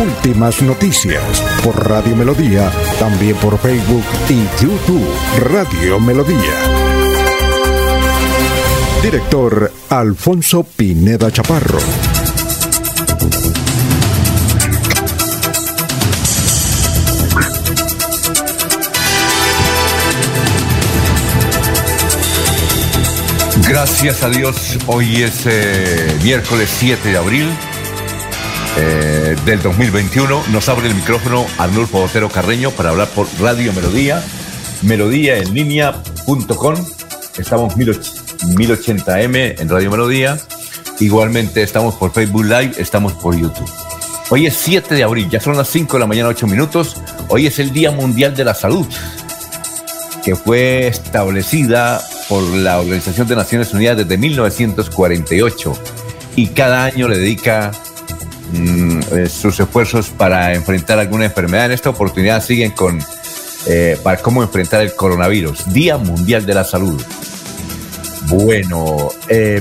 Últimas noticias por Radio Melodía, también por Facebook y YouTube Radio Melodía. Director Alfonso Pineda Chaparro. Gracias a Dios, hoy es eh, miércoles 7 de abril eh, del 2021. Nos abre el micrófono Arnulfo Otero Carreño para hablar por Radio Melodía, melodía en línea.com. Estamos 1080m en Radio Melodía. Igualmente estamos por Facebook Live, estamos por YouTube. Hoy es 7 de abril, ya son las 5 de la mañana, 8 minutos. Hoy es el Día Mundial de la Salud, que fue establecida por la Organización de Naciones Unidas desde 1948 y cada año le dedica mm, eh, sus esfuerzos para enfrentar alguna enfermedad. En esta oportunidad siguen con eh, para cómo enfrentar el coronavirus, Día Mundial de la Salud. Bueno,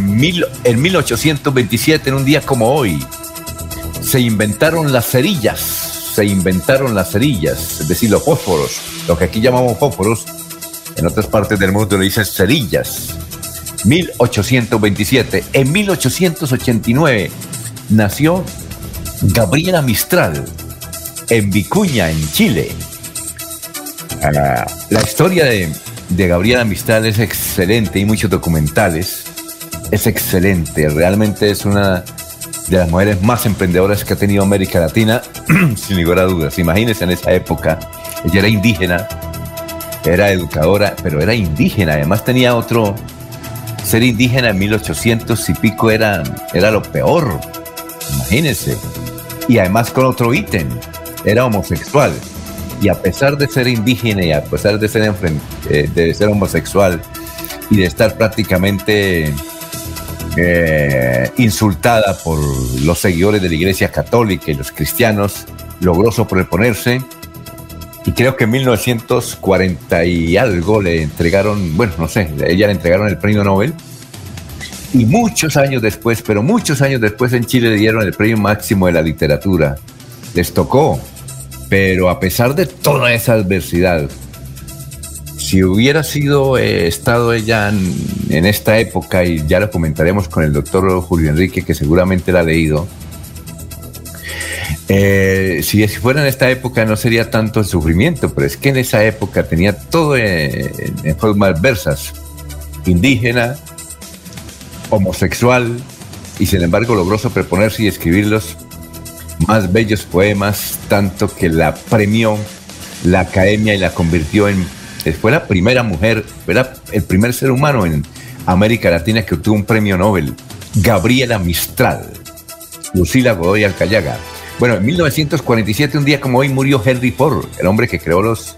mil, en 1827, en un día como hoy, se inventaron las cerillas, se inventaron las cerillas, es decir, los fósforos, lo que aquí llamamos fósforos, en otras partes del mundo le dicen cerillas. 1827. En 1889 nació Gabriela Mistral en Vicuña, en Chile. Ah, la historia de, Gabriela Mistral es excelente y muchos documentales. Es excelente, realmente es una de las mujeres más emprendedoras que ha tenido América Latina, sin lugar a dudas. Imagínense en esa época, ella era indígena, era educadora, pero era indígena. Además tenía otro... Ser indígena en 1800 y pico era, era lo peor. Imagínense. Y además con otro ítem. Era homosexual. Y a pesar de ser indígena y a pesar de ser, eh, de ser homosexual y de estar prácticamente eh, insultada por los seguidores de la Iglesia Católica y los cristianos, logró sobreponerse y creo que en 1940 y algo le entregaron, bueno, no sé, ella le entregaron el premio Nobel. Y muchos años después, pero muchos años después en Chile le dieron el premio máximo de la literatura. Les tocó. Pero a pesar de toda esa adversidad, si hubiera sido eh, estado ella en, en, esta época, y ya lo comentaremos con el doctor Julio Enrique, que seguramente la ha leído, eh, si fuera en esta época no sería tanto el sufrimiento, pero es que en esa época tenía todo en, en formas adversas, indígena, homosexual, y sin embargo logró sobreponerse y escribir los más bellos poemas, tanto que la premió la academia y la convirtió en, fue la primera mujer, fue el primer ser humano en América Latina que obtuvo un premio Nobel, Gabriela Mistral, Lucila Godoy Alcayaga. Bueno, en 1947, un día como hoy, murió Henry Ford, el hombre que creó los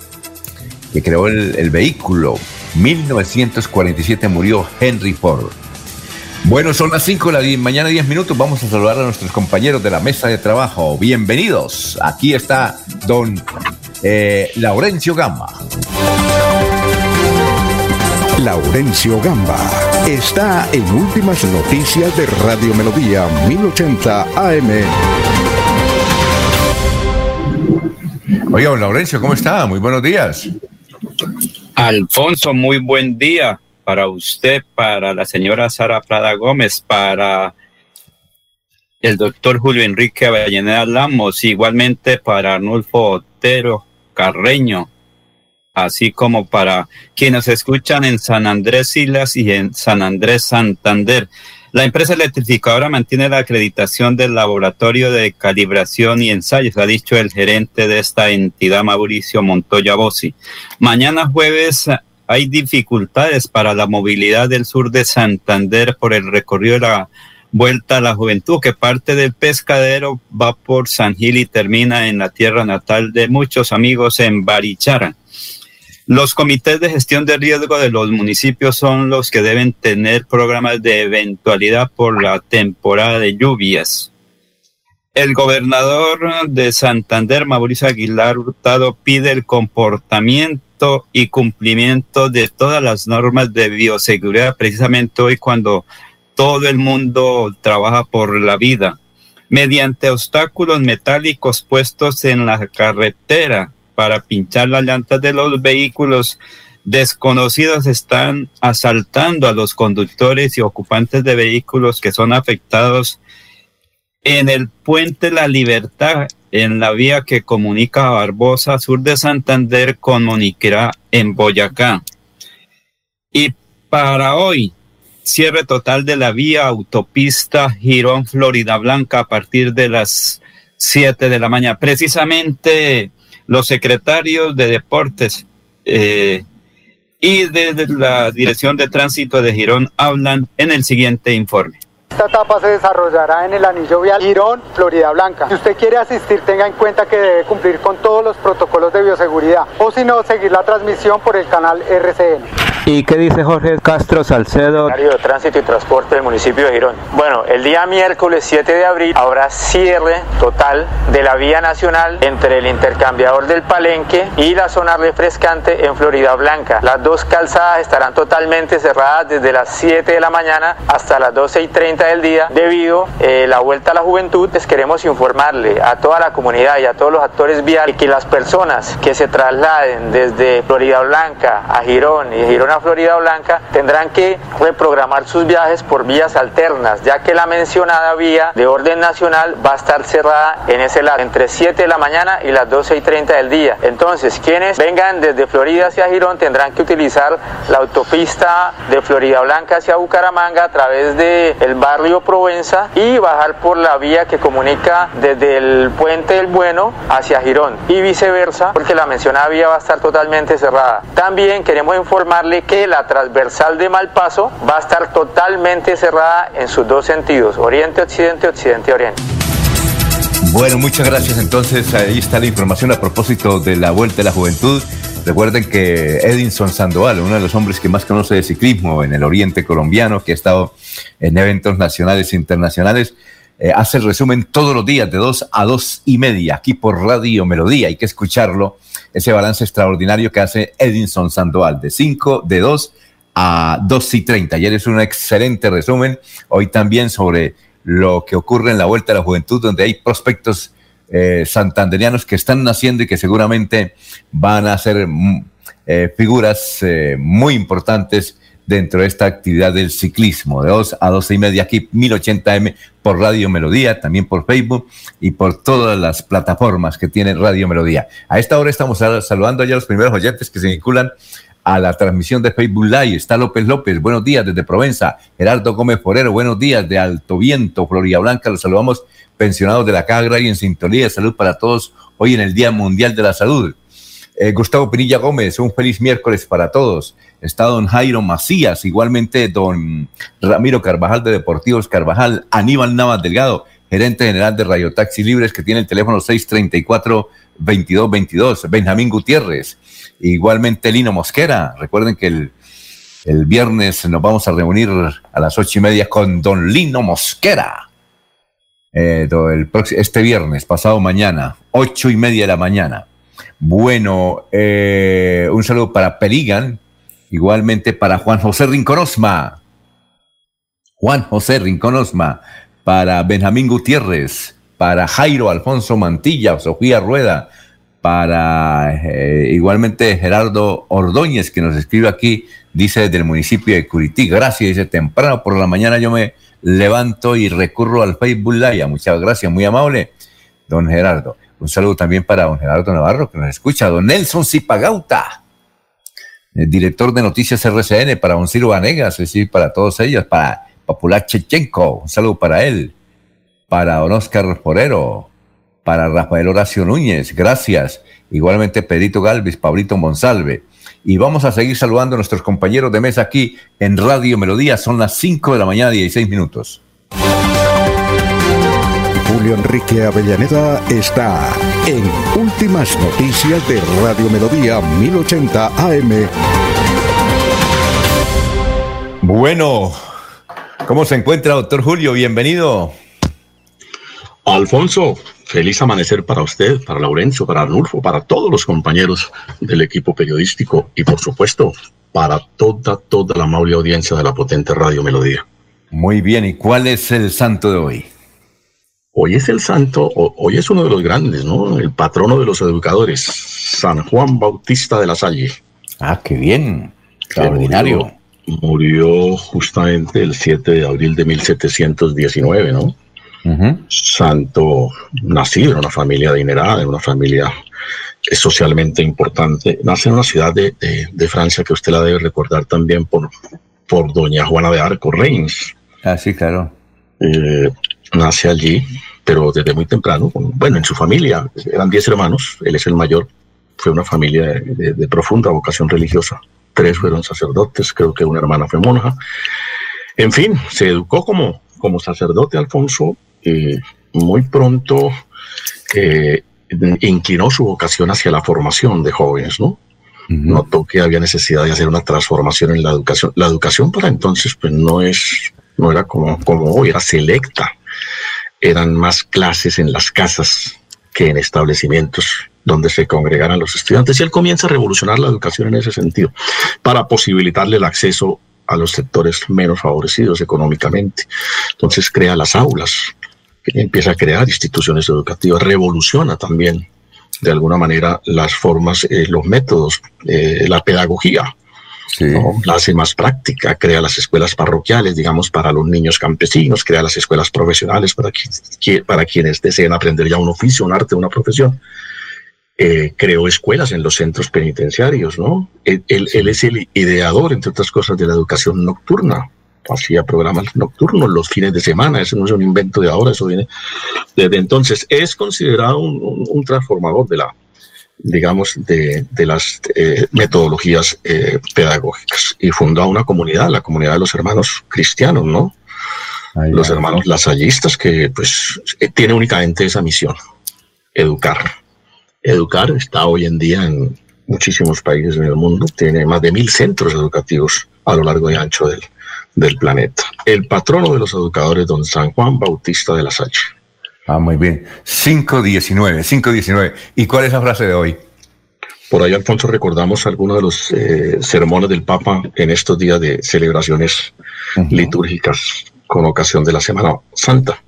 que creó el, el vehículo. 1947 murió Henry Ford. Bueno, son las 5 de la mañana, 10 minutos. Vamos a saludar a nuestros compañeros de la mesa de trabajo. Bienvenidos. Aquí está don eh, Laurencio Gamba. Laurencio Gamba está en Últimas Noticias de Radio Melodía 1080 AM. Oiga, don Laurencio, ¿cómo está? Muy buenos días. Alfonso, muy buen día para usted, para la señora Sara Prada Gómez, para el doctor Julio Enrique Avellaneda Lamos, igualmente para Arnulfo Otero Carreño, así como para quienes escuchan en San Andrés Islas y en San Andrés Santander. La empresa electrificadora mantiene la acreditación del laboratorio de calibración y ensayos, ha dicho el gerente de esta entidad, Mauricio Montoya Bossi. Mañana jueves hay dificultades para la movilidad del sur de Santander por el recorrido de la Vuelta a la Juventud, que parte del pescadero va por San Gil y termina en la tierra natal de muchos amigos en Barichara. Los comités de gestión de riesgo de los municipios son los que deben tener programas de eventualidad por la temporada de lluvias. El gobernador de Santander, Mauricio Aguilar Hurtado, pide el comportamiento y cumplimiento de todas las normas de bioseguridad, precisamente hoy cuando todo el mundo trabaja por la vida, mediante obstáculos metálicos puestos en la carretera para pinchar las llantas de los vehículos desconocidos están asaltando a los conductores y ocupantes de vehículos que son afectados en el puente La Libertad, en la vía que comunica Barbosa, sur de Santander, con Moniquera, en Boyacá. Y para hoy, cierre total de la vía autopista Girón Florida Blanca a partir de las 7 de la mañana. Precisamente los secretarios de deportes eh, y de la Dirección de Tránsito de Girón hablan en el siguiente informe. Esta etapa se desarrollará en el anillo vial Girón, Florida Blanca. Si usted quiere asistir, tenga en cuenta que debe cumplir con todos los protocolos de bioseguridad o si no, seguir la transmisión por el canal RCN. ¿Y qué dice Jorge Castro Salcedo? de Tránsito y Transporte del municipio de Girón. Bueno, el día miércoles 7 de abril habrá cierre total de la vía nacional entre el intercambiador del Palenque y la zona refrescante en Florida Blanca. Las dos calzadas estarán totalmente cerradas desde las 7 de la mañana hasta las 12 y 30 del día debido eh, la vuelta a la juventud. Les queremos informarle a toda la comunidad y a todos los actores viales que las personas que se trasladen desde Florida Blanca a Girón y Girón a Florida Blanca tendrán que reprogramar sus viajes por vías alternas, ya que la mencionada vía de orden nacional va a estar cerrada en ese lado entre 7 de la mañana y las 12 y 30 del día. Entonces, quienes vengan desde Florida hacia Girón tendrán que utilizar la autopista de Florida Blanca hacia Bucaramanga a través del el barrio Provenza y bajar por la vía que comunica desde el puente del Bueno hacia Girón y viceversa, porque la mencionada vía va a estar totalmente cerrada. También queremos informarle que la transversal de Malpaso va a estar totalmente cerrada en sus dos sentidos, oriente-occidente, occidente-oriente. Bueno, muchas gracias. Entonces, ahí está la información a propósito de la Vuelta de la Juventud. Recuerden que Edinson Sandoval, uno de los hombres que más conoce de ciclismo en el oriente colombiano, que ha estado en eventos nacionales e internacionales, eh, hace el resumen todos los días de dos a dos y media aquí por Radio Melodía. Hay que escucharlo, ese balance extraordinario que hace Edinson Sandoval, de cinco, de dos a dos y treinta. Ayer es un excelente resumen. Hoy también sobre lo que ocurre en la Vuelta a la Juventud, donde hay prospectos eh, santanderianos que están naciendo y que seguramente van a ser mm, eh, figuras eh, muy importantes dentro de esta actividad del ciclismo, de 2 a 12 y media aquí, 1080M por Radio Melodía, también por Facebook y por todas las plataformas que tiene Radio Melodía. A esta hora estamos saludando ya los primeros oyentes que se vinculan a la transmisión de Facebook Live. Está López López, buenos días desde Provenza. Gerardo Gómez Forero, buenos días de Alto Viento, Florida Blanca. Los saludamos pensionados de la Cagra y en sintonía salud para todos hoy en el Día Mundial de la Salud. Eh, Gustavo Pinilla Gómez, un feliz miércoles para todos. Está don Jairo Macías, igualmente don Ramiro Carvajal de Deportivos Carvajal, Aníbal Navas Delgado, gerente general de Radio Taxi Libres, que tiene el teléfono 634-2222, Benjamín Gutiérrez, igualmente Lino Mosquera. Recuerden que el, el viernes nos vamos a reunir a las ocho y media con don Lino Mosquera. Eh, este viernes, pasado mañana, ocho y media de la mañana. Bueno, eh, un saludo para Perigan, igualmente para Juan José Rinconosma. Juan José Rinconosma, para Benjamín Gutiérrez, para Jairo Alfonso Mantilla, Sofía Rueda, para eh, igualmente Gerardo Ordóñez, que nos escribe aquí, dice desde el municipio de Curití. Gracias, dice temprano por la mañana yo me levanto y recurro al Facebook Live. Muchas gracias, muy amable, don Gerardo. Un saludo también para don Gerardo Navarro, que nos escucha, don Nelson Zipagauta, el director de Noticias RCN, para don Ciro Vanegas, es decir, para todos ellos, para Popular Chechenko, un saludo para él, para don Oscar Porero, para Rafael Horacio Núñez, gracias. Igualmente Pedrito Galvis, Pablito Monsalve. Y vamos a seguir saludando a nuestros compañeros de mesa aquí en Radio Melodía. Son las 5 de la mañana, 16 minutos. Julio Enrique Avellaneda está en Últimas Noticias de Radio Melodía 1080 AM. Bueno, ¿cómo se encuentra, doctor Julio? Bienvenido. Alfonso, feliz amanecer para usted, para Laurencio, para Arnulfo, para todos los compañeros del equipo periodístico y por supuesto para toda, toda la amable audiencia de la potente Radio Melodía. Muy bien, ¿y cuál es el santo de hoy? Hoy es el santo, hoy es uno de los grandes, ¿no? El patrono de los educadores, San Juan Bautista de la Salle. Ah, qué bien, extraordinario. Murió, justamente el 7 de abril de 1719, ¿no? Santo nacido en una familia adinerada, en una familia socialmente importante. Nace en una ciudad de, Francia que usted la debe recordar también por, por doña Juana de Arco, Reims. Ah, sí, claro. Eh, nace allí, pero desde muy temprano, bueno, en su familia, eran 10 hermanos, él es el mayor, fue una familia de, profunda vocación religiosa, tres fueron sacerdotes, creo que una hermana fue monja, en fin, se educó como, como sacerdote Alfonso, y muy pronto eh, inclinó su vocación hacia la formación de jóvenes, ¿no? Notó que había necesidad de hacer una transformación en la educación. La educación para entonces, pues no es, no era como, como hoy, era selecta eran más clases en las casas que en establecimientos donde se congregaran los estudiantes. Y él comienza a revolucionar la educación en ese sentido, para posibilitarle el acceso a los sectores menos favorecidos económicamente. Entonces crea las aulas, empieza a crear instituciones educativas, revoluciona también de alguna manera las formas, eh, los métodos, eh, la pedagogía la hace más práctica, crea las escuelas parroquiales, digamos, para los niños campesinos, crea las escuelas profesionales para, para quienes deseen aprender ya un oficio, un arte, una profesión. Eh, creó escuelas en los centros penitenciarios, ¿no? Él, es el ideador, entre otras cosas, de la educación nocturna. Hacía programas nocturnos los fines de semana, eso no es un invento de ahora, eso viene desde entonces. Es considerado un transformador de la, digamos, de, las eh, metodologías eh, pedagógicas y fundó una comunidad, la comunidad de los hermanos cristianos, ¿no? los hermanos lasallistas que pues eh, tiene únicamente esa misión, educar. Educar está hoy en día en muchísimos países en el mundo, tiene más de mil centros educativos a lo largo y ancho del, del planeta. El patrono de los educadores, don San Juan Bautista de la Salle. Ah, muy bien. 5.19, 5.19. ¿Y cuál es la frase de hoy? Por ahí, Alfonso, recordamos algunos de los eh, sermones del Papa en estos días de celebraciones litúrgicas con ocasión de la Semana Santa.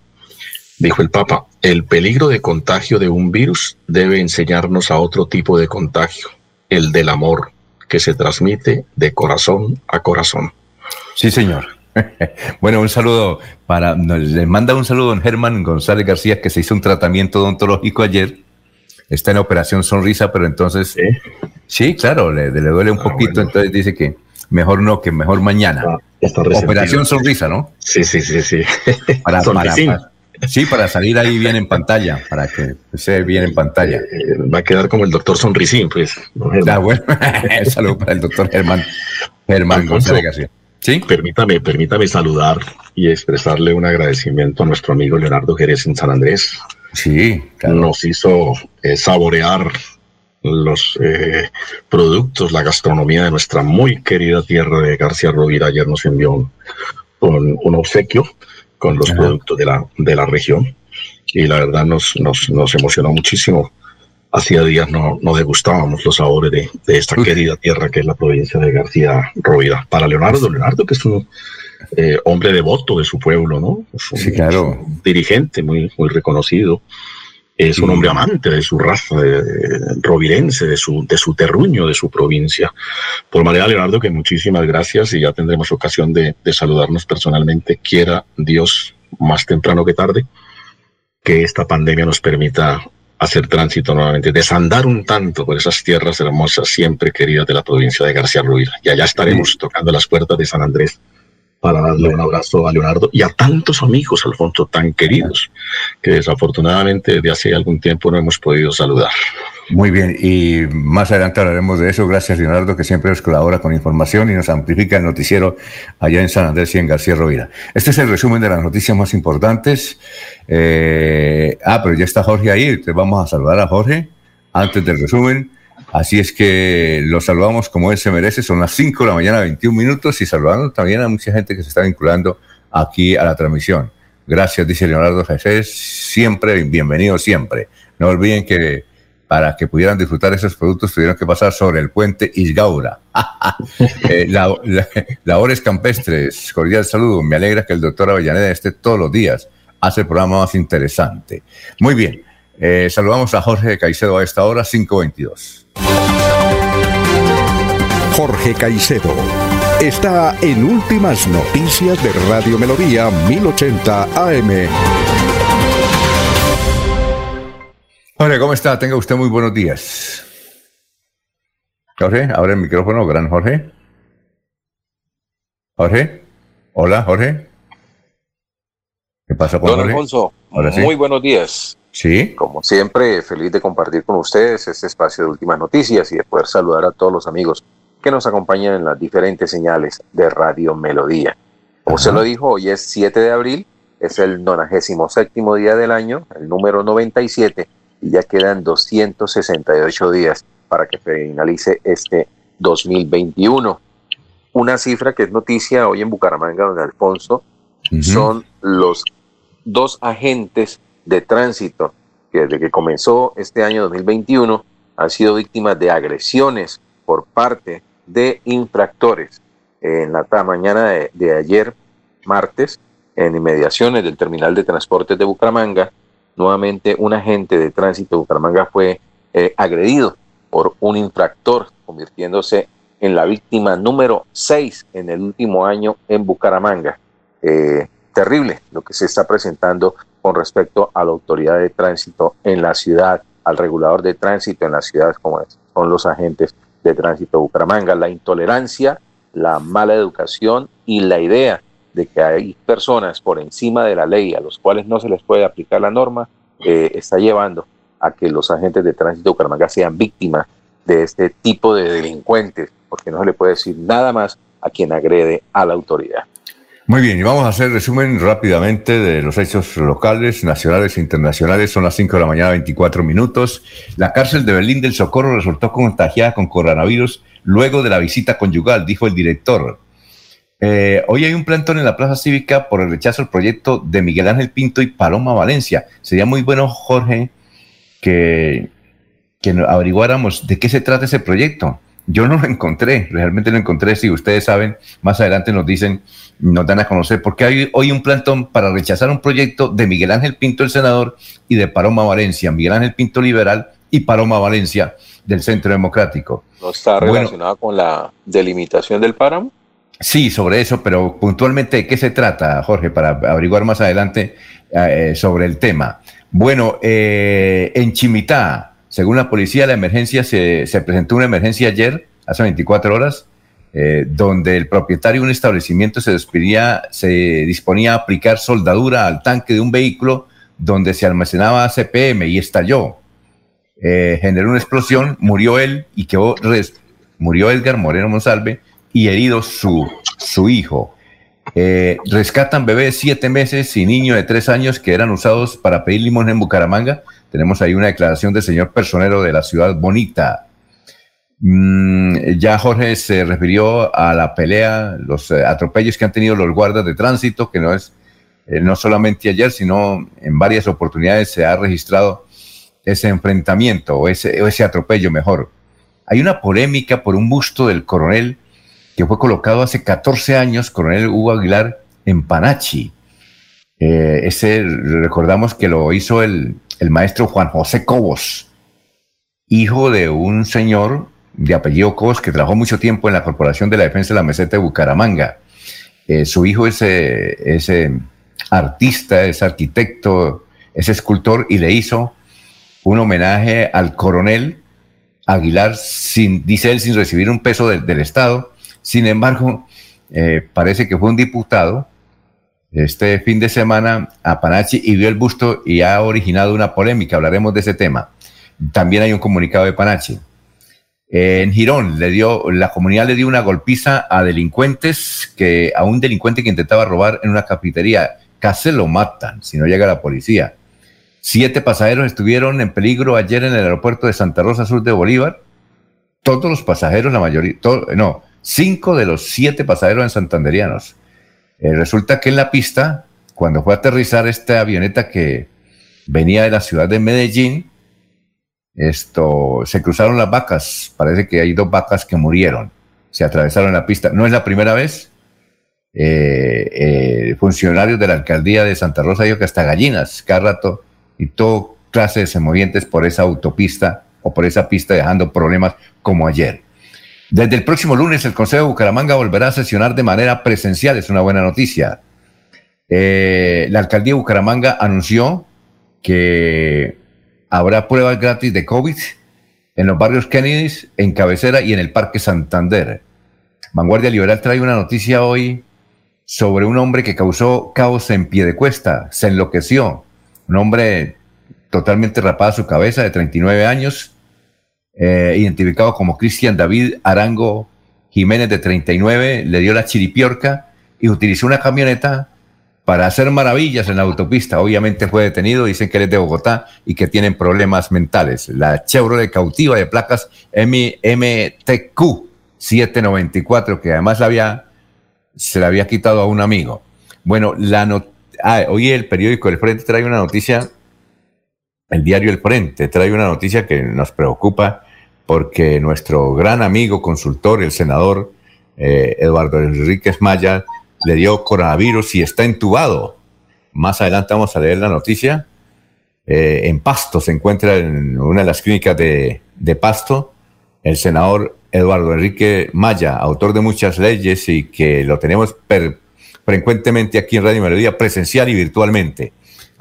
Dijo el Papa, el peligro de contagio de un virus debe enseñarnos a otro tipo de contagio, el del amor, que se transmite de corazón a corazón. Sí, señor. bueno, un saludo para, le manda un saludo a don Germán González García, que se hizo un tratamiento odontológico ayer. Está en operación sonrisa, pero entonces, sí, claro, le, duele un ah, poquito, entonces dice que mejor no, que mejor mañana. operación sonrisa, ¿no? Sí, sí, sí, sí. Para, sí, para salir ahí bien en pantalla, para que se bien en pantalla. Eh, va a quedar como el doctor Sonrisín, pues. Ah, bueno, saludo para el doctor Germán, Germán González García. Sí. Permítame, permítame saludar y expresarle un agradecimiento a nuestro amigo Leonardo Jerez en San Andrés. Sí, Nos hizo eh, saborear los eh, productos, la gastronomía de nuestra muy querida tierra de García Rovira. Ayer nos envió un, un, obsequio con los productos de la, de la región y la verdad nos, nos, nos emocionó muchísimo hacía días no, no degustábamos los sabores de, de esta querida tierra que es la provincia de García Rovira. Para Leonardo, Leonardo que es un eh, hombre devoto de su pueblo, ¿no? sí, claro. dirigente muy, muy reconocido. Es un hombre amante de su raza de, rovirense, de su, de su terruño, de su provincia. Por manera, Leonardo, que muchísimas gracias y ya tendremos ocasión de, de saludarnos personalmente. Quiera Dios más temprano que tarde que esta pandemia nos permita hacer tránsito nuevamente, desandar un tanto por esas tierras hermosas, siempre queridas de la provincia de García Ruiz. Y allá estaremos tocando las puertas de San Andrés para darle un abrazo a Leonardo y a tantos amigos, Alfonso, tan queridos, que desafortunadamente desde hace algún tiempo no hemos podido saludar. Muy bien, y más adelante hablaremos de eso. Gracias, Leonardo, que siempre nos colabora con información y nos amplifica el noticiero allá en San Andrés y en García Rovira. Este es el resumen de las noticias más importantes. Eh, ah, pero ya está Jorge ahí. Entonces vamos a saludar a Jorge antes del resumen. Así es que lo saludamos como él se merece. Son las 5 de la mañana, 21 minutos, y saludando también a mucha gente que se está vinculando aquí a la transmisión. Gracias, dice Leonardo Jesús. Siempre, bienvenido siempre. No olviden que para que pudieran disfrutar esos productos tuvieron que pasar sobre el puente Isgaura. eh, la, labores campestres, cordial saludo. Me alegra que el doctor Avellaneda esté todos los días. Hace el programa más interesante. Muy bien. Eh, saludamos a Jorge Caicedo a esta hora, 522. Jorge Caicedo está en Últimas Noticias de Radio Melodía 1080 AM. Jorge, ¿cómo está? Tenga usted muy buenos días. Jorge, abre el micrófono, gran Jorge. Jorge, hola, Jorge. ¿Qué pasa con Don Alfonso, muy buenos días. Sí. Como siempre, feliz de compartir con ustedes este espacio de últimas noticias y de poder saludar a todos los amigos que nos acompañan en las diferentes señales de Radio Melodía. Como se lo dijo, hoy es 7 de abril, es el 97 día del año, el número 97 y ya quedan 268 días para que finalice este 2021. Una cifra que es noticia hoy en Bucaramanga, don Alfonso, son los dos agentes de tránsito que desde que comenzó este año 2021 han sido víctimas de agresiones por parte de infractores. En la mañana de, de ayer, martes, en inmediaciones del terminal de transportes de Bucaramanga, nuevamente un agente de tránsito de Bucaramanga fue eh, agredido por un infractor, convirtiéndose en la víctima número 6 en el último año en Bucaramanga. Eh, terrible lo que se está presentando con respecto a la autoridad de tránsito en la ciudad, al regulador de tránsito en la ciudad, como son los agentes de tránsito de Bucaramanga. La intolerancia, la mala educación y la idea de que hay personas por encima de la ley a los cuales no se les puede aplicar la norma, eh, está llevando a que los agentes de tránsito de Bucaramanga sean víctimas de este tipo de delincuentes, porque no se le puede decir nada más a quien agrede a la autoridad. Muy bien, y vamos a hacer resumen rápidamente de los hechos locales, nacionales e internacionales. Son las 5 de la mañana, 24 minutos. La cárcel de Berlín del Socorro resultó contagiada con coronavirus luego de la visita conyugal, dijo el director. Eh, hoy hay un plantón en la Plaza Cívica por el rechazo al proyecto de Miguel Ángel Pinto y Paloma Valencia. Sería muy bueno, Jorge, que, que averiguáramos de qué se trata ese proyecto. Yo no lo encontré, realmente lo encontré. Si ustedes saben, más adelante nos dicen, nos dan a conocer, porque hay hoy un plantón para rechazar un proyecto de Miguel Ángel Pinto, el senador, y de Paloma Valencia. Miguel Ángel Pinto, liberal, y Paloma Valencia, del Centro Democrático. ¿No está relacionado con la delimitación del páramo? Sí, sobre eso, pero puntualmente, ¿de qué se trata, Jorge, para averiguar más adelante eh, sobre el tema? Bueno, eh, en Chimitá, según la policía, la emergencia se, presentó una emergencia ayer, hace 24 horas, eh, donde el propietario de un establecimiento se, despedía, se disponía a aplicar soldadura al tanque de un vehículo donde se almacenaba CPM y estalló. generó una explosión, murió él y quedó, murió Edgar Moreno Monsalve, y herido su, su hijo. Eh, rescatan bebés de siete meses y niño de tres años que eran usados para pedir limón en Bucaramanga. Tenemos ahí una declaración del señor personero de la ciudad bonita. Mm, ya Jorge se refirió a la pelea, los eh, atropellos que han tenido los guardas de tránsito, que no es eh, no solamente ayer, sino en varias oportunidades se ha registrado ese enfrentamiento o ese, o ese atropello mejor. Hay una polémica por un busto del coronel que fue colocado hace 14 años, coronel Hugo Aguilar, en Panachi. Eh, ese recordamos que lo hizo el, maestro Juan José Cobos, hijo de un señor de apellido Cobos que trabajó mucho tiempo en la Corporación de la Defensa de la Meseta de Bucaramanga. Eh, su hijo es ese artista, es arquitecto, es escultor y le hizo un homenaje al coronel Aguilar, sin, dice él, sin recibir un peso del Estado, sin embargo, eh, parece que fue un diputado este fin de semana a Panachi y vio el busto y ha originado una polémica. Hablaremos de ese tema. también hay un comunicado de Panache. En Girón, le dio, la comunidad le dio una golpiza a delincuentes, que, a un delincuente que intentaba robar en una cafetería. Casi lo matan si no llega la policía. Siete pasajeros estuvieron en peligro ayer en el aeropuerto de Santa Rosa Sur de Bolívar. Todos los pasajeros, la mayoría, no, cinco de los siete pasajeros en santanderianos. Eh, resulta que en la pista, cuando fue a aterrizar esta avioneta que venía de la ciudad de Medellín, esto, se cruzaron las vacas. Parece que hay dos vacas que murieron. Se atravesaron la pista. No es la primera vez. Eh, eh, funcionarios de la alcaldía de Santa Rosa dijo que hasta gallinas, cada rato, y todo clase de semovientes por esa autopista o por esa pista dejando problemas como ayer. Desde el próximo lunes el Consejo de Bucaramanga volverá a sesionar de manera presencial, es una buena noticia. Eh, la alcaldía de Bucaramanga anunció que habrá pruebas gratis de COVID en los barrios Kennedy, en Cabecera y en el Parque Santander. Vanguardia Liberal trae una noticia hoy sobre un hombre que causó caos en pie de cuesta, se enloqueció. Un hombre totalmente rapado a su cabeza, de 39 años, eh, identificado como Cristian David Arango Jiménez, de 39, le dio la chiripiorca y utilizó una camioneta para hacer maravillas en la autopista. Obviamente fue detenido, dicen que él es de Bogotá y que tienen problemas mentales. La Chevrolet cautiva de placas MTQ 794, que además había, se la había quitado a un amigo. Bueno, la ah, hoy el periódico El Frente trae una noticia, el diario El Frente trae una noticia que nos preocupa porque nuestro gran amigo consultor, el senador eh, Eduardo Enríquez Maya, le dio coronavirus y está entubado. Más adelante vamos a leer la noticia. Eh, en Pasto se encuentra en una de las clínicas de, Pasto el senador Eduardo Enrique Maya, autor de muchas leyes y que lo tenemos frecuentemente aquí en Radio Melodía, presencial y virtualmente.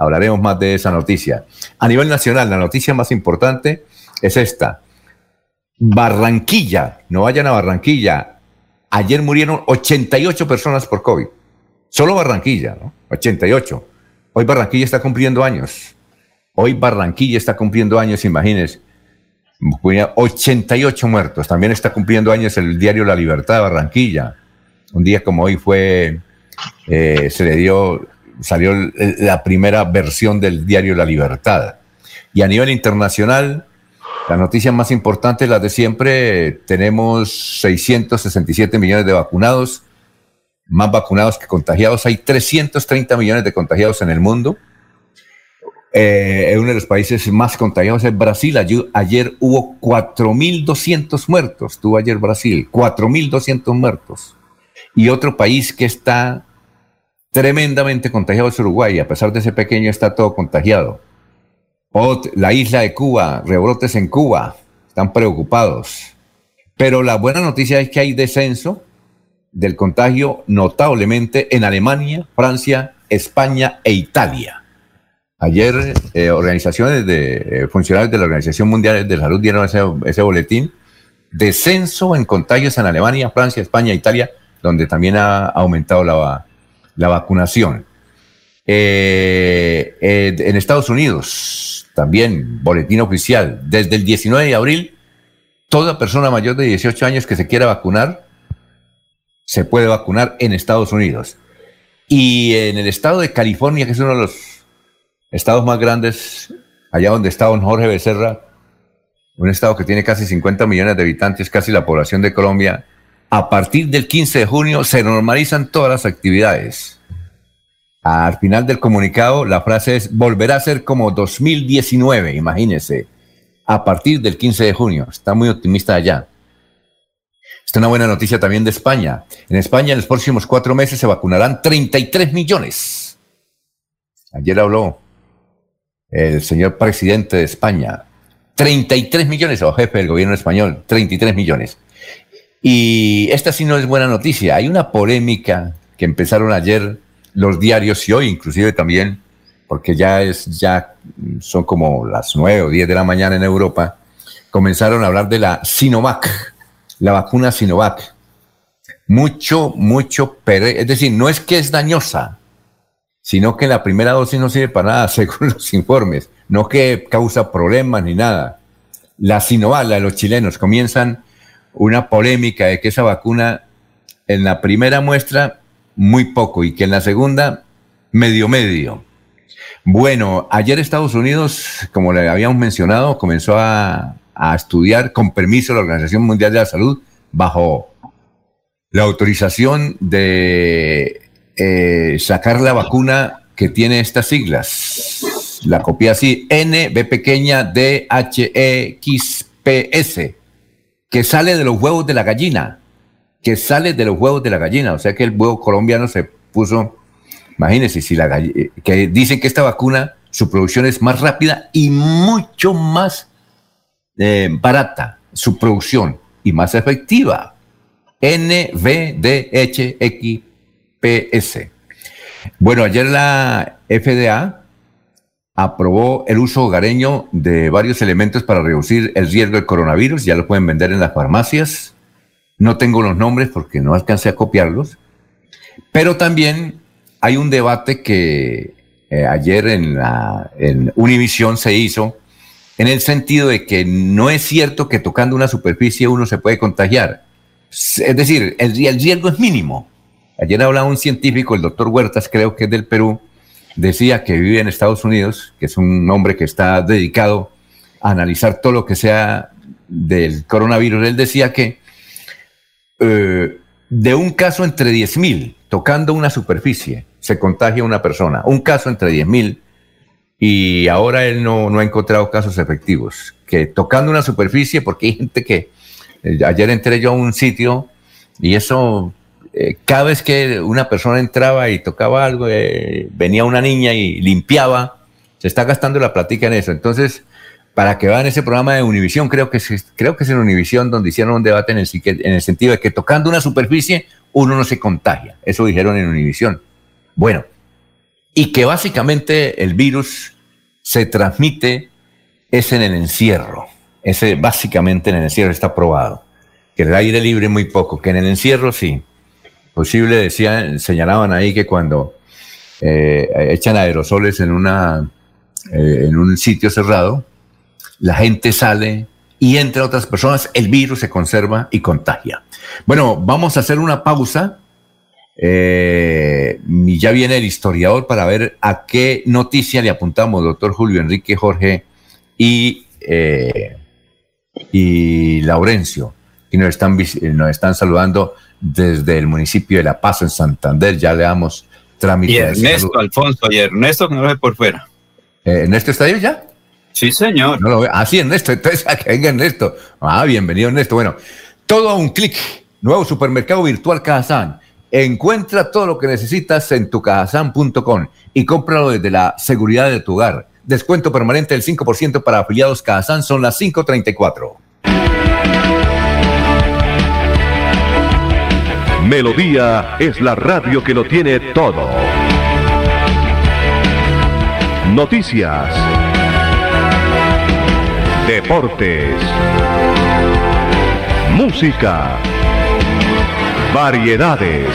Hablaremos más de esa noticia. A nivel nacional, la noticia más importante es esta. Barranquilla, no vayan a Barranquilla, Ayer murieron 88 personas por COVID. Solo Barranquilla, ¿no? 88. Hoy Barranquilla está cumpliendo años. Hoy Barranquilla está cumpliendo años, imagínense. 88 muertos. También está cumpliendo años el diario La Libertad de Barranquilla. Un día como hoy fue, eh, se le dio, salió la primera versión del diario La Libertad. Y a nivel internacional, la noticia más importante, la de siempre, tenemos 667 millones de vacunados, más vacunados que contagiados. Hay 330 millones de contagiados en el mundo. Eh, uno de los países más contagiados es Brasil. Ayer, ayer hubo 4.200 muertos. Tuvo ayer Brasil, 4.200 muertos. Y otro país que está tremendamente contagiado es Uruguay. A pesar de ese pequeño, está todo contagiado la isla de Cuba, rebrotes en Cuba, están preocupados. Pero la buena noticia es que hay descenso del contagio notablemente en Alemania, Francia, España e Italia. Ayer eh, organizaciones de eh, funcionarios de la Organización Mundial de la Salud dieron ese, boletín. Descenso en contagios en Alemania, Francia, España e Italia, donde también ha aumentado la, la vacunación. Eh, en Estados Unidos, también boletín oficial, desde el 19 de abril, toda persona mayor de 18 años que se quiera vacunar, se puede vacunar en Estados Unidos. Y en el estado de California, que es uno de los estados más grandes, allá donde está don Jorge Becerra, un estado que tiene casi 50 millones de habitantes, casi la población de Colombia, a partir del 15 de junio se normalizan todas las actividades. Al final del comunicado, la frase es, volverá a ser como 2019, imagínense, a partir del 15 de junio. Está muy optimista allá. Esta es una buena noticia también de España. En España en los próximos cuatro meses se vacunarán 33 millones. Ayer habló el señor presidente de España. 33 millones, o jefe del gobierno español, 33 millones. Y esta sí no es buena noticia. Hay una polémica que empezaron ayer los diarios y hoy inclusive también, porque ya es ya son como las nueve o diez de la mañana en Europa, comenzaron a hablar de la Sinovac, la vacuna Sinovac. Mucho, mucho, es decir, no es que es dañosa, sino que la primera dosis no sirve para nada, según los informes, no que causa problemas ni nada. la Sinovac, la de los chilenos, comienzan una polémica de que esa vacuna en la primera muestra muy poco y que en la segunda medio medio. Bueno, ayer Estados Unidos, como le habíamos mencionado, comenzó a, estudiar con permiso de la Organización Mundial de la Salud bajo la autorización de eh, sacar la vacuna que tiene estas siglas. La copia así, N, B pequeña, D, H, E, X, P, S, que sale de los huevos de la gallina, que sale de los huevos de la gallina. O sea que el huevo colombiano se puso, imagínense, si la que dicen que esta vacuna, su producción es más rápida y mucho más eh, barata, su producción, y más efectiva. N, V, D, H, X, P, S. Bueno, ayer la FDA aprobó el uso hogareño de varios elementos para reducir el riesgo del coronavirus. Ya lo pueden vender en las farmacias. No tengo los nombres porque no alcancé a copiarlos. Pero también hay un debate que eh, ayer en, la, en se hizo en el sentido de que no es cierto que tocando una superficie uno se puede contagiar. Es decir, el, el riesgo es mínimo. Ayer hablaba un científico, el doctor Huertas, creo que es del Perú, decía que vive en Estados Unidos, que es un hombre que está dedicado a analizar todo lo que sea del coronavirus. Él decía que eh, de un caso entre 10.000, tocando una superficie, se contagia una persona. Un caso entre 10.000 y ahora él no, no, ha encontrado casos efectivos. Que tocando una superficie, porque hay gente que, eh, ayer entré yo a un sitio y eso eh, cada vez que una persona entraba y tocaba algo, eh, venía una niña y limpiaba, se está gastando la platica en eso. Entonces, para que vean ese programa de Univisión, creo que, es, creo que es en Univisión donde hicieron un debate en el, en el sentido de que tocando una superficie uno no se contagia. Eso dijeron en Univisión. Bueno, y que básicamente el virus se transmite es en el encierro. Ese básicamente en el encierro está probado. Que el aire libre muy poco, que en el encierro sí posible, decían, señalaban ahí que cuando eh, echan aerosoles en, una, eh, en un sitio cerrado, la gente sale y entre otras personas el virus se conserva y contagia. Bueno, vamos a hacer una pausa. Eh, y ya viene el historiador para ver a qué noticia le apuntamos, doctor Julio Enrique Jorge y, y Laurencio. Y nos están, nos están saludando desde el municipio de La Paz, en Santander. Ya le damos trámite. Y Ernesto, Alfonso, y Ernesto que no ve por fuera. Eh, ¿Ernesto está ahí ya? Sí, señor. No lo. Ah, sí, Ernesto. Entonces, que venga Ernesto. Ah, bienvenido, Ernesto. Bueno, todo a un clic. Nuevo supermercado virtual Cajazán. Encuentra todo lo que necesitas en tucajazán.com y cómpralo desde la seguridad de tu hogar. Descuento permanente del 5% para afiliados Cajazán son las 534. Melodía es la radio que lo tiene todo. Noticias. Deportes. Música. Variedades.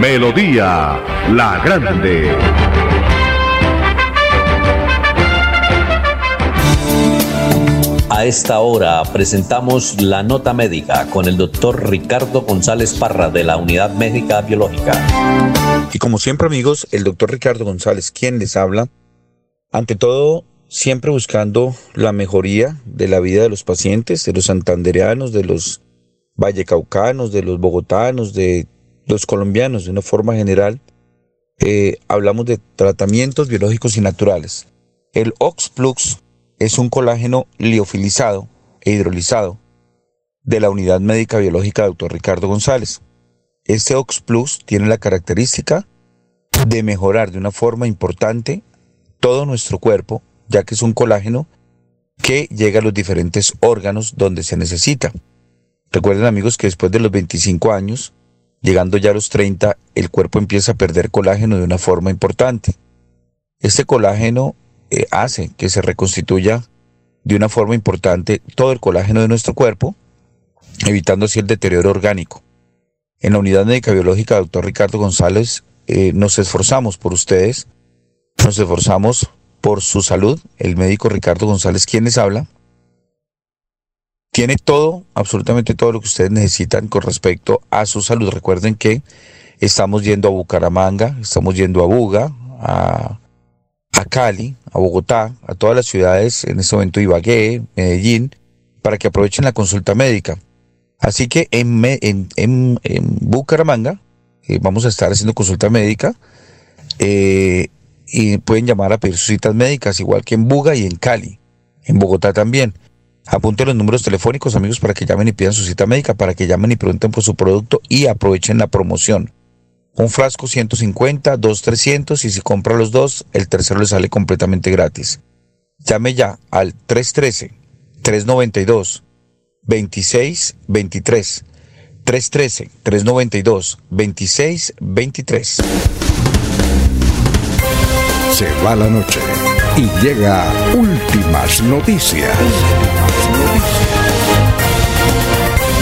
Melodía La Grande. A esta hora presentamos la nota médica con el doctor Ricardo González Parra de la Unidad Médica Biológica. Y como siempre amigos, el doctor Ricardo González, quien les habla, ante todo, siempre buscando la mejoría de la vida de los pacientes, de los santandereanos, de los vallecaucanos, de los bogotanos, de los colombianos de una forma general, eh, hablamos de tratamientos biológicos y naturales. El Oxplux es un colágeno liofilizado e hidrolizado de la Unidad Médica Biológica de Dr. Ricardo González. Este Oxplus tiene la característica de mejorar de una forma importante todo nuestro cuerpo, ya que es un colágeno que llega a los diferentes órganos donde se necesita. Recuerden amigos que después de los 25 años Llegando ya a los 30, el cuerpo empieza a perder colágeno de una forma importante. Este colágeno eh, hace que se reconstituya de una forma importante todo el colágeno de nuestro cuerpo, evitando así el deterioro orgánico. En la unidad médica biológica, doctor Ricardo González, eh, nos esforzamos por ustedes, nos esforzamos por su salud. El médico Ricardo González, quien les habla, tiene todo, absolutamente todo lo que ustedes necesitan con respecto a su salud. Recuerden que estamos yendo a Bucaramanga, estamos yendo a Buga, a, Cali, a Bogotá, a todas las ciudades, en este momento Ibagué, Medellín, para que aprovechen la consulta médica. Así que en, Bucaramanga eh, vamos a estar haciendo consulta médica eh, y pueden llamar a pedir sus citas médicas, igual que en Buga y en Cali, en Bogotá también. Apunte los números telefónicos, amigos, para que llamen y pidan su cita médica, para que llamen y pregunten por su producto y aprovechen la promoción. Un frasco 150, dos 300 y si compra los dos, el tercero le sale completamente gratis. Llame ya al 313 392 2623 313 392 2623. Se va la noche y llega últimas noticias.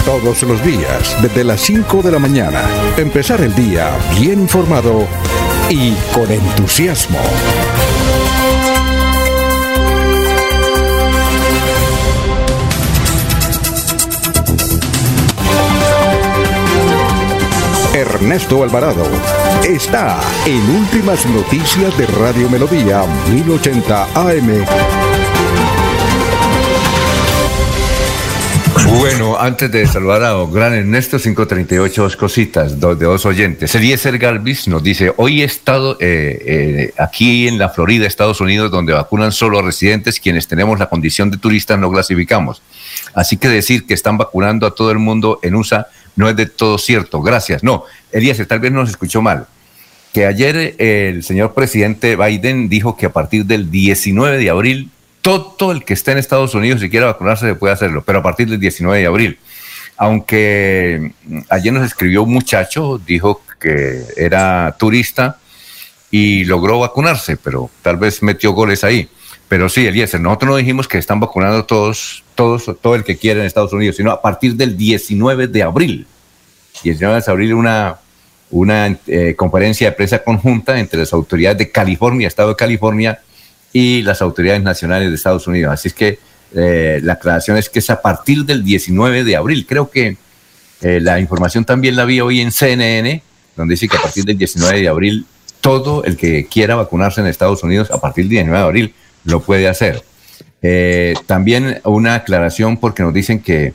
Todos los días, desde las 5 de la mañana, empezar el día bien informado y con entusiasmo. Ernesto Alvarado está en Últimas Noticias de Radio Melodía 1080 AM. Bueno, antes de saludar a gran Ernesto, 538, dos cositas dos, de dos oyentes. Eliezer Galvis nos dice, hoy he estado eh, eh, aquí en la Florida, Estados Unidos, donde vacunan solo a residentes, quienes tenemos la condición de turistas no clasificamos. Así que decir que están vacunando a todo el mundo en USA no es de todo cierto. Gracias. No, Eliezer, tal vez nos escuchó mal. Que ayer eh, el señor presidente Biden dijo que a partir del 19 de abril todo el que esté en Estados Unidos y quiera vacunarse puede hacerlo, pero a partir del 19 de abril. Aunque mm, ayer nos escribió un muchacho, dijo que era turista y logró vacunarse, pero tal vez metió goles ahí. Pero sí, Eliezer, nosotros no dijimos que están vacunando todos, todos, todo el que quiera en Estados Unidos, sino a partir del 19 de abril. 19 de abril una, una eh, conferencia de prensa conjunta entre las autoridades de California, Estado de California, y las autoridades nacionales de Estados Unidos. Así es que eh, la aclaración es que es a partir del 19 de abril. Creo que eh, la información también la vi hoy en CNN, donde dice que a partir del 19 de abril todo el que quiera vacunarse en Estados Unidos a partir del 19 de abril lo puede hacer. Eh, también una aclaración porque nos dicen que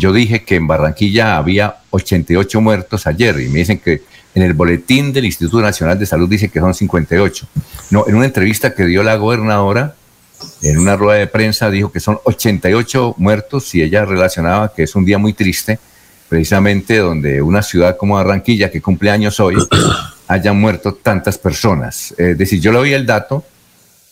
yo dije que en Barranquilla había 88 muertos ayer y me dicen que en el boletín del Instituto Nacional de Salud dice que son 58. No, en una entrevista que dio la gobernadora, en una rueda de prensa, dijo que son 88 muertos y ella relacionaba que es un día muy triste, precisamente donde una ciudad como Barranquilla, que cumple años hoy, hayan muerto tantas personas. Es decir, yo le doy el dato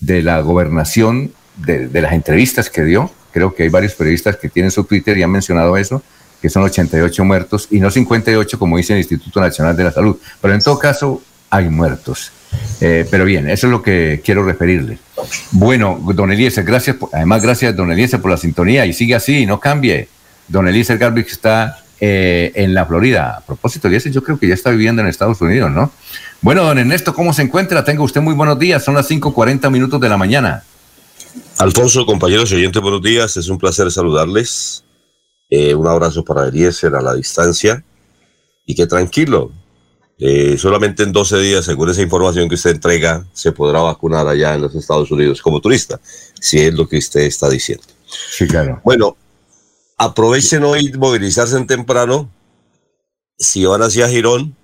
de la gobernación, de, las entrevistas que dio. Creo que hay varios periodistas que tienen su Twitter y han mencionado eso, que son 88 muertos y no 58 como dice el Instituto Nacional de la Salud. Pero en todo caso hay muertos. Eh, pero bien, eso es lo que quiero referirle. Bueno, don Eliezer, gracias, además gracias don Eliezer por la sintonía y sigue así, no cambie. Don Eliezer Garbix está eh, en la Florida. A propósito, Eliezer, yo creo que ya está viviendo en Estados Unidos, ¿no? Bueno, don Ernesto, ¿cómo se encuentra? Tenga usted muy buenos días, son las 5.40 minutos de la mañana. Alfonso, compañeros y oyentes, buenos días, es un placer saludarles. Eh, un abrazo para Eliezer a la distancia y que tranquilo, eh, solamente en 12 días, según esa información que usted entrega, se podrá vacunar allá en los Estados Unidos como turista, si es lo que usted está diciendo. Sí, claro. Bueno, aprovechen hoy movilizarse en temprano. Si van hacia Girón,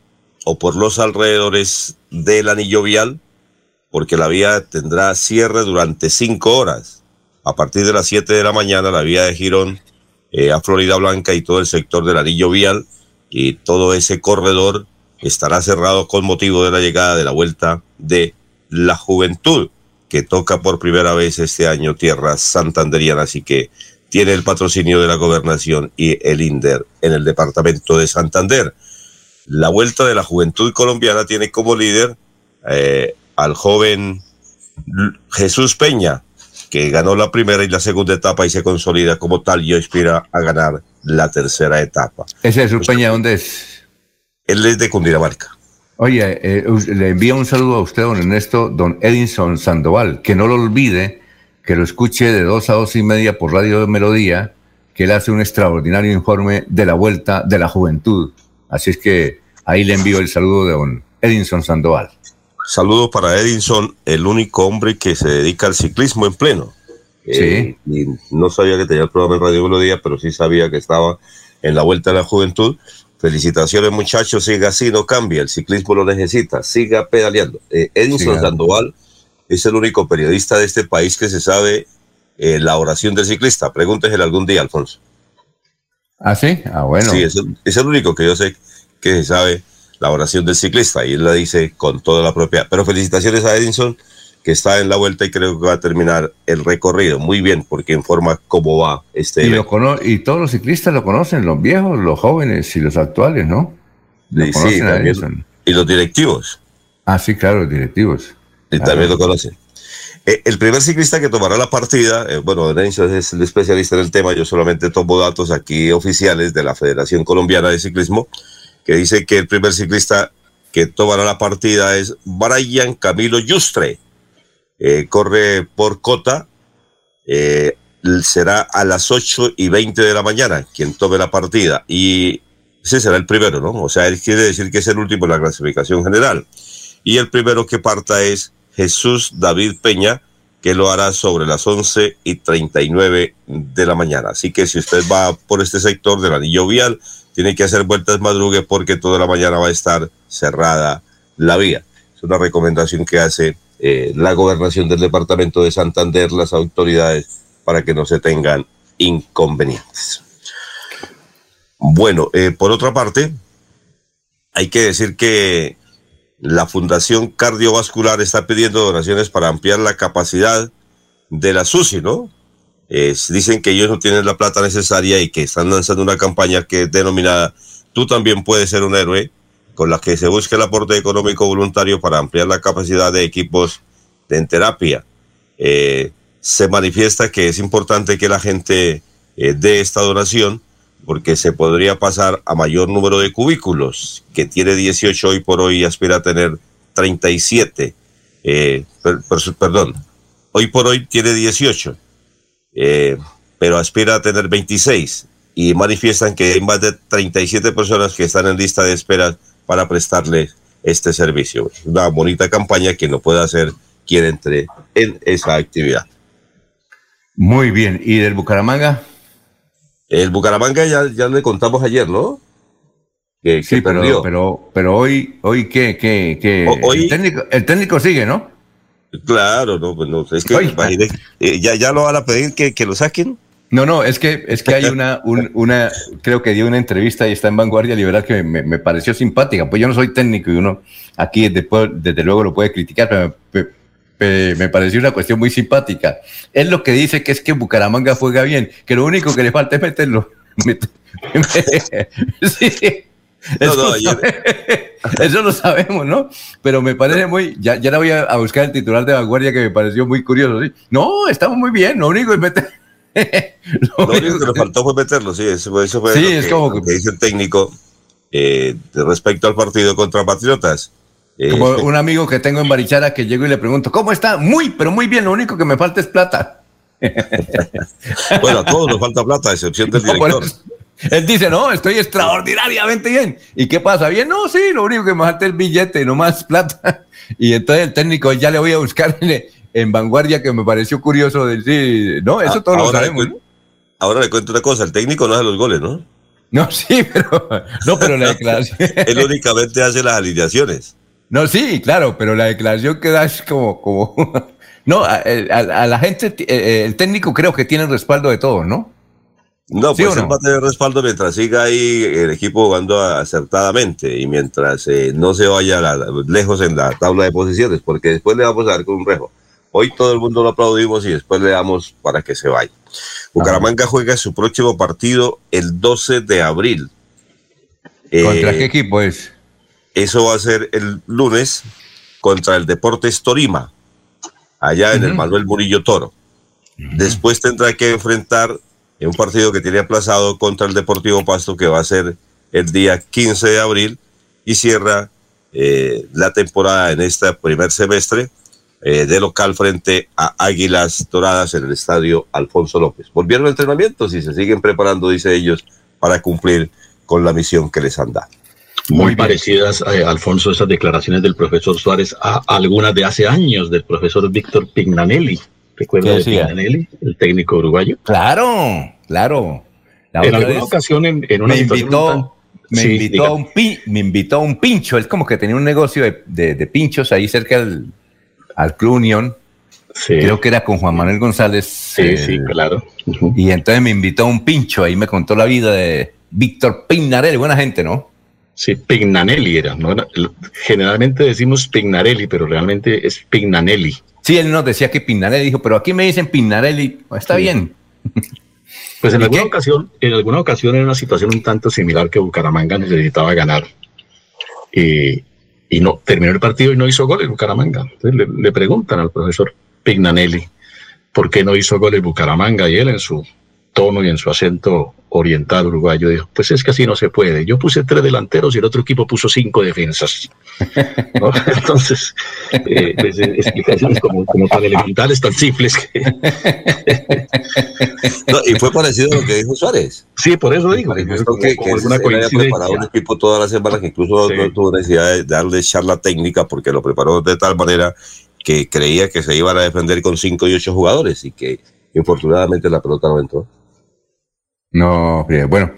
o por los alrededores del anillo vial, porque la vía tendrá cierre durante cinco horas. A partir de las siete de la mañana, la vía de Girón eh, a Florida Blanca y todo el sector del anillo vial y todo ese corredor estará cerrado con motivo de la llegada de la vuelta de la juventud, que toca por primera vez este año tierras santanderianas y que tiene el patrocinio de la gobernación y el INDER en el departamento de Santander. La Vuelta de la Juventud Colombiana tiene como líder eh, al joven Jesús Peña, que ganó la primera y la segunda etapa y se consolida como tal y aspira a ganar la tercera etapa. ¿Ese es Peña dónde es? Él es de Cundinamarca. Oye, eh, le envío un saludo a usted, don Ernesto, don Edinson Sandoval, que no lo olvide, que lo escuche de dos a dos y media por Radio de Melodía, que él hace un extraordinario informe de la vuelta de la juventud. Así es que ahí le envío el saludo de don Edinson Sandoval. Saludos para Edinson, el único hombre que se dedica al ciclismo en pleno. Eh, y no sabía que tenía el programa en Radio Melodía, pero sí sabía que estaba en la Vuelta de la Juventud. Felicitaciones muchachos, siga así, no cambia, el ciclismo lo necesita, siga pedaleando. Eh, Edinson Sandoval es el único periodista de este país que se sabe eh, la oración del ciclista. Pregúntesele algún día, Alfonso. Ah, sí, ah, bueno. Sí, es es el único que yo sé que se sabe la oración del ciclista y él la dice con toda la propiedad. Pero felicitaciones a Edinson que está en la vuelta y creo que va a terminar el recorrido muy bien porque informa cómo va este y, lo y todos los ciclistas lo conocen, los viejos, los jóvenes y los actuales, ¿no? sí, y los directivos. Ah, sí, claro, los directivos. Y también lo conocen. Eh, el primer ciclista que tomará la partida, eh, bueno, Edinson es el especialista en el tema, yo solamente tomo datos aquí oficiales de la Federación Colombiana de Ciclismo, que dice que el primer ciclista que tomará la partida es Brian Camilo Yustre. Eh, corre por cota. Eh, será a las 8 y 20 de la mañana quien tome la partida. Y ese será el primero, ¿no? O sea, él quiere decir que es el último en la clasificación general. Y el primero que parta es Jesús David Peña, que lo hará sobre las 11 y 39 de la mañana. Así que si usted va por este sector del anillo vial, tiene que hacer vueltas madrugue porque toda la mañana va a estar cerrada la vía. Es una recomendación que hace eh, la gobernación del departamento de Santander, las autoridades, para que no se tengan inconvenientes. Bueno, eh, por otra parte, hay que decir que la Fundación Cardiovascular está pidiendo donaciones para ampliar la capacidad de la SUSI, ¿no? Dicen que ellos no tienen la plata necesaria y que están lanzando una campaña que es denominada Tú también puedes ser un héroe, con la que se busca el aporte económico voluntario para ampliar la capacidad de equipos de terapia. Eh, se manifiesta que es importante que la gente eh, dé esta donación porque se podría pasar a mayor número de cubículos, que tiene 18 hoy por hoy y aspira a tener 37. Eh, perdón, hoy por hoy tiene 18 eh, pero aspira a tener 26 y manifiestan que hay más de 37 personas que están en lista de espera para prestarle este servicio. Una bonita campaña que no puede hacer quien entre en esa actividad. Muy bien. ¿Y del Bucaramanga? El Bucaramanga ya, ya le contamos ayer, ¿no? Que, sí, pero, pero, pero hoy, hoy ¿qué? qué, hoy, técnico, el técnico sigue, ¿no? Claro, no, pues no, es que eh, ya, ya lo van a pedir que, que, lo saquen. No, no, es que, es que hay una, una, creo que dio una entrevista y está en Vanguardia Liberal que me, me, pareció simpática. Pues yo no soy técnico y uno aquí después, desde luego lo puede criticar, pero me, me, pareció una cuestión muy simpática. Él lo que dice que es que Bucaramanga juega bien, que lo único que le falta es meterlo. sí. Eso, lo sabemos, ¿no? Pero me parece muy. Ya, ya la voy a, buscar el titular de vanguardia que me pareció muy curioso. ¿sí? No, estamos muy bien. Lo único es meter. lo, único que nos faltó fue meterlo, sí. Eso, fue sí, es como que, dice el técnico eh, respecto al partido contra Patriotas. Eh, como un amigo que tengo en Barichara que llego y le pregunto, ¿cómo está? Muy, pero muy bien. Lo único que me falta es plata. bueno, a todos nos falta plata, a excepción del director. Él dice, no, estoy extraordinariamente bien. ¿Y qué pasa? Bien, no, sí, lo único que me falta es el billete, no más plata. Y entonces el técnico ya le voy a buscar en vanguardia que me pareció curioso decir, no, eso todos lo sabemos. Ahora le cuento una cosa, el técnico no hace los goles, ¿no? No, sí, pero, no, pero la declaración. Él únicamente hace las alineaciones. No, sí, claro, pero la declaración que da es como, como, no, a, la gente, eh, el técnico creo que tiene el respaldo de todos, ¿no? No, pues él va a tener respaldo mientras siga ahí el equipo jugando acertadamente y mientras eh, no se vaya lejos en la tabla de posiciones, porque después le vamos a dar con un rejo. Hoy todo el mundo lo aplaudimos y después le damos para que se vaya. Bucaramanga juega su próximo partido el 12 de abril. ¿Contra eh, qué equipo es? Eso va a ser el lunes contra el Deportes Torima, allá en el Manuel Murillo Toro. Después tendrá que enfrentar en un partido que tiene aplazado contra el Deportivo Pasto, que va a ser el día 15 de abril, y cierra eh, la temporada en este primer semestre eh, de local frente a Águilas Doradas en el estadio Alfonso López. Volvieron a entrenamientos y se siguen preparando, dice ellos, para cumplir con la misión que les han dado. Muy parecidas, eh, Alfonso, esas declaraciones del profesor Suárez a algunas de hace años del profesor Víctor Pignanelli. ¿Recuerda de Pignanelli, el técnico uruguayo? Claro, claro. en alguna ocasión, en, una me invitó, me, invitó a un me invitó a un pincho. Él como que tenía un negocio de, de, pinchos ahí cerca del al Club Unión. Creo que era con Juan Manuel González. Sí, sí, claro. Y entonces me invitó a un pincho, ahí me contó la vida de Víctor Pignarelli, buena gente, ¿no? Sí, Pignanelli era, ¿no? Generalmente decimos Pignarelli, pero realmente es Pignanelli. Sí, él nos decía que Pignarelli dijo, pero aquí me dicen Pignarelli, pues está bien. Pues en alguna ocasión, en alguna ocasión era una situación un tanto similar que Bucaramanga necesitaba ganar. Y, no terminó el partido y no hizo gol en Bucaramanga. Entonces le, le preguntan al profesor Pignanelli por qué no hizo gol en Bucaramanga y él en su tono y en su acento oriental uruguayo dijo, pues es que así no se puede. Yo puse tres delanteros y el otro equipo puso cinco defensas. Entonces, eh, pues, eh, explicaciones como, tan elementales, tan simples. y fue parecido a lo que dijo Suárez. Sí, por eso digo. que, que, alguna preparado un equipo toda la semana que incluso no tuvo necesidad de darle charla técnica porque lo preparó de tal manera que creía que se iban a defender con cinco y ocho jugadores y que infortunadamente la pelota no entró. No, bueno,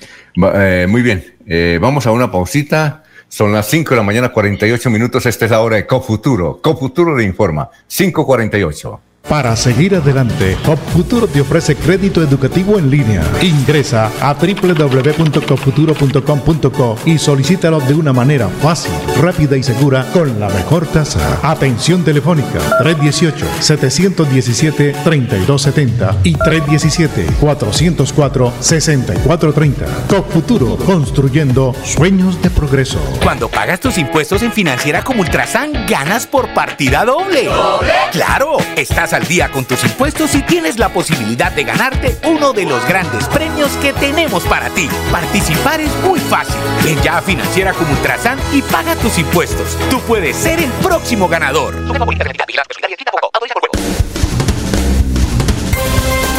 eh, muy bien. Eh, vamos a una pausita. Son las 5 de la mañana, 48 minutos. Esta es la hora de CoFuturo. CoFuturo le informa. 548. Para seguir adelante, CopFuturo te ofrece crédito educativo en línea. Ingresa a www.copfuturo.com.co y solicítalo de una manera fácil, rápida y segura con la mejor tasa. Atención telefónica 318-717-3270 y 317-404-6430. CopFuturo, construyendo sueños de progreso. Cuando pagas tus impuestos en Financiera como Ultrasan, ganas por partida doble. ¿Doble? ¡Claro! Estás al día con tus impuestos y tienes la posibilidad de ganarte uno de los grandes premios que tenemos para ti. Participar es muy fácil. Ven ya a Financiera como Ultrasan y paga tus impuestos. Tú puedes ser el próximo ganador.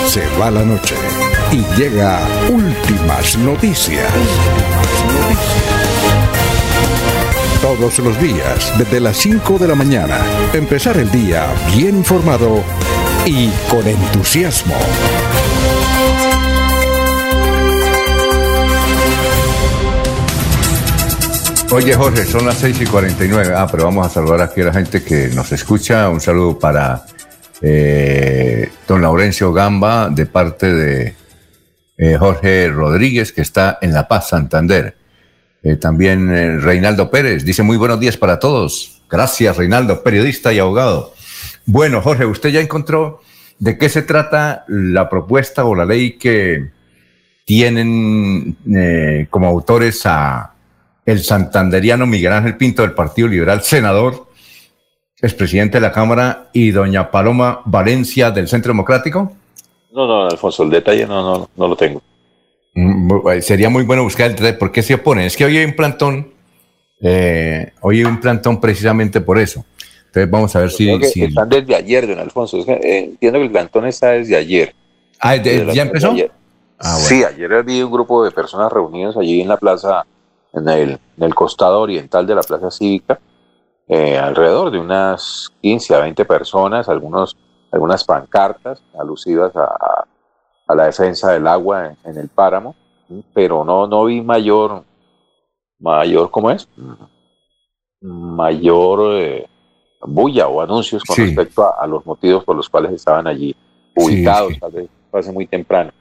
Se va la noche y llega últimas noticias. Todos los días, desde las 5 de la mañana. Empezar el día bien informado y con entusiasmo. Oye Jorge, son las 6 y 49. Ah, pero vamos a saludar aquí a la gente que nos escucha. Un saludo para eh, don Laurencio Gamba de parte de eh, Jorge Rodríguez que está en La Paz, Santander. Eh, también eh, Reinaldo Pérez dice muy buenos días para todos. Gracias, Reinaldo, periodista y abogado. Bueno, Jorge, usted ya encontró de qué se trata la propuesta o la ley que tienen eh, como autores a el santanderiano Miguel Ángel Pinto del Partido Liberal, senador, expresidente de la Cámara, y doña Paloma Valencia del Centro Democrático? No, no, Alfonso, el detalle no, no, no lo tengo. Eh, sería muy bueno buscar el detalle. ¿Por qué se oponen? Es que hoy hay un plantón, eh, hoy hay un plantón precisamente por eso. Entonces vamos a ver si, Están desde ayer, don Alfonso. Eh, entiendo que el plantón está desde ayer. Ah, ¿ya empezó? Ah, sí, ayer había un grupo de personas reunidas allí en la plaza, en el, en el costado oriental de la plaza cívica, alrededor de unas 15 a 20 personas, algunos, algunas pancartas alusivas a a la defensa del agua en, el páramo, pero no, no vi mayor, mayor, ¿cómo es? Mayor eh, bulla o anuncios con respecto a, los motivos por los cuales estaban allí ubicados, tal vez muy temprano,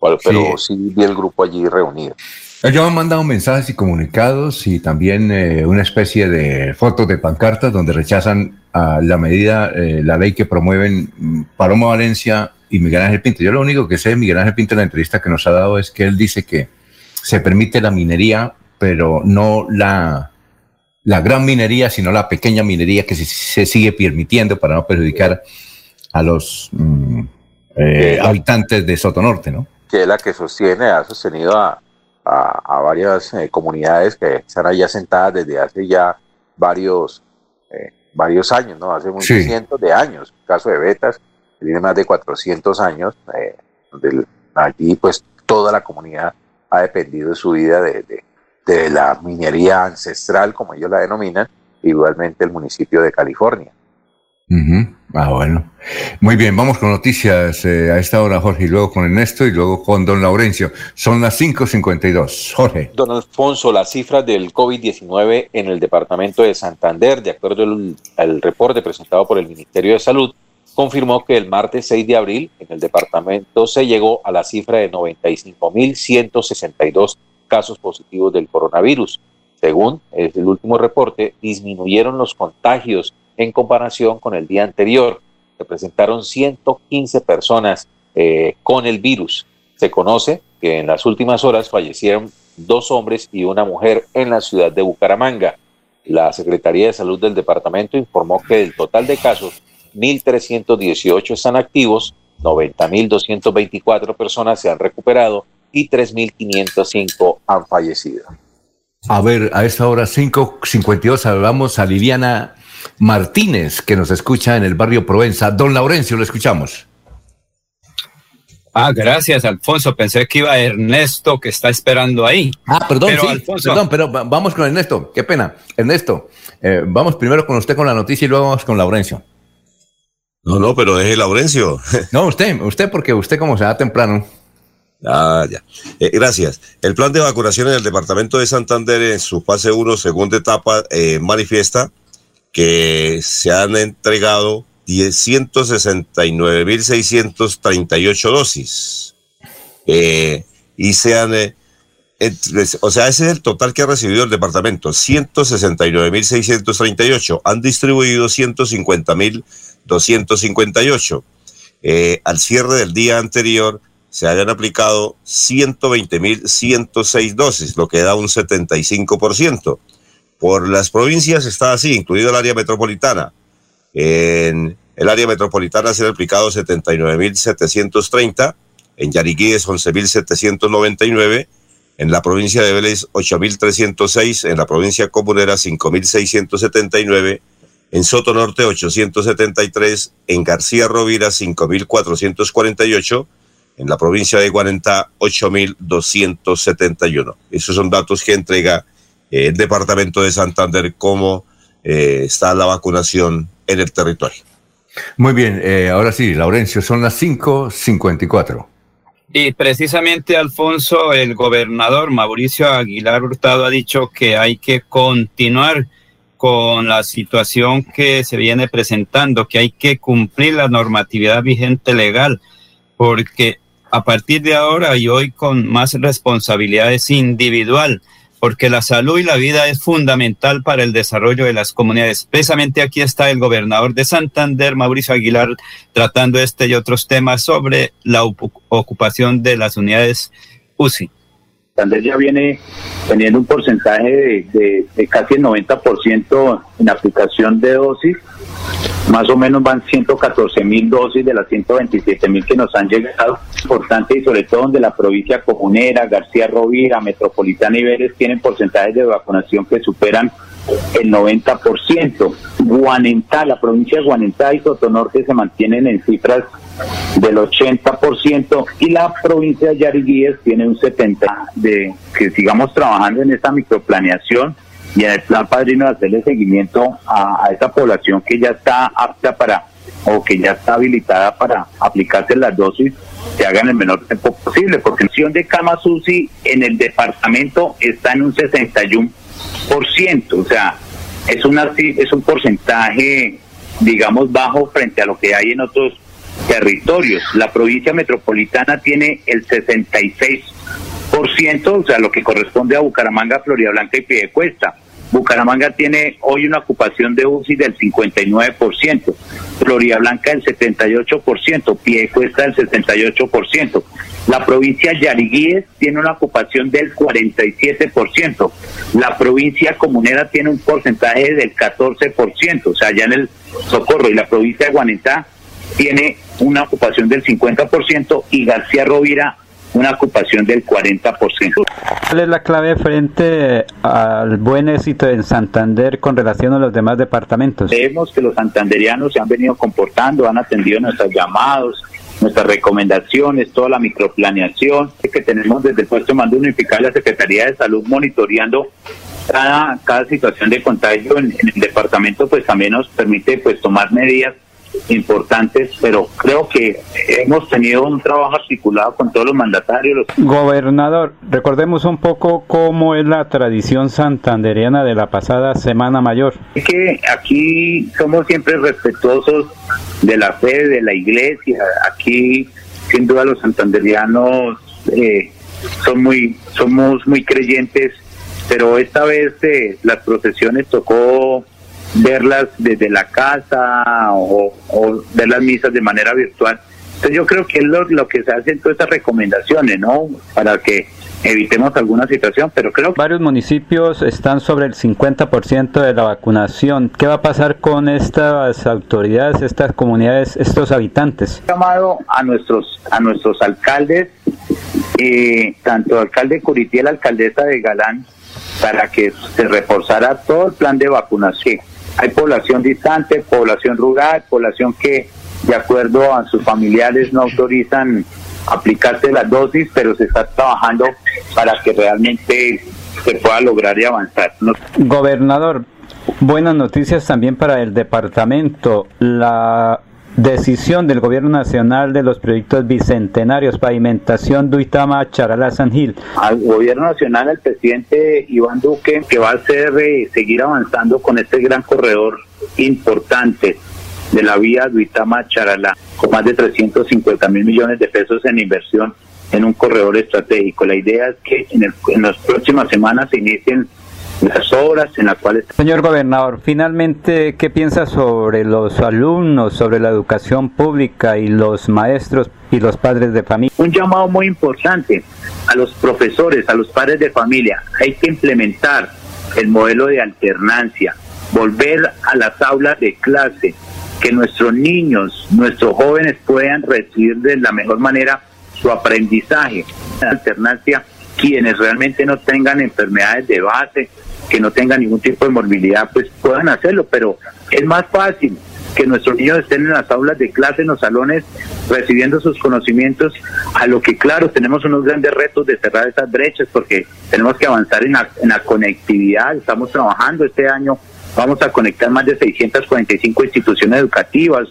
pero sí. vi el grupo allí reunido. Ellos han mandado mensajes y comunicados y también eh, una especie de fotos de pancartas donde rechazan a la medida, eh, la ley que promueven mm, Paloma Valencia y Miguel Ángel Pinto. Yo lo único que sé de Miguel Ángel Pinto en la entrevista que nos ha dado es que él dice que se permite la minería, pero no la, la gran minería, sino la pequeña minería que se, sigue permitiendo para no perjudicar a los mm, eh, habitantes de Soto Norte, ¿no? Que es la que sostiene, ha sostenido a, a, varias eh, comunidades que están allá sentadas desde hace ya varios, eh, varios años, ¿no? Hace muchos cientos de años. El caso de Betas tiene más de 400 años, donde allí pues toda la comunidad ha dependido de su vida de, de la minería ancestral, como ellos la denominan, igualmente el municipio de California. Ah, bueno. Muy bien, vamos con noticias eh, a esta hora, Jorge, y luego con Ernesto y luego con don Laurencio. Son las 5.52. Jorge. Don Alfonso, las cifras del COVID-19 en el departamento de Santander, de acuerdo al, al reporte presentado por el Ministerio de Salud, confirmó que el martes 6 de abril en el departamento se llegó a la cifra de 95.162 casos positivos del coronavirus. Según el último reporte, disminuyeron los contagios en comparación con el día anterior. Se presentaron 115 personas eh, con el virus. Se conoce que en las últimas horas fallecieron dos hombres y una mujer en la ciudad de Bucaramanga. La Secretaría de Salud del departamento informó que del total de casos, 1.318 están activos, 90.224 personas se han recuperado y 3.505 han fallecido. A ver, a esta hora 5.52 hablamos a Liliana Martínez, que nos escucha en el barrio Provenza. Don Laurencio, lo escuchamos. Ah, gracias, Alfonso. Pensé que iba Ernesto, que está esperando ahí. Ah, perdón, sí, perdón, pero vamos con Ernesto. Qué pena. Ernesto, eh, vamos primero con usted con la noticia y luego vamos con Laurencio. No, no, pero deje Laurencio. No, usted, usted, porque usted como se da temprano. Ah, ya. Eh, gracias. El plan de vacunación en el departamento de Santander en su fase 1, segunda etapa, eh, manifiesta que se han entregado 169.638 dosis. Eh, y se han, o sea, ese es el total que ha recibido el departamento, 169.638. Han distribuido 150.258. al cierre del día anterior, se hayan aplicado 120.106 dosis, lo que da un 75%. Por las provincias está así, incluido el área metropolitana. En el área metropolitana se han aplicado 79.730, en Yariquíes 11.799, en la provincia de Vélez 8.306, en la provincia comunera 5.679, en Soto Norte 873, en García Rovira 5.448, en la provincia de Guarentá 8.271. Esos son datos que entrega eh, el departamento de Santander cómo eh, está la vacunación en el territorio. Muy bien, eh, ahora sí, Laurencio, son las 5.54. Y precisamente, Alfonso, el gobernador Mauricio Aguilar Hurtado ha dicho que hay que continuar con la situación que se viene presentando, que hay que cumplir la normatividad vigente legal, porque a partir de ahora y hoy con más responsabilidades individual, porque la salud y la vida es fundamental para el desarrollo de las comunidades. Precisamente aquí está el gobernador de Santander, Mauricio Aguilar, tratando este y otros temas sobre la ocupación de las unidades UCI. Santander ya viene teniendo un porcentaje de, de casi el 90% en aplicación de dosis más o menos van 114 mil dosis de las 127 mil que nos han llegado. Importante y sobre todo donde la provincia comunera, García Rovira, Metropolitana y Vélez tienen porcentajes de vacunación que superan el 90%. Guanentá, la provincia de Guanentá y Sotonorte se mantienen en cifras del 80% y la provincia de Yariguíes tiene un 70% de que sigamos trabajando en esta microplaneación y en el plan padrino de hacerle seguimiento a, esa población que ya está apta para o que ya está habilitada para aplicarse las dosis se haga en el menor tiempo posible, porque la opción de camas UCI en el departamento está en un 61%, o sea, es, una, es un porcentaje, digamos, bajo frente a lo que hay en otros territorios. La provincia metropolitana tiene el 66% o sea, lo que corresponde a Bucaramanga, Florida Blanca y Piedecuesta. Bucaramanga tiene hoy una ocupación de UCI del 59%, Florida Blanca del 78%, Piedecuesta del 68%. La provincia Yariguíes tiene una ocupación del 47%. La provincia Comunera tiene un porcentaje del 14%, o sea, ya en el Socorro. Y la provincia de Guanetá tiene una ocupación del 50% y García Rovira una ocupación del 40%. ¿Cuál es la clave frente al buen éxito en Santander con relación a los demás departamentos? Vemos que los santanderianos se han venido comportando, han atendido nuestros llamados, nuestras recomendaciones, toda la microplaneación que tenemos desde el puesto de mando unificado de la Secretaría de Salud monitoreando cada, cada situación de contagio en, en el departamento, pues también nos permite pues tomar medidas importantes, pero creo que hemos tenido un trabajo articulado con todos los mandatarios. Gobernador, recordemos un poco cómo es la tradición santanderiana de la pasada Semana Mayor. Es que aquí somos siempre respetuosos de la fe, de la iglesia. Aquí, sin duda, los santanderianos eh, son muy, somos muy creyentes, pero esta vez eh, las procesiones tocó verlas desde la casa o, ver las misas de manera virtual. Entonces yo creo que es lo, que se hace en todas estas recomendaciones, ¿no? Para que evitemos alguna situación, pero creo que... Varios municipios están sobre el 50% de la vacunación. ¿Qué va a pasar con estas autoridades, estas comunidades, estos habitantes? llamado a nuestros, a nuestros alcaldes, eh, tanto alcalde Curití y la alcaldesa de Galán, para que se reforzara todo el plan de vacunación hay población distante, población rural, población que de acuerdo a sus familiares no autorizan aplicarse la dosis, pero se está trabajando para que realmente se pueda lograr y avanzar. Gobernador, buenas noticias también para el departamento. Decisión del Gobierno Nacional de los proyectos bicentenarios, pavimentación Duitama, Charalá, San Gil. Al Gobierno Nacional, el presidente Iván Duque, que va a hacer eh, seguir avanzando con este gran corredor importante de la vía Duitama, Charalá, con más de 350 mil millones de pesos en inversión en un corredor estratégico. La idea es que en, en las próximas semanas se inicien las obras en las cuales... Señor gobernador, finalmente, ¿qué piensa sobre los alumnos, sobre la educación pública y los maestros y los padres de familia? Un llamado muy importante a los profesores, a los padres de familia. Hay que implementar el modelo de alternancia, volver a las aulas de clase, que nuestros niños, nuestros jóvenes puedan recibir de la mejor manera su aprendizaje. Alternancia, quienes realmente no tengan enfermedades de base, que no tengan ningún tipo de morbilidad, pues puedan hacerlo, pero es más fácil que nuestros niños estén en las aulas de clase, en los salones, recibiendo sus conocimientos, a lo que claro, tenemos unos grandes retos de cerrar esas brechas, porque tenemos que avanzar en la, en la conectividad, estamos trabajando este año, vamos a conectar más de 645 instituciones educativas,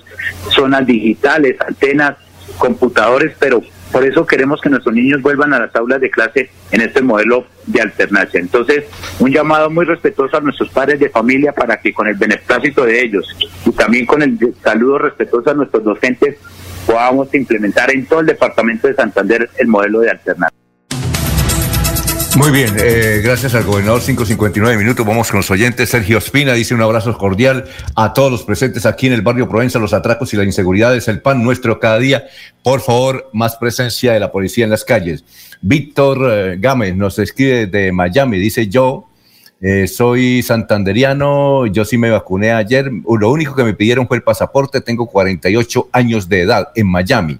zonas digitales, antenas, computadores, pero por eso queremos que nuestros niños vuelvan a las aulas de clase en este modelo de alternancia. Entonces, un llamado muy respetuoso a nuestros padres de familia para que con el beneplácito de ellos y también con el saludo respetuoso a nuestros docentes podamos implementar en todo el departamento de Santander el modelo de alternancia. Muy bien, eh, gracias al gobernador 559 minutos. Vamos con los oyentes. Sergio Espina dice un abrazo cordial a todos los presentes aquí en el barrio Provenza. Los atracos y la inseguridad es el pan nuestro cada día. Por favor, más presencia de la policía en las calles. Víctor eh, Gámez nos escribe de Miami. Dice yo, eh, soy santanderiano, yo sí me vacuné ayer. Lo único que me pidieron fue el pasaporte. Tengo 48 años de edad en Miami.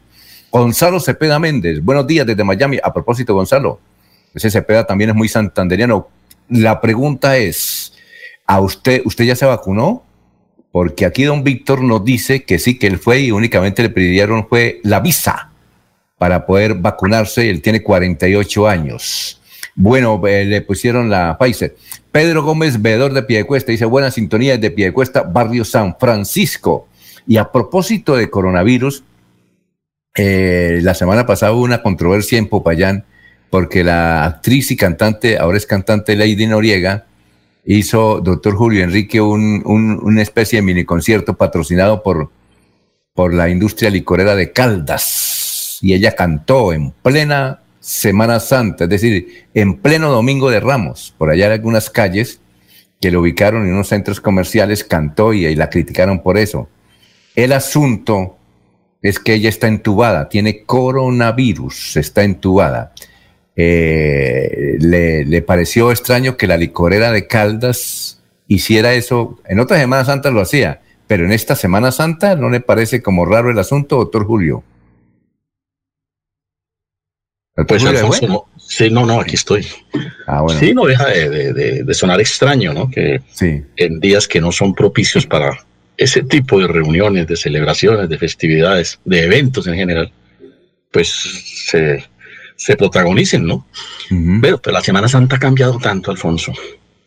Gonzalo Cepeda Méndez, buenos días desde Miami. A propósito, Gonzalo, ese Cepeda también es muy santanderiano. La pregunta es, ¿a usted, usted ya se vacunó? Porque aquí don Víctor nos dice que sí, que él fue y únicamente le pidieron fue la visa para poder vacunarse. Él tiene 48 años. Bueno, eh, le pusieron la Pfizer. Pedro Gómez, veedor de Piedecuesta, dice, buena sintonía de Piedecuesta, barrio San Francisco. Y a propósito de coronavirus, eh, la semana pasada hubo una controversia en Popayán porque la actriz y cantante, ahora es cantante Lady Noriega, hizo doctor Julio Enrique un, una especie de mini concierto patrocinado por, por la industria licorera de Caldas. Y ella cantó en plena Semana Santa, es decir, en pleno Domingo de Ramos, por allá en algunas calles que lo ubicaron en unos centros comerciales, cantó y, y la criticaron por eso. El asunto es que ella está entubada, tiene coronavirus, está entubada. Eh, le, pareció extraño que la licorera de Caldas hiciera eso. En otras Semanas Santas lo hacía, pero en esta Semana Santa no le parece como raro el asunto, doctor Julio. Pues Alfonso, no, sí, no, no, aquí estoy. Ah, bueno. Sí, no deja de, de, de, sonar extraño, ¿no? Que sí. en días que no son propicios para ese tipo de reuniones, de celebraciones, de festividades, de eventos en general, pues se, se protagonicen, ¿no? Uh -huh. Pero la Semana Santa ha cambiado tanto, Alfonso.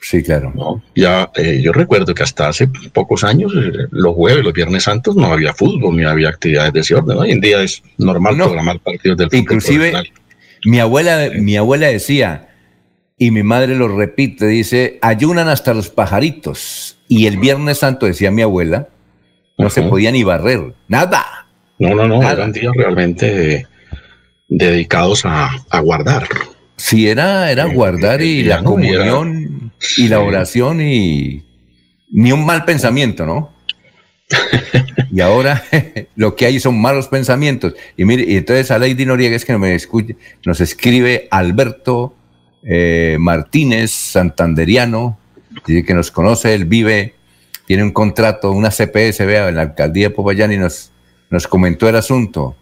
Sí, claro. ¿no? Ya, eh, yo recuerdo que hasta hace pocos años, eh, los jueves, los viernes santos, no había fútbol ni había actividades de ese orden. ¿no? Hoy en día es normal no. programar partidos del Inclusive, fútbol mi abuela, mi abuela decía, y mi madre lo repite, dice, ayunan hasta los pajaritos. Y el Viernes Santo, decía mi abuela, no se podía ni barrer, nada. No, no, no, eran días realmente dedicados a, a guardar. Sí, era, era guardar y la no, comunión era, y la oración y ni un mal pensamiento, ¿no? y ahora lo que hay son malos pensamientos. Y mire, y entonces a Lady Noriega es que me escuche, nos escribe Alberto eh, Martínez, santanderiano, dice que nos conoce, él vive, tiene un contrato, una CPS, vea, en la alcaldía de Popayán y nos, nos comentó el asunto.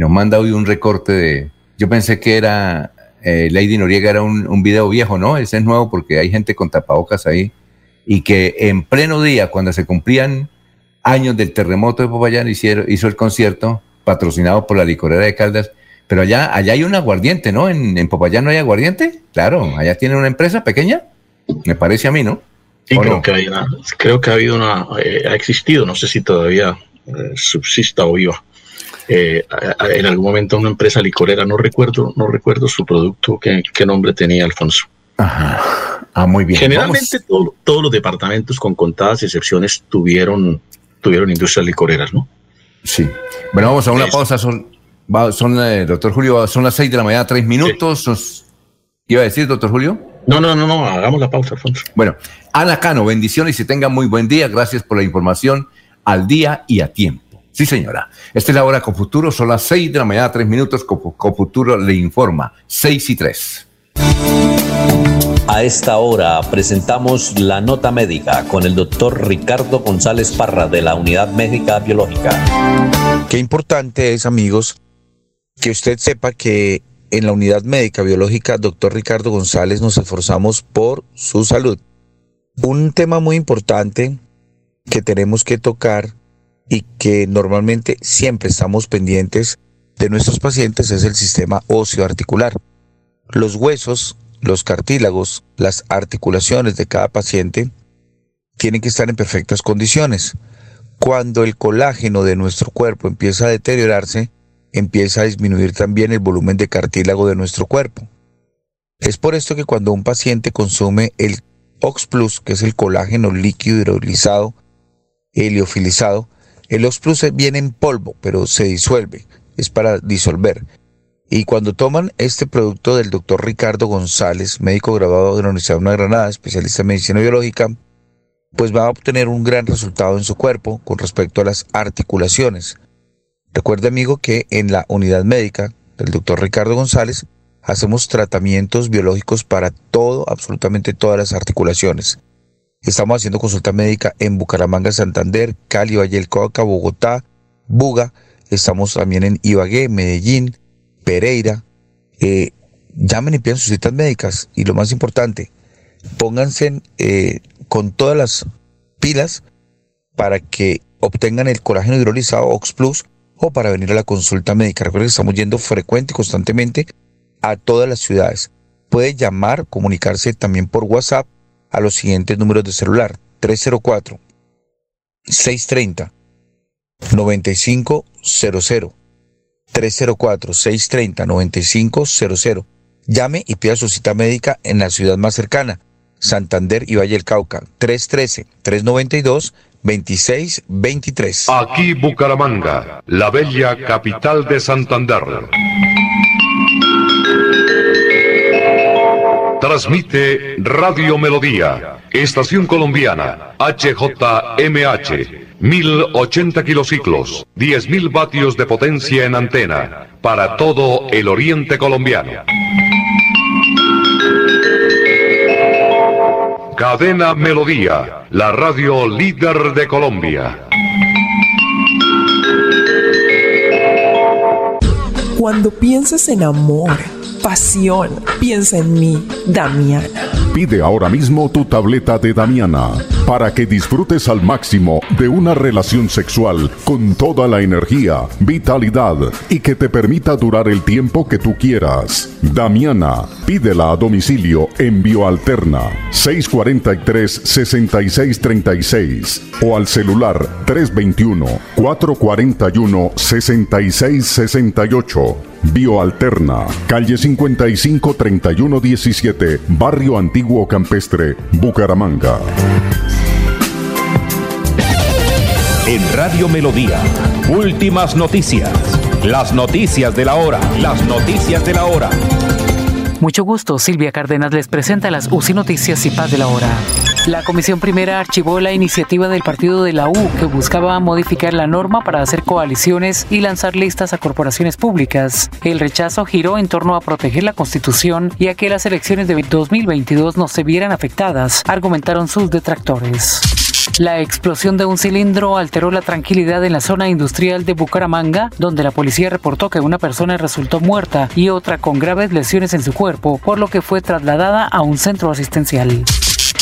Nos manda hoy un recorte de. Yo pensé que era eh, Lady Noriega, era un, un video viejo, ¿no? Ese es nuevo porque hay gente con tapabocas ahí. Y que en pleno día, cuando se cumplían años del terremoto de Popayán hicieron, hizo el concierto patrocinado por la licorera de Caldas, pero allá, allá hay un aguardiente, ¿no? En, en Popayán no hay aguardiente, claro, allá tienen una empresa pequeña, me parece a mí, ¿no? Sí, creo, no? que hay una, creo que ha habido una, eh, ha existido, no sé si todavía eh, subsista o viva. Eh, en algún momento una empresa licorera, no recuerdo, no recuerdo su producto, qué, qué nombre tenía Alfonso. Ajá. Ah, muy bien. Generalmente todo, todos los departamentos, con contadas excepciones, tuvieron tuvieron industrias licoreras, ¿no? Sí. Bueno, vamos a una pausa. Son, son eh, doctor Julio, son las seis de la mañana, tres minutos. Sí. ¿Iba a decir, doctor Julio? No, no, no, no, hagamos la pausa, Alfonso. Bueno, Ana Cano, bendiciones y tenga muy buen día. Gracias por la información al día y a tiempo. Sí, señora. Esta es la hora con futuro, son las seis de la mañana, tres minutos. Con futuro le informa. Seis y tres. A esta hora presentamos la nota médica con el doctor Ricardo González Parra de la Unidad Médica Biológica. Qué importante es, amigos, que usted sepa que en la Unidad Médica Biológica, doctor Ricardo González, nos esforzamos por su salud. Un tema muy importante que tenemos que tocar y que normalmente siempre estamos pendientes de nuestros pacientes es el sistema óseo articular. Los huesos los cartílagos, las articulaciones de cada paciente tienen que estar en perfectas condiciones. Cuando el colágeno de nuestro cuerpo empieza a deteriorarse, empieza a disminuir también el volumen de cartílago de nuestro cuerpo. Es por esto que cuando un paciente consume el Ox Plus, que es el colágeno líquido hidrolizado, heliofilizado, el Ox Plus viene en polvo, pero se disuelve, es para disolver. Y cuando toman este producto del doctor Ricardo González, médico graduado de la Universidad de Granada, especialista en medicina biológica, pues va a obtener un gran resultado en su cuerpo con respecto a las articulaciones. Recuerde amigo que en la unidad médica del doctor Ricardo González hacemos tratamientos biológicos para todo, absolutamente todas las articulaciones. Estamos haciendo consulta médica en Bucaramanga, Santander, Cali, Valle del Cauca, Bogotá, Buga. Estamos también en Ibagué, Medellín, Pereira, eh, llamen y pidan sus citas médicas. Y lo más importante, pónganse eh, con todas las pilas para que obtengan el colágeno hidrolizado Ox Plus o para venir a la consulta médica. Recuerden que estamos yendo frecuente y constantemente a todas las ciudades. Puede llamar, comunicarse también por WhatsApp a los siguientes números de celular. 304 630 9500 304-630-9500. Llame y pida su cita médica en la ciudad más cercana, Santander y Valle del Cauca, 313-392-2623. Aquí Bucaramanga, la bella capital de Santander. Transmite Radio Melodía, Estación Colombiana, HJMH. 1080 kilociclos, 10.000 vatios de potencia en antena, para todo el oriente colombiano. Cadena Melodía, la radio líder de Colombia. Cuando pienses en amor, pasión, piensa en mí, Damiana. Pide ahora mismo tu tableta de Damiana para que disfrutes al máximo de una relación sexual con toda la energía, vitalidad y que te permita durar el tiempo que tú quieras. Damiana, pídela a domicilio en Bioalterna 643-6636 o al celular 321-441-6668. Bioalterna, calle 55 3117, Barrio Antiguo Campestre, Bucaramanga. En Radio Melodía, últimas noticias. Las noticias de la hora, las noticias de la hora. Mucho gusto, Silvia Cárdenas les presenta las UCI Noticias y Paz de la Hora. La Comisión Primera archivó la iniciativa del partido de la U que buscaba modificar la norma para hacer coaliciones y lanzar listas a corporaciones públicas. El rechazo giró en torno a proteger la Constitución y a que las elecciones de 2022 no se vieran afectadas, argumentaron sus detractores. La explosión de un cilindro alteró la tranquilidad en la zona industrial de Bucaramanga, donde la policía reportó que una persona resultó muerta y otra con graves lesiones en su cuerpo, por lo que fue trasladada a un centro asistencial.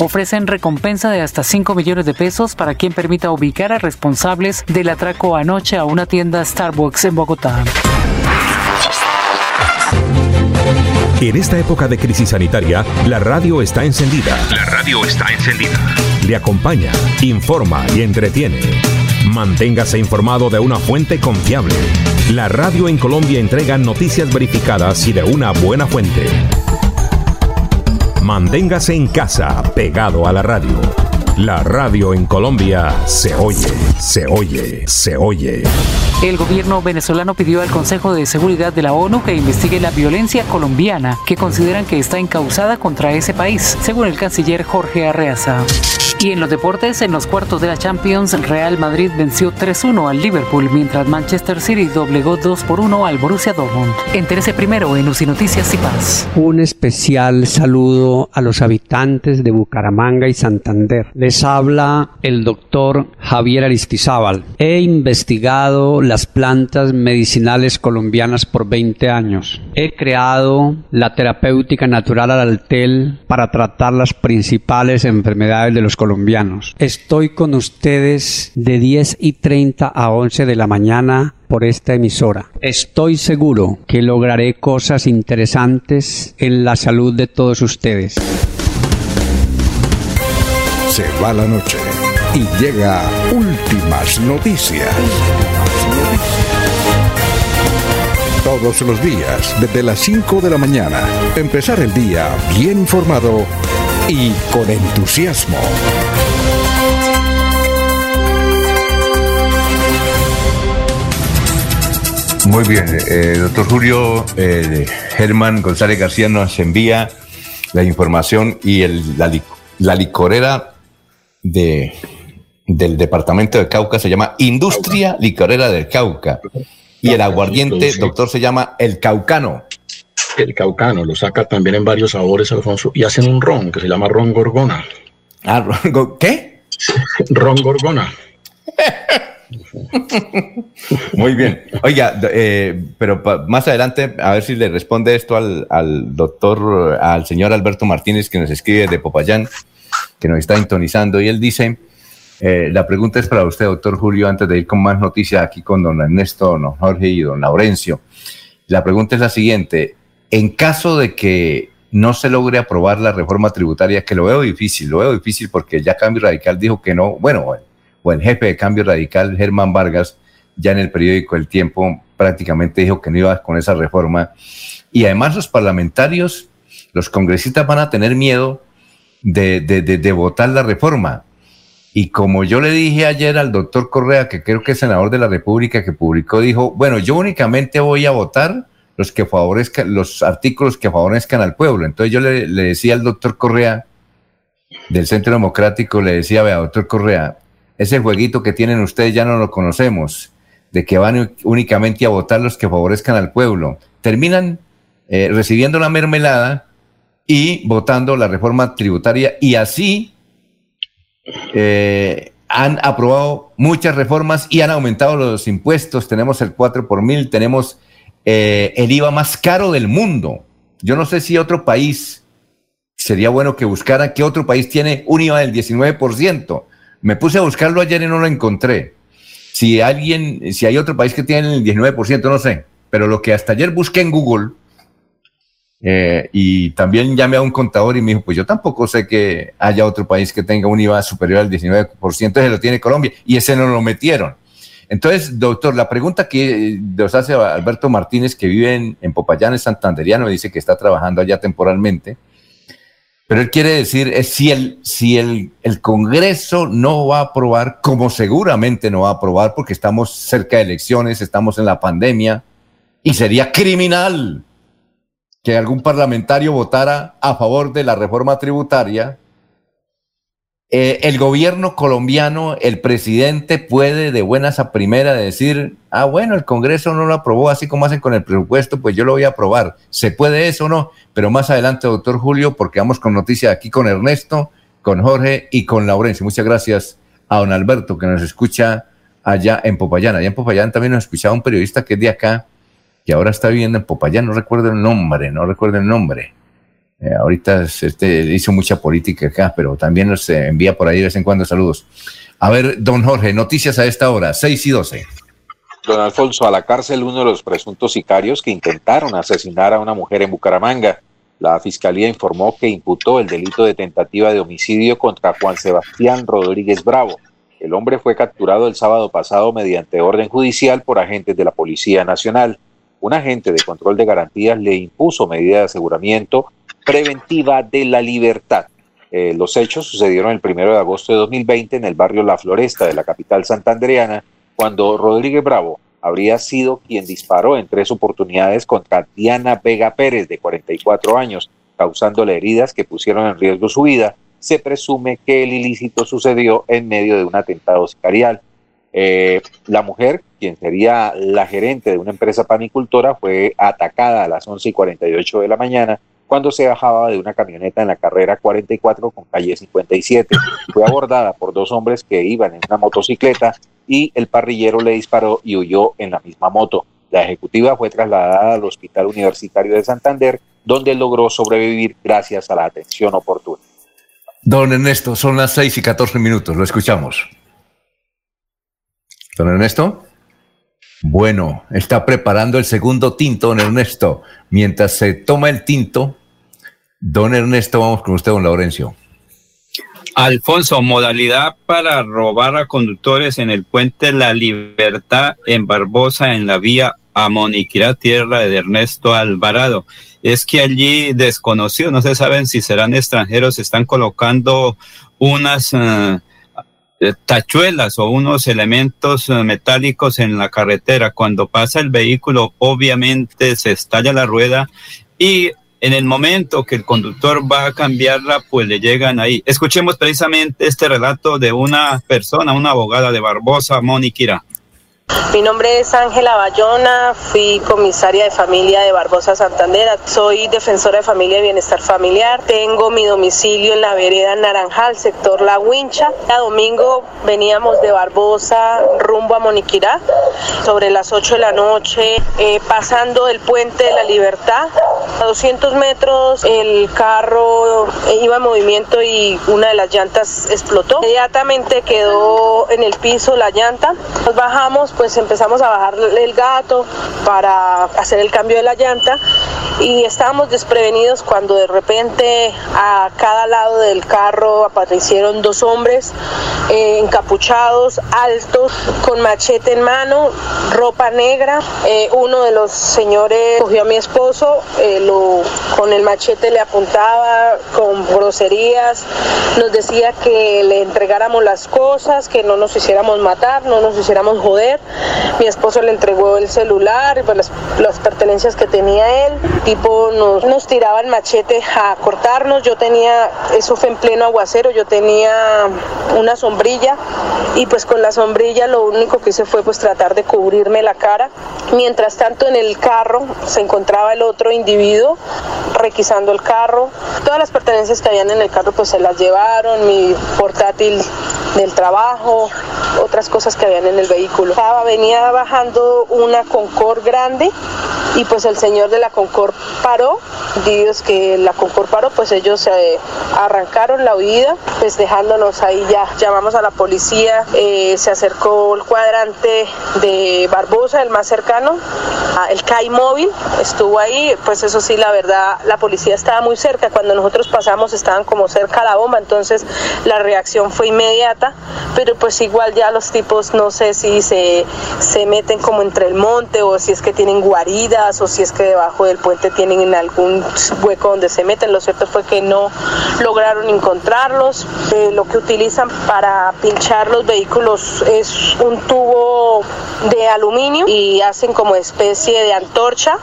Ofrecen recompensa de hasta 5 millones de pesos para quien permita ubicar a responsables del atraco anoche a una tienda Starbucks en Bogotá. En esta época de crisis sanitaria, la radio está encendida. La radio está encendida. Le acompaña, informa y entretiene. Manténgase informado de una fuente confiable. La radio en Colombia entrega noticias verificadas y de una buena fuente. Manténgase en casa, pegado a la radio. La radio en Colombia se oye, se oye, se oye. El gobierno venezolano pidió al Consejo de Seguridad de la ONU que investigue la violencia colombiana que consideran que está encausada contra ese país, según el canciller Jorge Arreaza. Y en los deportes, en los cuartos de la Champions, Real Madrid venció 3-1 al Liverpool, mientras Manchester City doblegó 2 por 1 al Borussia Dortmund. Entérese primero en UCI Noticias y Paz. Un especial saludo a los habitantes de Bucaramanga y Santander. Les habla el doctor Javier Aristizábal. He investigado las plantas medicinales colombianas por 20 años. He creado la terapéutica natural al altel para tratar las principales enfermedades de los colombianos colombianos. Estoy con ustedes de 10 y 30 a 11 de la mañana por esta emisora. Estoy seguro que lograré cosas interesantes en la salud de todos ustedes. Se va la noche y llega últimas noticias. Todos los días, desde las 5 de la mañana, empezar el día bien informado y con entusiasmo. Muy bien, eh, doctor Julio eh, Germán González García nos envía la información y el, la, la, licorera de, del departamento de Cauca se llama Industria Licorera del Cauca y el aguardiente, doctor, se llama El Caucano el caucano, lo saca también en varios sabores, Alfonso, y hacen un ron que se llama ron gorgona. Ah, ¿qué? ron gorgona. Muy bien. Oiga, eh, pero más adelante, a ver si le responde esto al, al, doctor, al señor Alberto Martínez, que nos escribe de Popayán, que nos está intonizando, y él dice, eh, la pregunta es para usted, doctor Julio, antes de ir con más noticias aquí con don Ernesto, don Jorge y don Laurencio. La pregunta es la siguiente, en caso de que no se logre aprobar la reforma tributaria, que lo veo difícil, lo veo difícil porque ya Cambio Radical dijo que no, bueno, o el jefe de Cambio Radical, Germán Vargas, ya en el periódico El Tiempo prácticamente dijo que no iba con esa reforma. Y además los parlamentarios, los congresistas van a tener miedo de, de, votar la reforma. Y como yo le dije ayer al doctor Correa, que creo que es senador de la República, que publicó, dijo, bueno, yo únicamente voy a votar los que favorezcan, los artículos que favorezcan al pueblo. Entonces yo le, decía al doctor Correa del Centro Democrático, le decía, vea, doctor Correa, ese jueguito que tienen ustedes ya no lo conocemos, de que van únicamente a votar los que favorezcan al pueblo. Terminan eh, recibiendo la mermelada y votando la reforma tributaria y así eh, han aprobado muchas reformas y han aumentado los impuestos. Tenemos el 4 por mil, tenemos eh, el IVA más caro del mundo. Yo no sé si otro país, sería bueno que buscara qué otro país tiene un IVA del 19%. Me puse a buscarlo ayer y no lo encontré. Si alguien, si hay otro país que tiene el 19%, no sé. Pero lo que hasta ayer busqué en Google, eh, y también llamé a un contador y me dijo, pues yo tampoco sé que haya otro país que tenga un IVA superior al 19%, ese lo tiene Colombia, y ese no lo metieron. Entonces, doctor, la pregunta que nos hace Alberto Martínez, que vive en, en Popayán, es santanderiano, dice que está trabajando allá temporalmente, pero él quiere decir, es si, el, si el, el Congreso no va a aprobar, como seguramente no va a aprobar, porque estamos cerca de elecciones, estamos en la pandemia, y sería criminal que algún parlamentario votara a favor de la reforma tributaria, eh, el gobierno colombiano, el presidente puede de buenas a primera decir, ah, bueno, el Congreso no lo aprobó, así como hacen con el presupuesto, pues yo lo voy a aprobar. ¿Se puede eso o no? Pero más adelante, doctor Julio, porque vamos con noticias aquí con Ernesto, con Jorge y con Laurencio. Muchas gracias a don Alberto, que nos escucha allá en Popayán. Allá en Popayán también nos escuchaba un periodista que es de acá, que ahora está viviendo en Popayán, no recuerdo el nombre, no recuerdo el nombre. Eh, ahorita este, hizo mucha política acá, pero también nos eh, envía por ahí de vez en cuando saludos. A ver, don Jorge, noticias a esta hora, 6 y 12. Don Alfonso, a la cárcel uno de los presuntos sicarios que intentaron asesinar a una mujer en Bucaramanga. La fiscalía informó que imputó el delito de tentativa de homicidio contra Juan Sebastián Rodríguez Bravo. El hombre fue capturado el sábado pasado mediante orden judicial por agentes de la Policía Nacional un agente de control de garantías le impuso medida de aseguramiento preventiva de la libertad. Eh, los hechos sucedieron el 1 de agosto de 2020 en el barrio La Floresta de la capital santandereana, cuando Rodríguez Bravo habría sido quien disparó en tres oportunidades contra Diana Vega Pérez, de 44 años, causándole heridas que pusieron en riesgo su vida. Se presume que el ilícito sucedió en medio de un atentado sicarial. Eh, la mujer, quien sería la gerente de una empresa panicultora, fue atacada a las 11 y 48 de la mañana cuando se bajaba de una camioneta en la carrera 44 con calle 57. Fue abordada por dos hombres que iban en una motocicleta y el parrillero le disparó y huyó en la misma moto. La ejecutiva fue trasladada al Hospital Universitario de Santander, donde logró sobrevivir gracias a la atención oportuna. Don Ernesto, son las 6 y 14 minutos, lo escuchamos. Don Ernesto. Bueno, está preparando el segundo tinto, don Ernesto. Mientras se toma el tinto, don Ernesto, vamos con usted, don Laurencio. Alfonso, modalidad para robar a conductores en el puente La Libertad en Barbosa, en la vía a Moniquirá, tierra de Ernesto Alvarado. Es que allí desconocido, no se saben si serán extranjeros, están colocando unas... Uh, tachuelas o unos elementos eh, metálicos en la carretera. Cuando pasa el vehículo, obviamente se estalla la rueda y en el momento que el conductor va a cambiarla, pues le llegan ahí. Escuchemos precisamente este relato de una persona, una abogada de Barbosa, Mónica mi nombre es Ángela Bayona, fui comisaria de familia de Barbosa Santander, soy defensora de familia y bienestar familiar, tengo mi domicilio en la vereda Naranjal, sector La Wincha. A domingo veníamos de Barbosa rumbo a Moniquirá, sobre las 8 de la noche, eh, pasando el puente de la Libertad. A 200 metros el carro iba en movimiento y una de las llantas explotó. Inmediatamente quedó en el piso la llanta. Nos bajamos pues empezamos a bajarle el gato para hacer el cambio de la llanta y estábamos desprevenidos cuando de repente a cada lado del carro aparecieron dos hombres eh, encapuchados, altos, con machete en mano, ropa negra. Eh, uno de los señores cogió a mi esposo, eh, lo, con el machete le apuntaba con groserías, nos decía que le entregáramos las cosas, que no nos hiciéramos matar, no nos hiciéramos joder Mi esposo le entregó el celular y pues las, las pertenencias que tenía él. Tipo nos, nos tiraba el machete a cortarnos. Yo tenía, eso fue en pleno aguacero, yo tenía una sombrilla y pues con la sombrilla lo único que hice fue pues tratar de cubrirme la cara. Mientras tanto en el carro se encontraba el otro individuo requisando el carro. Todas las pertenencias que habían en el carro pues se las llevaron, mi portátil del trabajo, otras cosas que habían en el vehículo. Estaba, venía bajando una Concord grande y pues el señor de la Concord paró, Dios que la Concord paró, pues ellos se arrancaron la huida, pues dejándonos ahí ya, llamamos a la policía, eh, se acercó el cuadrante de Barbosa, el más cercano, el CAI móvil, estuvo ahí, pues eso sí, la verdad, la policía estaba muy cerca, cuando nosotros pasamos estaban como cerca a la bomba, entonces la reacción fue inmediata, pero pues igual ya los tipos no sé si se, se meten como entre el monte o si es que tienen guaridas o si es que debajo del puente tienen en algún hueco donde se meten, lo cierto fue que no lograron encontrarlos, eh, lo que utilizan para pinchar los vehículos es un tubo de aluminio y hacen como especie de antorcha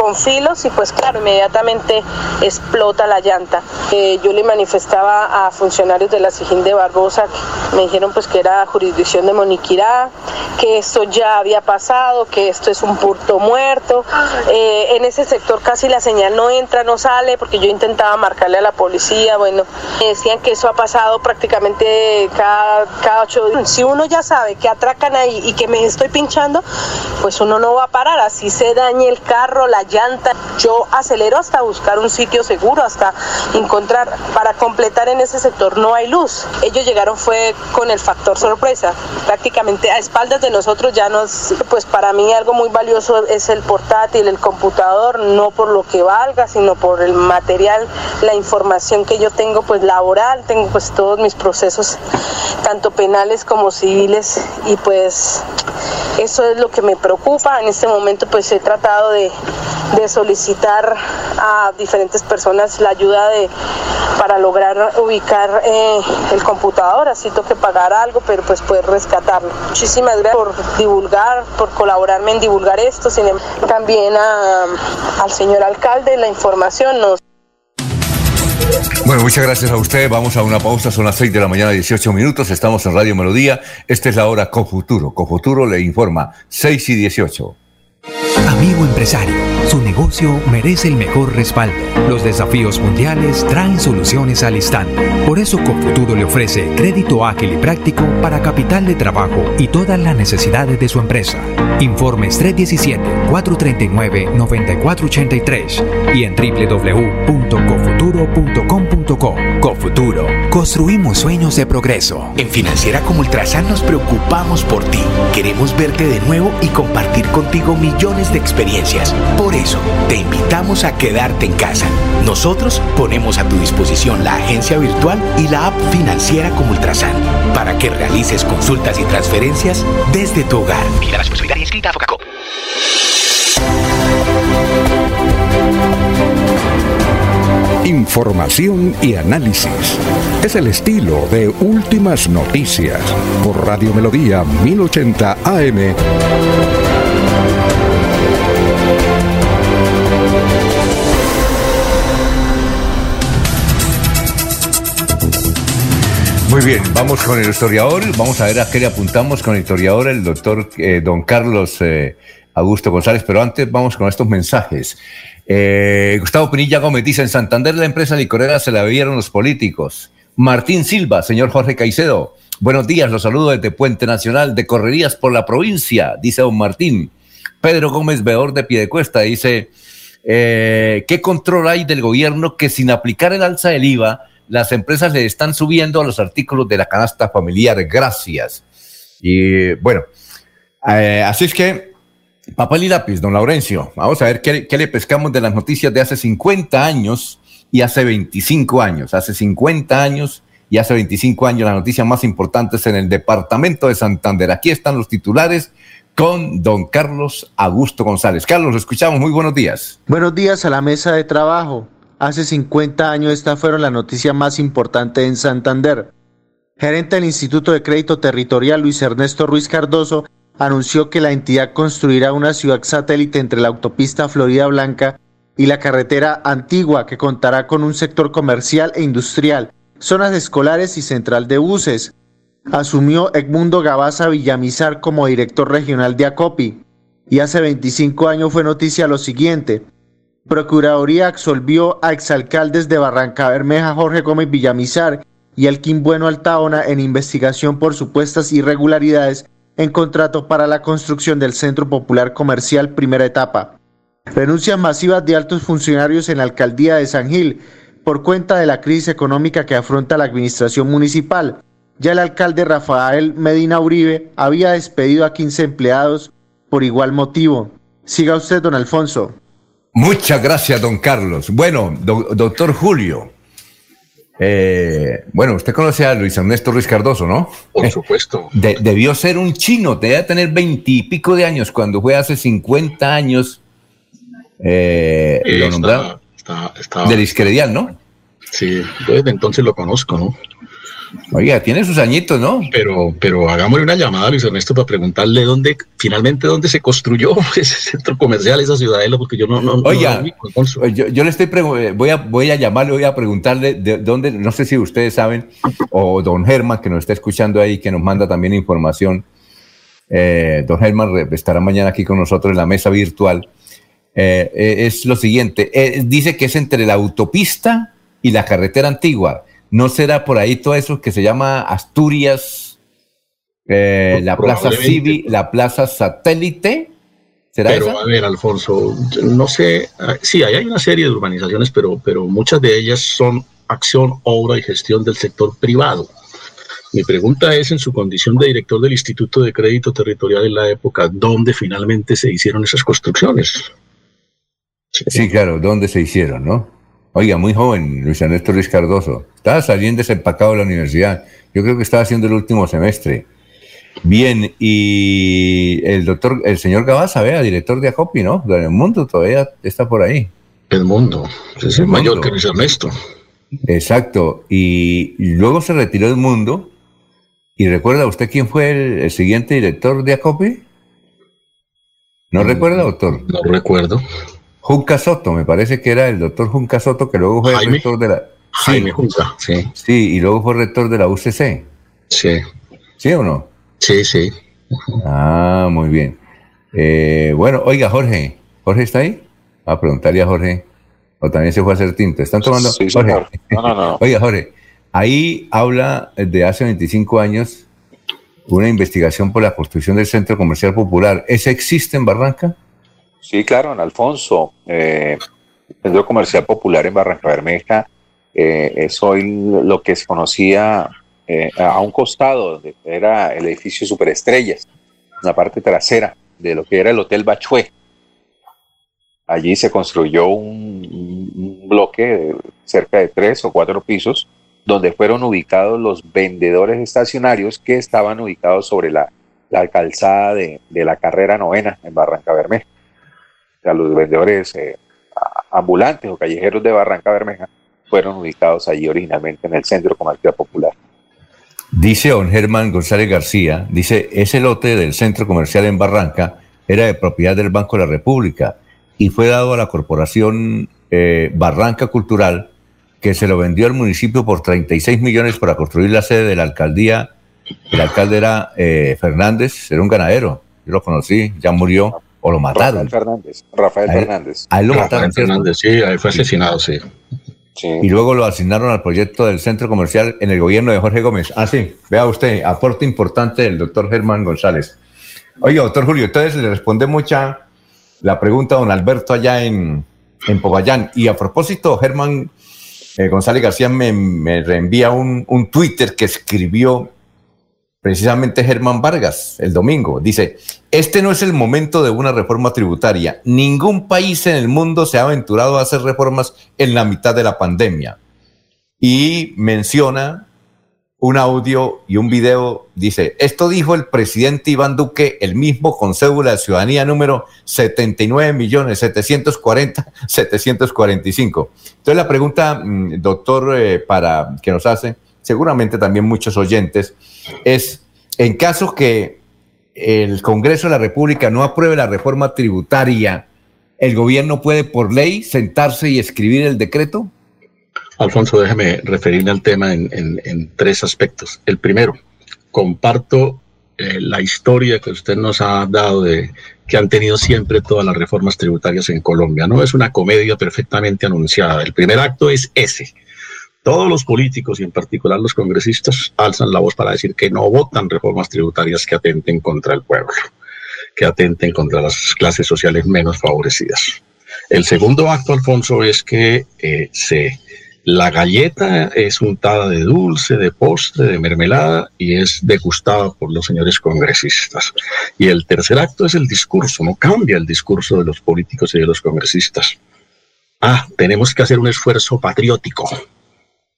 con filos y pues claro, inmediatamente explota la llanta. Eh, yo le manifestaba a funcionarios de la Sijín de Barbosa, me dijeron pues que era jurisdicción de Moniquirá, que esto ya había pasado, que esto es un punto muerto. Eh, en ese sector casi la señal no entra, no sale, porque yo intentaba marcarle a la policía, bueno, me decían que eso ha pasado prácticamente cada, cada ocho días. Si uno ya sabe que atracan ahí y que me estoy pinchando, pues uno no va a parar, así se dañe el carro, la llanta, yo acelero hasta buscar un sitio seguro, hasta encontrar, para completar en ese sector no hay luz. Ellos llegaron fue con el factor sorpresa, prácticamente a espaldas de nosotros ya nos, pues para mí algo muy valioso es el portátil, el computador, no por lo que valga, sino por el material, la información que yo tengo pues laboral, tengo pues todos mis procesos, tanto penales como civiles, y pues eso es lo que me preocupa. En este momento pues he tratado de, de solicitar a diferentes personas la ayuda de para lograr ubicar eh, el computador, así tengo que pagar algo, pero pues poder rescatarlo. Muchísimas gracias por divulgar, por colaborarme en divulgar esto, sin em- también a, al señor alcalde la información nos Bueno, muchas gracias a usted. Vamos a una pausa. Son las 6 de la mañana, 18 minutos. Estamos en Radio Melodía. Esta es la hora Confuturo. Confuturo le informa 6 y 18. Amigo empresario, su negocio merece el mejor respaldo. Los desafíos mundiales traen soluciones al instante. Por eso Confuturo le ofrece crédito ágil y práctico para capital de trabajo y todas las necesidades de su empresa. Informes 317-439-9483 y en www.cofuturo.com.co. Cofuturo, construimos sueños de progreso. En Financiera como Ultrasan nos preocupamos por ti. Queremos verte de nuevo y compartir contigo millones de experiencias. Por eso, te invitamos a quedarte en casa. Nosotros ponemos a tu disposición la agencia virtual y la app Financiera como Ultrasan para que realices consultas y transferencias desde tu hogar. Mira la Solidaria inscrita a Focacop. Información y análisis. Es el estilo de Últimas Noticias por Radio Melodía 1080 AM. Muy bien, vamos con el historiador. Vamos a ver a qué le apuntamos con el historiador, el doctor eh, don Carlos eh, Augusto González. Pero antes vamos con estos mensajes. Eh, Gustavo Pinilla Gómez dice, en Santander la empresa licorera se la bebieron los políticos. Martín Silva, señor Jorge Caicedo. Buenos días, los saludo desde Puente Nacional de Correrías por la provincia, dice don Martín. Pedro Gómez Veor de Piedecuesta dice, eh, ¿qué control hay del gobierno que sin aplicar el alza del IVA, las empresas le están subiendo a los artículos de la canasta familiar? Gracias. Y bueno, eh, así es que, papel y lápiz, don Laurencio, vamos a ver qué, le pescamos de las noticias de hace 50 años y hace 25 años. Hace 50 años y hace 25 años las noticias más importantes en el departamento de Santander. Aquí están los titulares con don Carlos Augusto González. Carlos, lo escuchamos. Muy buenos días. Buenos días a la mesa de trabajo. Hace 50 años esta fueron la noticia más importante en Santander. Gerente del Instituto de Crédito Territorial Luis Ernesto Ruiz Cardoso anunció que la entidad construirá una ciudad satélite entre la autopista Florida Blanca y la carretera antigua que contará con un sector comercial e industrial, zonas escolares y central de buses. Asumió Edmundo Gabaza Villamizar como director regional de ACOPI y hace 25 años fue noticia lo siguiente. Procuraduría absolvió a exalcaldes de Barranca Bermeja Jorge Gómez Villamizar y Elkin Bueno Altaona en investigación por supuestas irregularidades en contrato para la construcción del Centro Popular Comercial primera etapa. Renuncias masivas de altos funcionarios en la alcaldía de San Gil por cuenta de la crisis económica que afronta la administración municipal. Ya el alcalde Rafael Medina Uribe había despedido a 15 empleados por igual motivo. Siga usted, don Alfonso. Muchas gracias, don Carlos. Bueno, doctor Julio. Eh, bueno, usted conoce a Luis Ernesto Ruiz Cardoso, ¿no? Por supuesto. debió ser un chino, debía tener veintipico de años cuando fue hace 50 años. Eh, lo nombraron. Del Iscredial, ¿no? Sí, desde entonces lo conozco, ¿no? Oiga, tiene sus añitos, ¿no? Pero, pero hagámosle una llamada a Luis Ernesto para preguntarle dónde, finalmente, dónde se construyó ese centro comercial, esa ciudadela, porque yo no. no Oiga, yo, yo, le estoy eh, voy a, voy a llamarle, voy a preguntarle de dónde, no sé si ustedes saben, o don Germán, que nos está escuchando ahí, que nos manda también información. Eh, don Germán estará mañana aquí con nosotros en la mesa virtual. Eh, es lo siguiente: dice que es entre la autopista y la carretera antigua ¿No será por ahí todo eso que se llama Asturias, eh, la Plaza Civi, la Plaza Satélite? ¿Será pero a ver, Alfonso, no sé, ah, sí, hay una serie de urbanizaciones, pero, pero muchas de ellas son acción, obra y gestión del sector privado. Mi pregunta es, en su condición de director del Instituto de Crédito Territorial en la época, ¿dónde finalmente se hicieron esas construcciones? Sí, claro, ¿dónde se hicieron, no? Oiga, muy joven, Luis Ernesto Luis Cardoso. Estaba saliendo desempacado de la universidad. Yo creo que estaba haciendo el último semestre. Bien, y el doctor, el señor Gabaza, vea, director de ACOPI, ¿no? El mundo todavía está por ahí. El mundo, es el, mayor que Luis Ernesto. Exacto, y, luego se retiró del mundo. ¿Y recuerda usted quién fue el, siguiente director de ACOPI? ¿No mm, recuerda, doctor? No recuerdo. Junca Soto, me parece que era el doctor Junca Soto, que luego fue rector de la. Jaime Junca, sí. Sí, y luego fue rector de la UCC. Sí. ¿Sí o no? Sí, sí. Ah, muy bien. Eh, bueno, oiga, Jorge. ¿Jorge está ahí? A preguntarle a Jorge. O también se fue a hacer tinta. ¿Están tomando? Sí, Jorge. No, no, no. oiga, Jorge. Ahí habla de hace 25 años una investigación por la construcción del Centro Comercial Popular. ¿Ese existe en Barranca? Sí, claro, Alfonso, eh, Centro Comercial Popular en Barranca Bermeja eh, es hoy lo que se conocía eh, a un costado, era el edificio Superestrellas, la parte trasera de lo que era el Hotel Bachué. Allí se construyó un, bloque de cerca de tres o cuatro pisos donde fueron ubicados los vendedores estacionarios que estaban ubicados sobre la, calzada de, de la carrera novena en Barranca Bermeja los vendedores eh, ambulantes o callejeros de Barranca Bermeja fueron ubicados allí originalmente en el Centro Comercial Popular. Dice don Germán González García, dice, ese lote del Centro Comercial en Barranca era de propiedad del Banco de la República y fue dado a la Corporación eh, Barranca Cultural, que se lo vendió al municipio por 36 millones para construir la sede de la alcaldía. El alcalde era eh, Fernández, era un ganadero, yo lo conocí, ya murió o lo mataron. Rafael Fernández. Rafael Fernández. A él lo mataron. Fernández, sí, ahí fue asesinado, sí. Y luego lo asignaron al proyecto del centro comercial en el gobierno de Jorge Gómez. Ah, sí, vea usted, aporte importante del doctor Germán González. Oye, doctor Julio, entonces le responde mucha la pregunta a don Alberto allá en, en Popayán. Y a propósito, Germán eh, González García me, me reenvía un, un Twitter que escribió precisamente Germán Vargas el domingo. Dice, este no es el momento de una reforma tributaria. Ningún país en el mundo se ha aventurado a hacer reformas en la mitad de la pandemia. Y menciona un audio y un video. Dice, esto dijo el presidente Iván Duque, el mismo con cédula de ciudadanía número 79 millones 740 745. Entonces la pregunta, mm, doctor, eh, para que nos hace, seguramente también muchos oyentes, es en caso que el Congreso de la República no apruebe la reforma tributaria, ¿el gobierno puede por ley sentarse y escribir el decreto? Alfonso, déjeme referirme al tema en, tres aspectos. El primero, comparto eh, la historia que usted nos ha dado de que han tenido siempre todas las reformas tributarias en Colombia. No es una comedia perfectamente anunciada. El primer acto es ese. Todos los políticos y en particular los congresistas alzan la voz para decir que no votan reformas tributarias que atenten contra el pueblo, que atenten contra las clases sociales menos favorecidas. El segundo acto, Alfonso, es que eh, se la galleta es untada de dulce, de postre, de mermelada y es degustada por los señores congresistas. Y el tercer acto es el discurso, no cambia el discurso de los políticos y de los congresistas. Ah, tenemos que hacer un esfuerzo patriótico.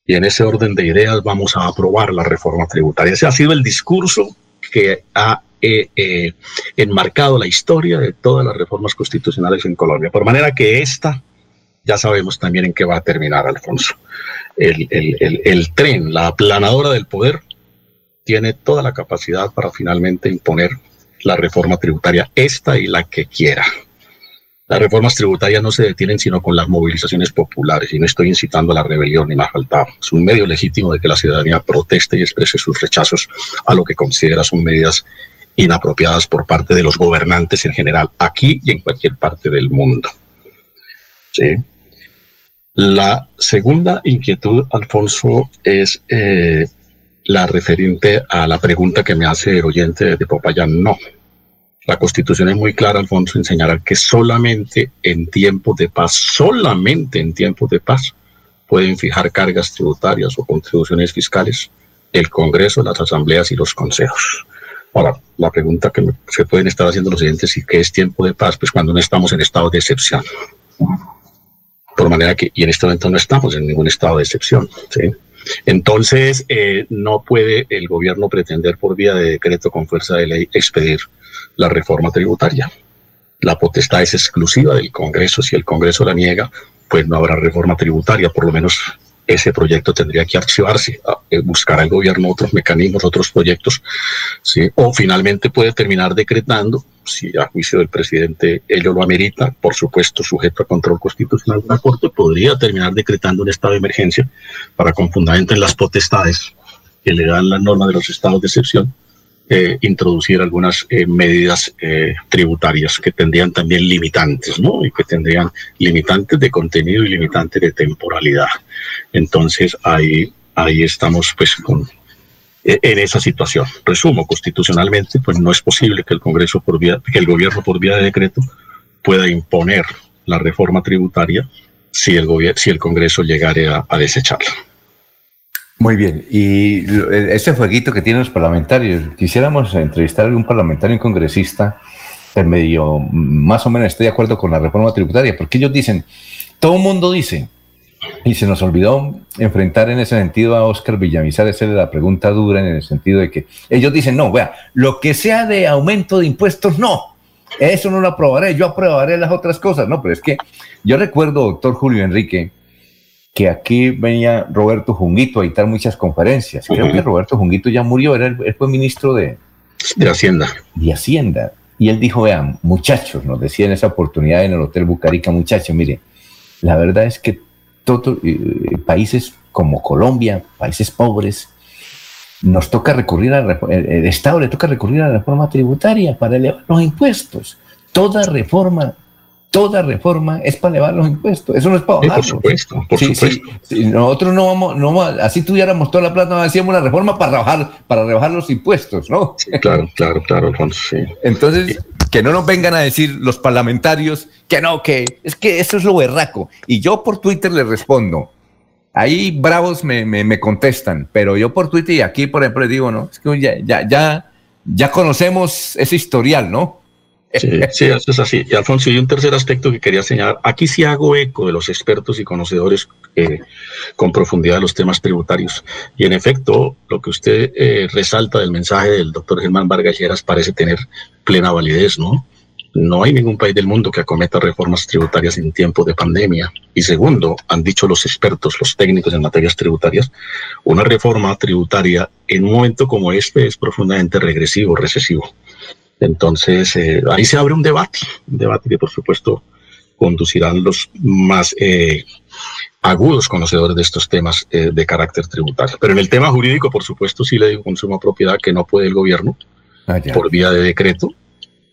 Y en ese orden de ideas vamos a aprobar la reforma tributaria. Ese ha sido el discurso que ha eh, eh, enmarcado la historia de todas las reformas constitucionales en Colombia. Por manera que esta ya sabemos también en qué va a terminar, Alfonso. El, tren, la aplanadora del poder, tiene toda la capacidad para finalmente imponer la reforma tributaria, esta y la que quiera. Las reformas tributarias no se detienen sino con las movilizaciones populares y no estoy incitando a la rebelión ni más faltaba. Es un medio legítimo de que la ciudadanía proteste y exprese sus rechazos a lo que considera son medidas inapropiadas por parte de los gobernantes en general, aquí y en cualquier parte del mundo. ¿Sí? La segunda inquietud, Alfonso, es eh, la referente a la pregunta que me hace el oyente de Popayán. No. La Constitución es muy clara, Alfonso, en señalar que solamente en tiempos de paz, solamente en tiempos de paz, pueden fijar cargas tributarias o contribuciones fiscales el Congreso, las asambleas y los consejos. Ahora, la pregunta que se pueden estar haciendo los oyentes es qué es tiempo de paz, pues cuando no estamos en estado de excepción. Por manera que, y en este momento no estamos en ningún estado de excepción. ¿sí? Entonces, eh, no puede el gobierno pretender por vía de decreto con fuerza de ley expedir la reforma tributaria. La potestad es exclusiva del Congreso. Si el Congreso la niega, pues no habrá reforma tributaria, por lo menos ese proyecto tendría que archivarse, eh, buscar al gobierno otros mecanismos, otros proyectos, o finalmente puede terminar decretando, si a juicio del presidente ello lo amerita, por supuesto sujeto a control constitucional de la Corte, podría terminar decretando un estado de emergencia para con fundamento en las potestades que le dan las normas de los estados de excepción, eh, introducir algunas eh, medidas eh, tributarias que tendrían también limitantes, ¿no? Y que tendrían limitantes de contenido y limitantes de temporalidad. Entonces ahí, ahí estamos pues con, e, en esa situación. Resumo, constitucionalmente, pues no es posible que el Congreso por vía, que el gobierno por vía de decreto pueda imponer la reforma tributaria si el gobierno, si el Congreso llegare a desecharla. Muy bien, y ese fueguito que tienen los parlamentarios, quisiéramos entrevistar a algún parlamentario y congresista en medio, más o menos estoy de acuerdo con la reforma tributaria, porque ellos dicen, todo el mundo dice, y se nos olvidó enfrentar en ese sentido a Oscar Villamizar, esa es la pregunta dura en el sentido de que ellos dicen, no, vea, lo que sea de aumento de impuestos, no, eso no lo aprobaré, yo aprobaré las otras cosas, no, pero es que yo recuerdo, doctor Julio Enrique, que aquí venía Roberto Junguito a dictar muchas conferencias. Creo que Roberto Junguito ya murió, era el, él fue ministro de, de Hacienda. De Hacienda. Y él dijo, vean, muchachos, nos decía en esa oportunidad en el Hotel Bucarica, muchachos, mire, la verdad es que todos eh, países como Colombia, países pobres, nos toca recurrir a el Estado le toca recurrir a la reforma tributaria para elevar los impuestos. Toda reforma toda reforma es para elevar los impuestos. Eso no es para bajar. por supuesto, por supuesto. nosotros no vamos, no así tuviéramos toda la plata, hacíamos una reforma para rebajar, para rebajar los impuestos, ¿no? claro, claro, claro, Sí. Entonces, que no nos vengan a decir los parlamentarios que no, que es que eso es lo berraco. Y yo por Twitter les respondo. Ahí bravos me, me, contestan, pero yo por Twitter y aquí, por ejemplo, les digo, no, es que ya, ya, ya, ya conocemos ese historial, ¿no? Sí, sí, eso es así. Y Alfonso, y un tercer aspecto que quería señalar, aquí sí hago eco de los expertos y conocedores eh, con profundidad de los temas tributarios. Y en efecto, lo que usted eh, resalta del mensaje del doctor Germán Vargas Lleras parece tener plena validez, ¿no? No hay ningún país del mundo que acometa reformas tributarias en tiempo de pandemia. Y segundo, han dicho los expertos, los técnicos en materias tributarias, una reforma tributaria en un momento como este es profundamente regresivo, recesivo Entonces, eh, ahí se abre un debate, un debate que por supuesto conducirán los más eh, agudos conocedores de estos temas eh, de carácter tributario. Pero en el tema jurídico, por supuesto, sí le digo con suma propiedad que no puede el gobierno, Ah, por vía de decreto,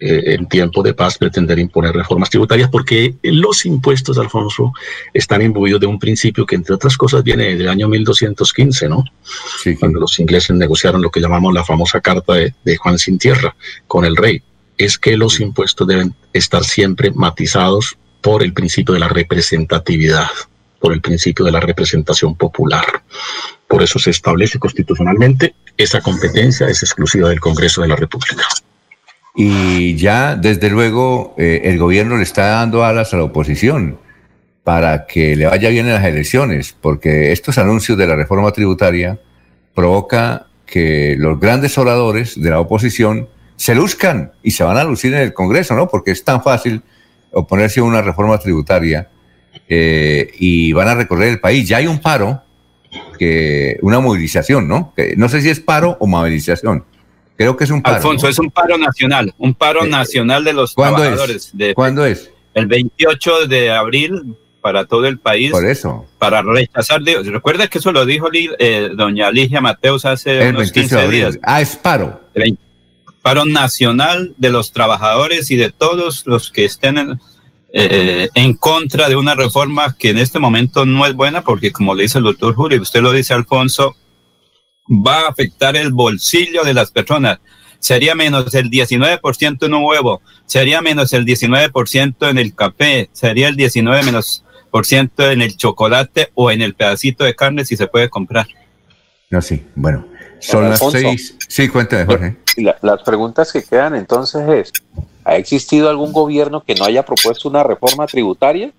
eh, en tiempo de paz, pretender imponer reformas tributarias, porque los impuestos, Alfonso, están imbuidos de un principio que, entre otras cosas, viene desde el año 1215, ¿no? Cuando los ingleses negociaron lo que llamamos la famosa carta de, de Juan Sin Tierra con el rey, es que los impuestos deben estar siempre matizados por el principio de la representatividad, por el principio de la representación popular. Por eso se establece constitucionalmente esa competencia es exclusiva del Congreso de la República. Y ya, desde luego, eh, el gobierno le está dando alas a la oposición para que le vaya bien en las elecciones, porque estos anuncios de la reforma tributaria provoca que los grandes oradores de la oposición se luzcan y se van a lucir en el Congreso, ¿no? Porque es tan fácil oponerse a una reforma tributaria eh, y van a recorrer el país. Ya hay un paro, que una movilización, ¿no? No sé si es paro o movilización. Creo que es un paro. Alfonso, ¿no? es un paro nacional, un paro Eh, nacional de los ¿cuándo es? trabajadores. De, ¿Cuándo es? El 28 de abril para todo el país. Por eso. Para rechazar. Recuerda que eso lo dijo eh, doña Ligia Mateus hace El unos 28 de 15 abril. días. Ah, es paro. El paro nacional de los trabajadores y de todos los que estén en, eh, en contra de una reforma que en este momento no es buena porque como le dice el doctor Julio, usted lo dice Alfonso, va a afectar el bolsillo de las personas. Sería menos el 19% en un huevo, sería menos el 19% en el café, sería el 19 menos por ciento en el chocolate o en el pedacito de carne si se puede comprar. No, sí. Bueno, son las seis. Sí, cuéntame, Jorge. La- las preguntas que quedan entonces es, ¿ha existido algún gobierno que no haya propuesto una reforma tributaria?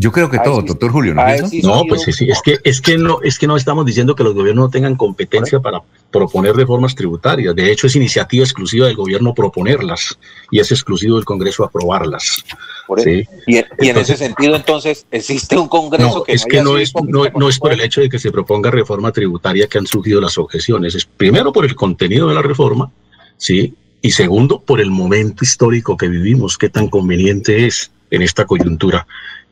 Yo creo que todo, doctor Julio, ¿no No, pues sí, sí, es que, es que no, es que no estamos diciendo que los gobiernos no tengan competencia para proponer reformas tributarias. De hecho, es iniciativa exclusiva del gobierno proponerlas y es exclusivo del Congreso aprobarlas. Por Sí. Y, y en ese sentido, entonces, ¿existe un Congreso No, que es que no es, no, no es por el hecho de que se proponga reforma tributaria que han surgido las objeciones. Es primero por el contenido de la reforma, ¿sí? Y segundo, por el momento histórico que vivimos, qué tan conveniente es en esta coyuntura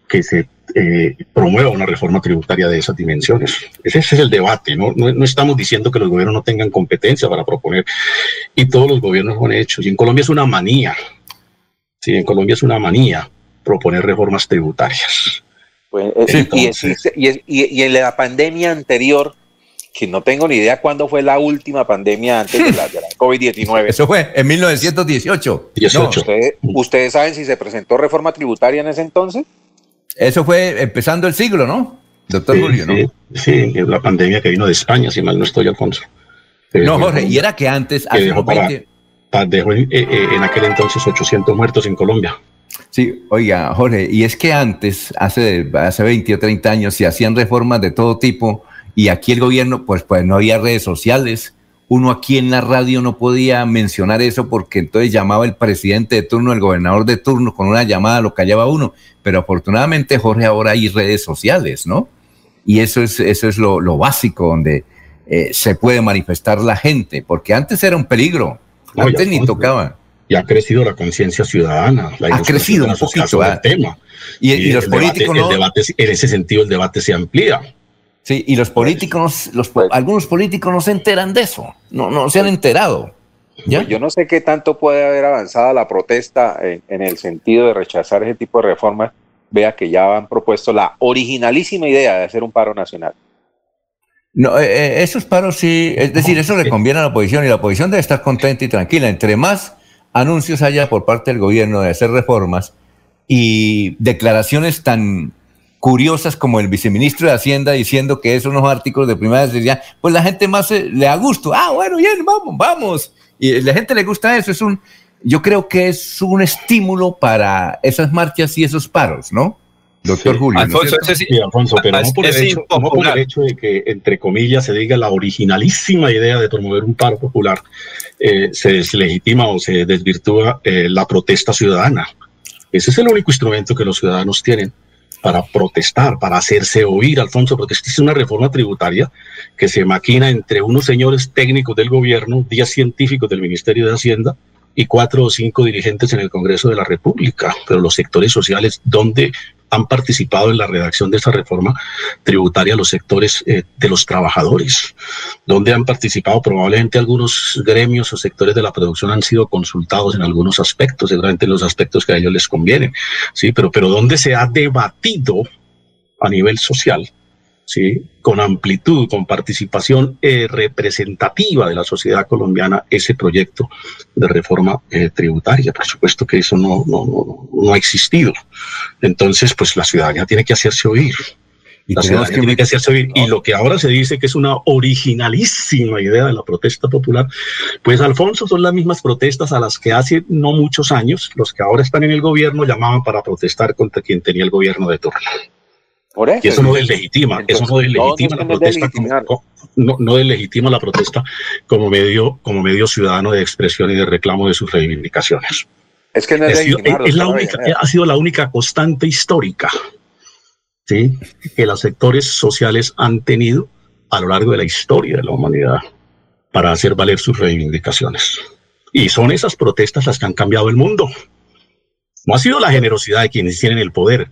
que se eh, promueva una reforma tributaria de esas dimensiones. Ese, ese es el debate, ¿no? ¿no? No estamos diciendo que los gobiernos no tengan competencia para proponer, y todos los gobiernos lo han hecho. Y en Colombia es una manía, sí, en Colombia es una manía proponer reformas tributarias. Pues, y, entonces- existe- y es- y- y en la pandemia anterior, que no tengo ni idea cuándo fue la última pandemia antes de la, de la COVID-19. Eso fue en 1918. No, ¿Ustedes, ¿Ustedes saben si se presentó reforma tributaria en ese entonces? Eso fue empezando el siglo, ¿no? Doctor Sí, Julio, ¿no? sí, sí, es la pandemia que vino de España, si mal no estoy, Alfonso. No, Jorge, y era que antes, hace dejó, para- 20, pa- dejó en, eh, eh, en aquel entonces 800 muertos en Colombia. Sí, oiga, Jorge, y es que antes, hace, hace 20 o 30 años, se hacían reformas de todo tipo y aquí el gobierno, pues, pues no había redes sociales. Uno aquí en la radio no podía mencionar eso porque entonces llamaba el presidente de turno, el gobernador de turno, con una llamada lo callaba uno. Pero afortunadamente, Jorge, ahora hay redes sociales, ¿no? Y eso es, eso es lo, lo básico donde eh, se puede manifestar la gente, porque antes era un peligro, No, antes ni tocaba. Y ha crecido la conciencia ciudadana. La Ha crecido un poquito, sobre ah. el tema. Y- y los el políticos debate, no- el debate, en ese sentido, el debate se amplía. Sí, y los políticos, los, po- algunos políticos no se enteran de eso, no, no se han enterado. ¿Ya? Pues Yo no sé qué tanto puede haber avanzado la protesta en, en el sentido de rechazar ese tipo de reformas. Vea que ya han propuesto la originalísima idea de hacer un paro nacional. No, eh, eh, esos paros sí, es decir, eso le conviene a la oposición y la oposición debe estar contenta y tranquila. Entre más anuncios haya por parte del gobierno de hacer reformas y declaraciones tan curiosas como el viceministro de Hacienda diciendo que esos unos artículos de primera necesidad, pues la gente más eh, le da gusto. Ah, bueno, bien, vamos, vamos. Y la gente le gusta eso. Es un, yo creo que es un estímulo para esas marchas y esos paros, ¿no? Doctor Julio. ¿no es Alfonso, ese sí- Alfonso, pero no por, es el hecho, no por el hecho de que, entre comillas, se diga la originalísima idea de promover un paro popular, eh, se deslegitima o se desvirtúa eh, la protesta ciudadana. Ese es el único instrumento que los ciudadanos tienen para protestar, para hacerse oír, Alfonso, porque es una reforma tributaria que se maquina entre unos señores técnicos del gobierno, días científicos del Ministerio de Hacienda y cuatro o cinco dirigentes en el Congreso de la República. Pero los sectores sociales, ¿dónde han participado en la redacción de esa reforma tributaria los sectores eh, de los trabajadores, donde han participado probablemente algunos gremios o sectores de la producción han sido consultados en algunos aspectos, seguramente en los aspectos que a ellos les convienen, sí, pero, pero donde se ha debatido a nivel social ¿sí? con amplitud, con participación eh, representativa de la sociedad colombiana ese proyecto de reforma eh, tributaria. Por supuesto que eso no, no, no, no, ha existido. Entonces, pues la ciudadanía tiene que hacerse oír. Y la ciudadanía que... tiene que hacerse oír. Y lo que ahora se dice que es una originalísima idea de la protesta popular, pues Alfonso son las mismas protestas a las que hace no muchos años los que ahora están en el gobierno llamaban para protestar contra quien tenía el gobierno de turno. Eso. Y eso no deslegitima, eso no deslegitima la protesta como, no, no deslegitima la protesta como medio, como medio ciudadano de expresión y de reclamo de sus reivindicaciones. Es que no es, es la única, ha sido la única constante histórica ¿sí? que los sectores sociales han tenido a lo largo de la historia de la humanidad para hacer valer sus reivindicaciones. Y son esas protestas las que han cambiado el mundo. No ha sido la generosidad de quienes tienen el poder,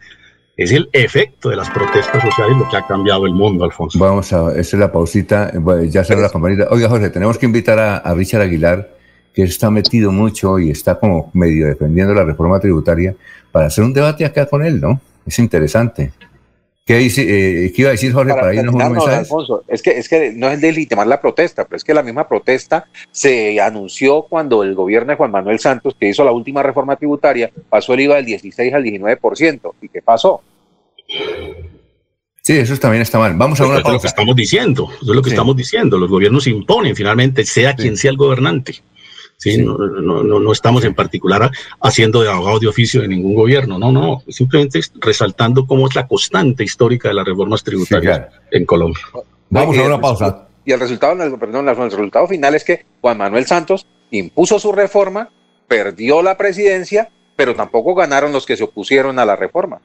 es el efecto de las protestas sociales lo que ha cambiado el mundo, Alfonso. Vamos a, esa es la pausita, ya se la campanita. Oiga, Jorge, tenemos que invitar a, Richard Aguilar, que está metido mucho y está como medio defendiendo la reforma tributaria, para hacer un debate acá con él, ¿no? Es interesante. ¿Qué, dice, eh, ¿qué iba a decir Jorge para, irnos un mensaje? Alfonso, es que, es que no es legitimar la protesta, pero es que la misma protesta se anunció cuando el gobierno de Juan Manuel Santos, que hizo la última reforma tributaria, pasó el IVA del 16 al 19%. ¿Y qué pasó? Sí, eso también está mal. Vamos a una pausa. Es lo que estamos diciendo, eso es lo que estamos diciendo. Los gobiernos imponen finalmente, sea quien sea el gobernante. ¿Sí? No, no, no, estamos en particular haciendo de abogado de oficio de ningún gobierno, no, no, simplemente resaltando cómo es la constante histórica de las reformas tributarias en Colombia. Vamos a una pausa. Y el resultado, perdón, el resultado final es que Juan Manuel Santos impuso su reforma, perdió la presidencia, pero tampoco ganaron los que se opusieron a la reforma.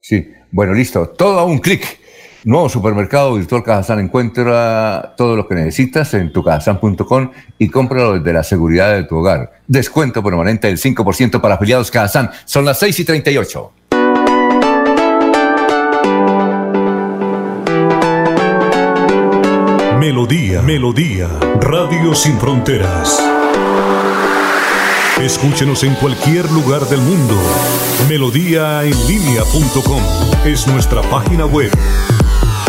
Sí, bueno, listo, todo a un clic. Nuevo supermercado virtual Cajazán. Encuentra todo lo que necesitas en tucajazán.com y cómpralo desde la seguridad de tu hogar. Descuento permanente del 5% para afiliados Cajazán. Son las 6 y 38. Melodía, Melodía, Radio Sin Fronteras. Escúchenos en cualquier lugar del mundo. Melodíaenlínea.com es nuestra página web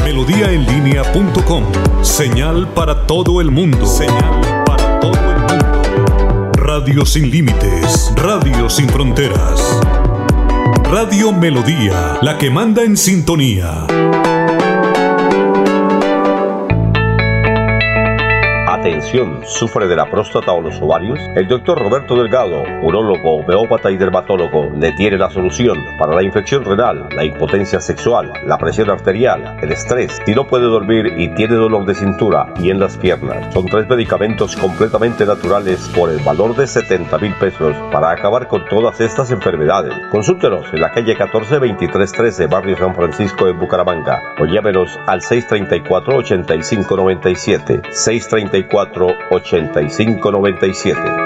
melodíaenlínea.com. Señal para todo el mundo. Señal para todo el mundo. Radio sin límites, radio sin fronteras. Radio Melodía, la que manda en sintonía. ¿Sufre de la próstata o los ovarios? El doctor Roberto Delgado, urólogo, homeópata y dermatólogo, le tiene la solución para la infección renal, la impotencia sexual, la presión arterial, el estrés, si no puede dormir y tiene dolor de cintura y en las piernas. Son tres medicamentos completamente naturales por el valor de 70 mil pesos para acabar con todas estas enfermedades. Consúltenos en la calle 14 2313, barrio San Francisco de Bucaramanga o llámenos al 634 8597 634 8597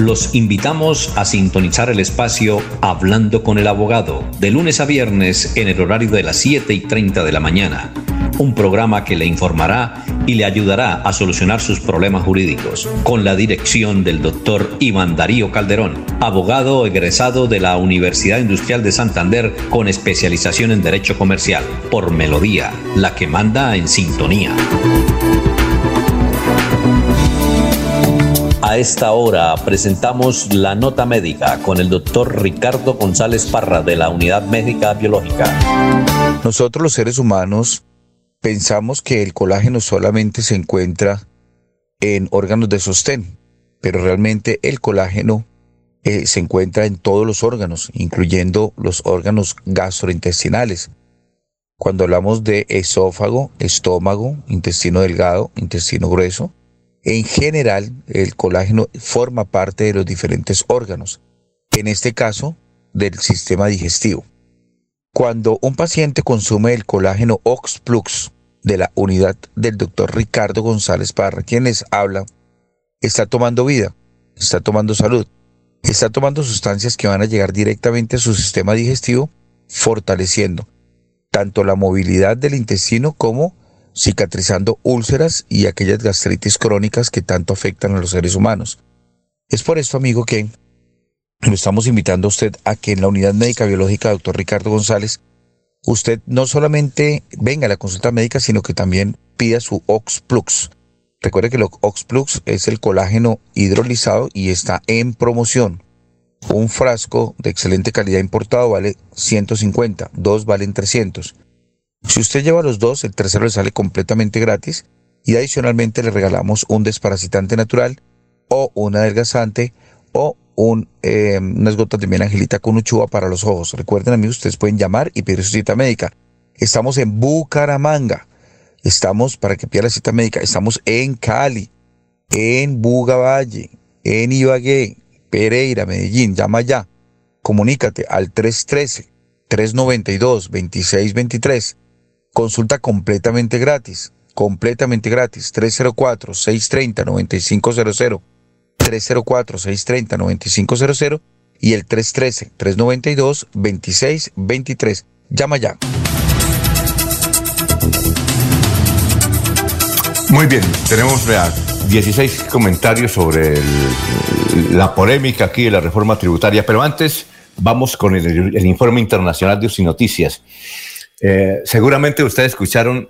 Los invitamos a sintonizar el espacio Hablando con el Abogado, de lunes a viernes en el horario de las 7 y 30 de la mañana. Un programa que le informará y le ayudará a solucionar sus problemas jurídicos, con la dirección del doctor Iván Darío Calderón, abogado egresado de la Universidad Industrial de Santander con especialización en Derecho Comercial, por Melodía, la que manda en sintonía. A esta hora presentamos la nota médica con el doctor Ricardo González Parra de la Unidad Médica Biológica. Nosotros los seres humanos pensamos que el colágeno solamente se encuentra en órganos de sostén, pero realmente el colágeno eh, se encuentra en todos los órganos, incluyendo los órganos gastrointestinales. Cuando hablamos de esófago, estómago, intestino delgado, intestino grueso, en general el colágeno forma parte de los diferentes órganos. En este caso, del sistema digestivo. Cuando un paciente consume el colágeno Oxplux de la unidad del doctor Ricardo González Parra, quien les habla, está tomando vida, está tomando salud, está tomando sustancias que van a llegar directamente a su sistema digestivo, fortaleciendo tanto la movilidad del intestino como cicatrizando úlceras y aquellas gastritis crónicas que tanto afectan a los seres humanos. Es por esto, amigo, que lo estamos invitando a usted a que en la unidad médica biológica doctor Ricardo González, usted no solamente venga a la consulta médica, sino que también pida su Oxplux. Recuerde que el Oxplux es el colágeno hidrolizado y está en promoción. Un frasco de excelente calidad importado vale 150, dos valen 300. Si usted lleva los dos, el tercero le sale completamente gratis y adicionalmente le regalamos un desparasitante natural o un adelgazante o un, eh, unas gotas de angelita con uchuva para los ojos. Recuerden amigos, ustedes pueden llamar y pedir su cita médica. Estamos en Bucaramanga. Estamos, para que pida la cita médica, estamos en Cali, en Buga en Ibagué, Pereira, Medellín. Llama ya. Comunícate al 313-392-2623 Consulta completamente gratis, completamente gratis, 304-630-9500, 304-630-9500 y el 313-392-2623. Llama ya. Muy bien, tenemos 16 comentarios sobre la polémica aquí de la reforma tributaria, pero antes vamos con el, informe internacional de UCI Noticias. Eh, seguramente ustedes escucharon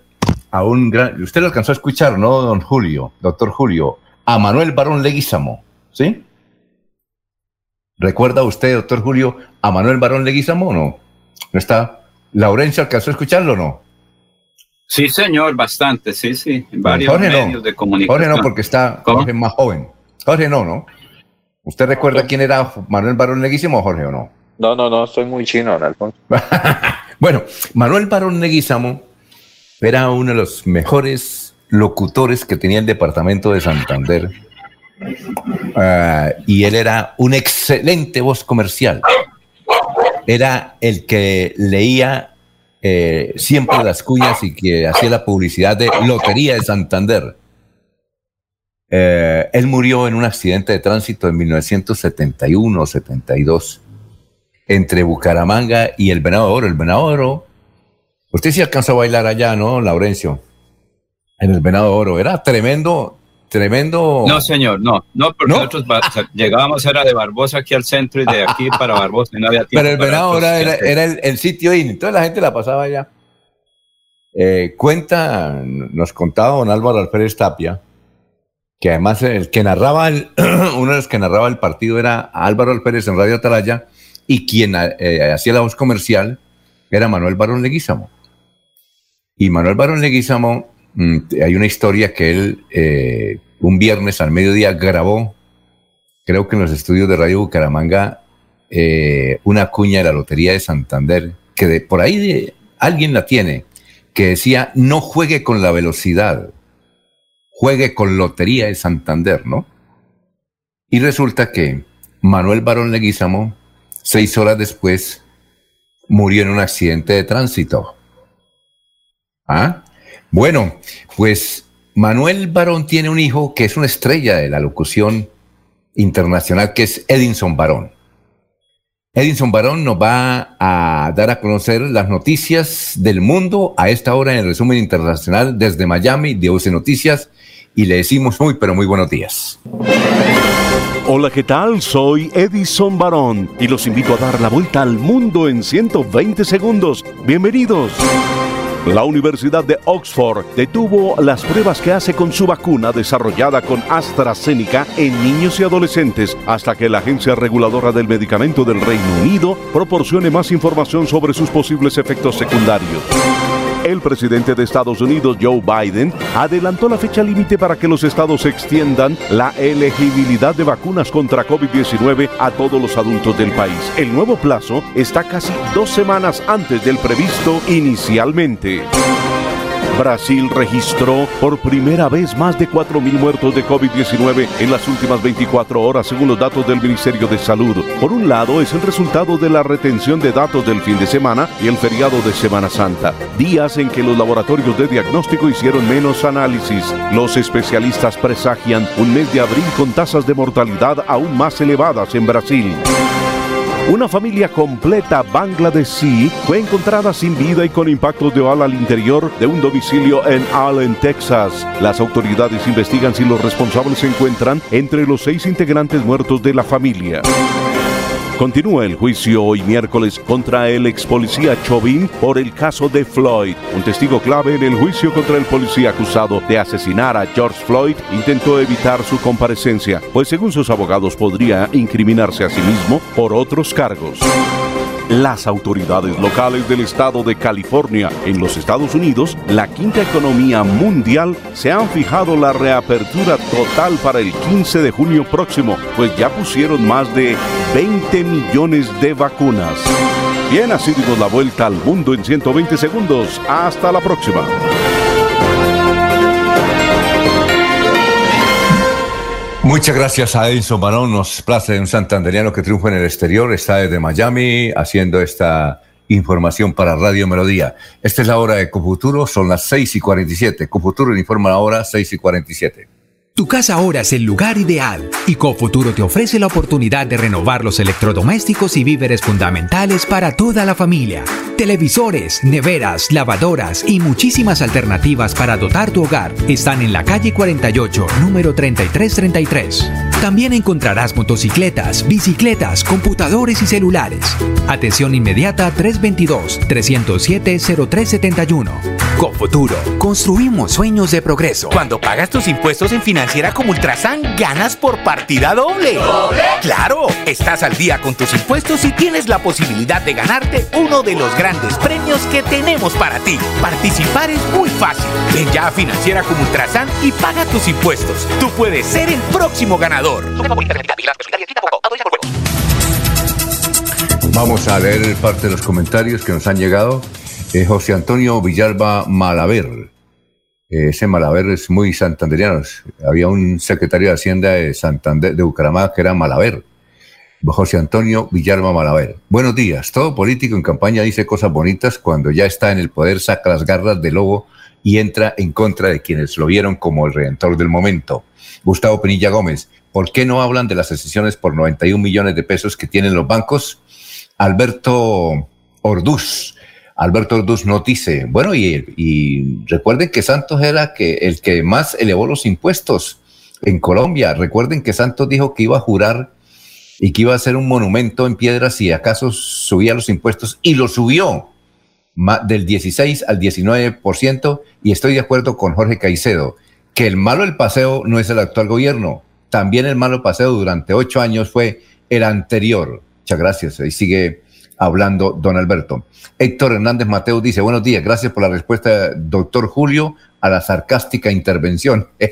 a un gran, usted lo alcanzó a escuchar, ¿no, don Julio, doctor Julio? A Manuel Barón Leguizamo, ¿sí? ¿Recuerda usted, doctor Julio, a Manuel Barón Leguizamo o no? ¿No está? ¿Laurencio alcanzó a escucharlo o no? Sí, señor, bastante, sí, sí, en varios medios de comunicación. Jorge no, porque está Jorge más joven. Jorge no, ¿no? ¿Usted recuerda quién era Manuel Barón Leguizamo, Jorge, o no? No, no, no, soy muy chino, Alfonso. Bueno, Manuel Barón Leguizamo era uno de los mejores locutores que tenía el departamento de Santander. Ah, y él era un excelente voz comercial. Era el que leía eh, siempre las cuñas y que hacía la publicidad de Lotería de Santander. Eh, él murió en un accidente de tránsito en 1971 o 72 entre Bucaramanga y el Venado Oro. El Venado Oro, usted sí alcanzó a bailar allá, ¿no, Laurencio? En el Venado Oro. Era tremendo, tremendo. No, señor, no, no, porque nosotros llegábamos, era de Barbosa aquí al centro y de aquí para Barbosa, no había tiempo. Pero el Venado Oro era, era el, sitio y toda la gente la pasaba allá. Eh, cuenta, nos contaba don Álvaro Alférez Tapia, que además el que narraba, uno de los que narraba el partido era Álvaro Alférez en Radio Atalaya, y quien eh, hacía la voz comercial era Manuel Barón Leguizamo. Y Manuel Barón Leguizamo, mm, hay una historia que él eh, un viernes al mediodía grabó, creo que en los estudios de Radio Bucaramanga, eh, una cuña de la Lotería de Santander, que por ahí alguien la tiene, que decía, no juegue con la velocidad, juegue con Lotería de Santander, ¿no? Y resulta que Manuel Barón Leguizamo Seis horas después murió en un accidente de tránsito. ¿Ah? Bueno, pues Manuel Barón tiene un hijo que es una estrella de la locución internacional, que es Edinson Barón. Edinson Barón nos va a dar a conocer las noticias del mundo a esta hora en el resumen internacional desde Miami de UC Noticias y le decimos muy pero muy buenos días. Hola, ¿qué tal? Soy Edison Barón y los invito a dar la vuelta al mundo en 120 segundos. Bienvenidos. La Universidad de Oxford detuvo las pruebas que hace con su vacuna desarrollada con AstraZeneca en niños y adolescentes hasta que la Agencia Reguladora del Medicamento del Reino Unido proporcione más información sobre sus posibles efectos secundarios el presidente de Estados Unidos, Joe Biden, adelantó la fecha límite para que los estados extiendan la elegibilidad de vacunas contra COVID-19 a todos los adultos del país. El nuevo plazo está casi dos semanas antes del previsto inicialmente. Brasil registró por primera vez más de 4.000 muertos de COVID-19 en las últimas 24 horas, según los datos del Ministerio de Salud. Por un lado, es el resultado de la retención de datos del fin de semana y el feriado de Semana Santa, días en que los laboratorios de diagnóstico hicieron menos análisis. Los especialistas presagian un mes de abril con tasas de mortalidad aún más elevadas en Brasil. Una familia completa bangladesí fue encontrada sin vida y con impactos de bala al interior de un domicilio en Allen, Texas. Las autoridades investigan si los responsables se encuentran entre los seis integrantes muertos de la familia. Continúa el juicio hoy miércoles contra el ex policía Chauvin por el caso de Floyd. Un testigo clave en el juicio contra el policía acusado de asesinar a George Floyd intentó evitar su comparecencia, pues según sus abogados podría incriminarse a sí mismo por otros cargos. Las autoridades locales del estado de California en los Estados Unidos, la quinta economía mundial, se han fijado la reapertura total para el 15 de junio próximo, pues ya pusieron más de 20 millones de vacunas. Bien, así dimos la vuelta al mundo en 120 segundos. Hasta la próxima. Muchas gracias a Edison Barón. Nos place un santanderiano que triunfa en el exterior. Está desde Miami haciendo esta información para Radio Melodía. Esta es la hora de Cofuturo, son las 6 y 47. Cofuturo informa ahora 6 y 47. Tu casa ahora es el lugar ideal y Cofuturo te ofrece la oportunidad de renovar los electrodomésticos y víveres fundamentales para toda la familia. Televisores, neveras, lavadoras y muchísimas alternativas para dotar tu hogar están en la calle 48, número 3333. También encontrarás motocicletas, bicicletas, computadores y celulares. Atención inmediata 322-307-0371. Cofuturo, construimos sueños de progreso. Cuando pagas tus impuestos en financiera como Ultrasan, ganas por partida doble. ¿Doble? Claro, estás al día con tus impuestos y tienes la posibilidad de ganarte uno de los grandes premios que tenemos para ti. Participar es muy fácil. Ven ya a financiera como Ultrasan y paga tus impuestos. Tú puedes ser el próximo ganador. Vamos a leer parte de los comentarios que nos han llegado. Eh, José Antonio Villalba Malaver. Eh, ese Malaver es muy santanderiano. Había un secretario de Hacienda de Santander, de Bucaramanga, que era Malaver. José Antonio Villalba Malaver. Buenos días. Todo político en campaña dice cosas bonitas cuando ya está en el poder, saca las garras del lobo y entra en contra de quienes lo vieron como el redentor del momento. Gustavo Penilla Gómez. ¿Por qué no hablan de las decisiones por 91 millones de pesos que tienen los bancos? Alberto Orduz. Alberto Orduz nos dice, bueno, y, recuerden que Santos era el que más elevó los impuestos en Colombia. Recuerden que Santos dijo que iba a jurar y que iba a hacer un monumento en piedra si acaso subía los impuestos y lo subió del 16 al 19% y estoy de acuerdo con Jorge Caicedo que el malo del paseo no es el actual gobierno, también el malo paseo durante ocho años fue el anterior. Muchas gracias. Ahí sigue hablando don Alberto. Héctor Hernández Mateo dice, buenos días, gracias por la respuesta, doctor Julio, a la sarcástica intervención.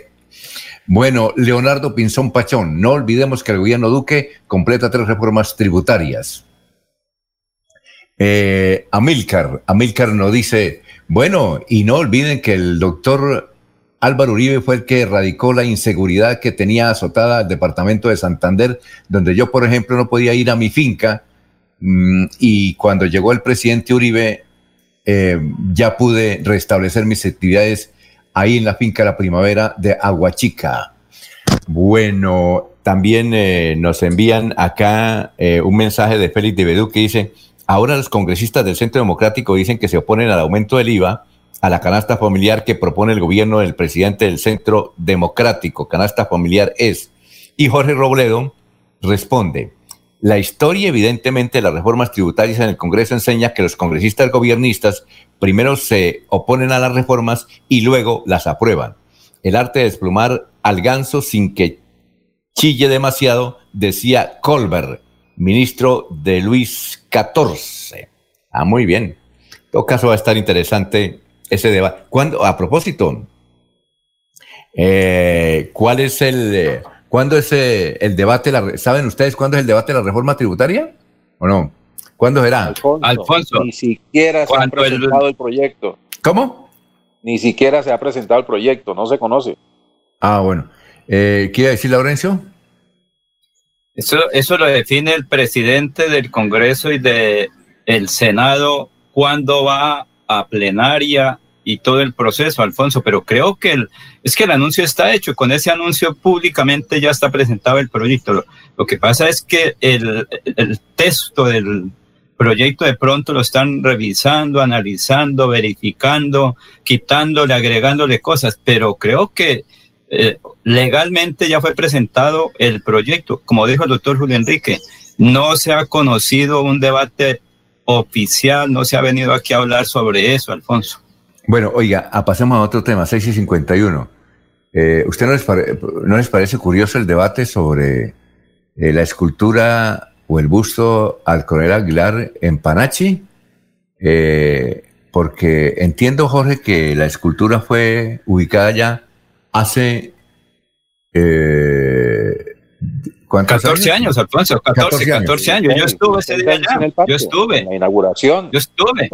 Bueno, Leonardo Pinzón Pachón, no olvidemos que el gobierno Duque completa tres reformas tributarias. Eh, Amilcar, Amilcar nos dice, bueno, y no olviden que el doctor Álvaro Uribe fue el que erradicó la inseguridad que tenía azotada el departamento de Santander, donde yo, por ejemplo, no podía ir a mi finca y cuando llegó el presidente Uribe eh, ya pude restablecer mis actividades ahí en la finca La Primavera de Aguachica. Bueno, también eh, nos envían acá eh, un mensaje de Félix de Bedú que dice, ahora los congresistas del Centro Democrático dicen que se oponen al aumento del IVA a la canasta familiar que propone el gobierno del presidente del Centro Democrático. Canasta familiar es. Y Jorge Robledo responde, la historia evidentemente de las reformas tributarias en el Congreso enseña que los congresistas gobiernistas primero se oponen a las reformas y luego las aprueban. El arte de desplumar al ganso sin que chille demasiado, decía Colbert, ministro de Luis XIV. Ah, muy bien. En todo caso va a estar interesante ese debate. ¿Cuándo, a propósito, eh, ¿cuál es el, eh, cuándo es eh, el debate? La, ¿Saben ustedes cuándo es el debate de la reforma tributaria? ¿O no? ¿Cuándo será? Alfonso, ni siquiera se ha presentado el... proyecto. ¿Cómo? Ni siquiera se ha presentado el proyecto, no se conoce. Ah, bueno. Eh, ¿Quiere decir, Laurencio? Eso, eso lo define el presidente del Congreso y del el Senado cuando va a plenaria y todo el proceso, Alfonso, pero creo que el, es que el anuncio está hecho, con ese anuncio públicamente ya está presentado el proyecto. Lo, que pasa es que el, texto del proyecto de pronto lo están revisando, analizando, verificando, quitándole, agregándole cosas, pero creo que eh, legalmente ya fue presentado el proyecto. Como dijo el doctor Julio Enrique, no se ha conocido un debate oficial, no se ha venido aquí a hablar sobre eso, Alfonso. Bueno, oiga, ah, pasemos a otro tema, 6 y 51. Eh, ¿Usted no les, no les, parece curioso el debate sobre eh, la escultura o el busto al coronel Aguilar en Panachi? Eh, porque entiendo, Jorge, que la escultura fue ubicada ya hace... ¿Cuántos 14 años? Alfonso, 14, 14 años. Yo estuve ese día allá. Yo estuve. En la inauguración. Yo estuve.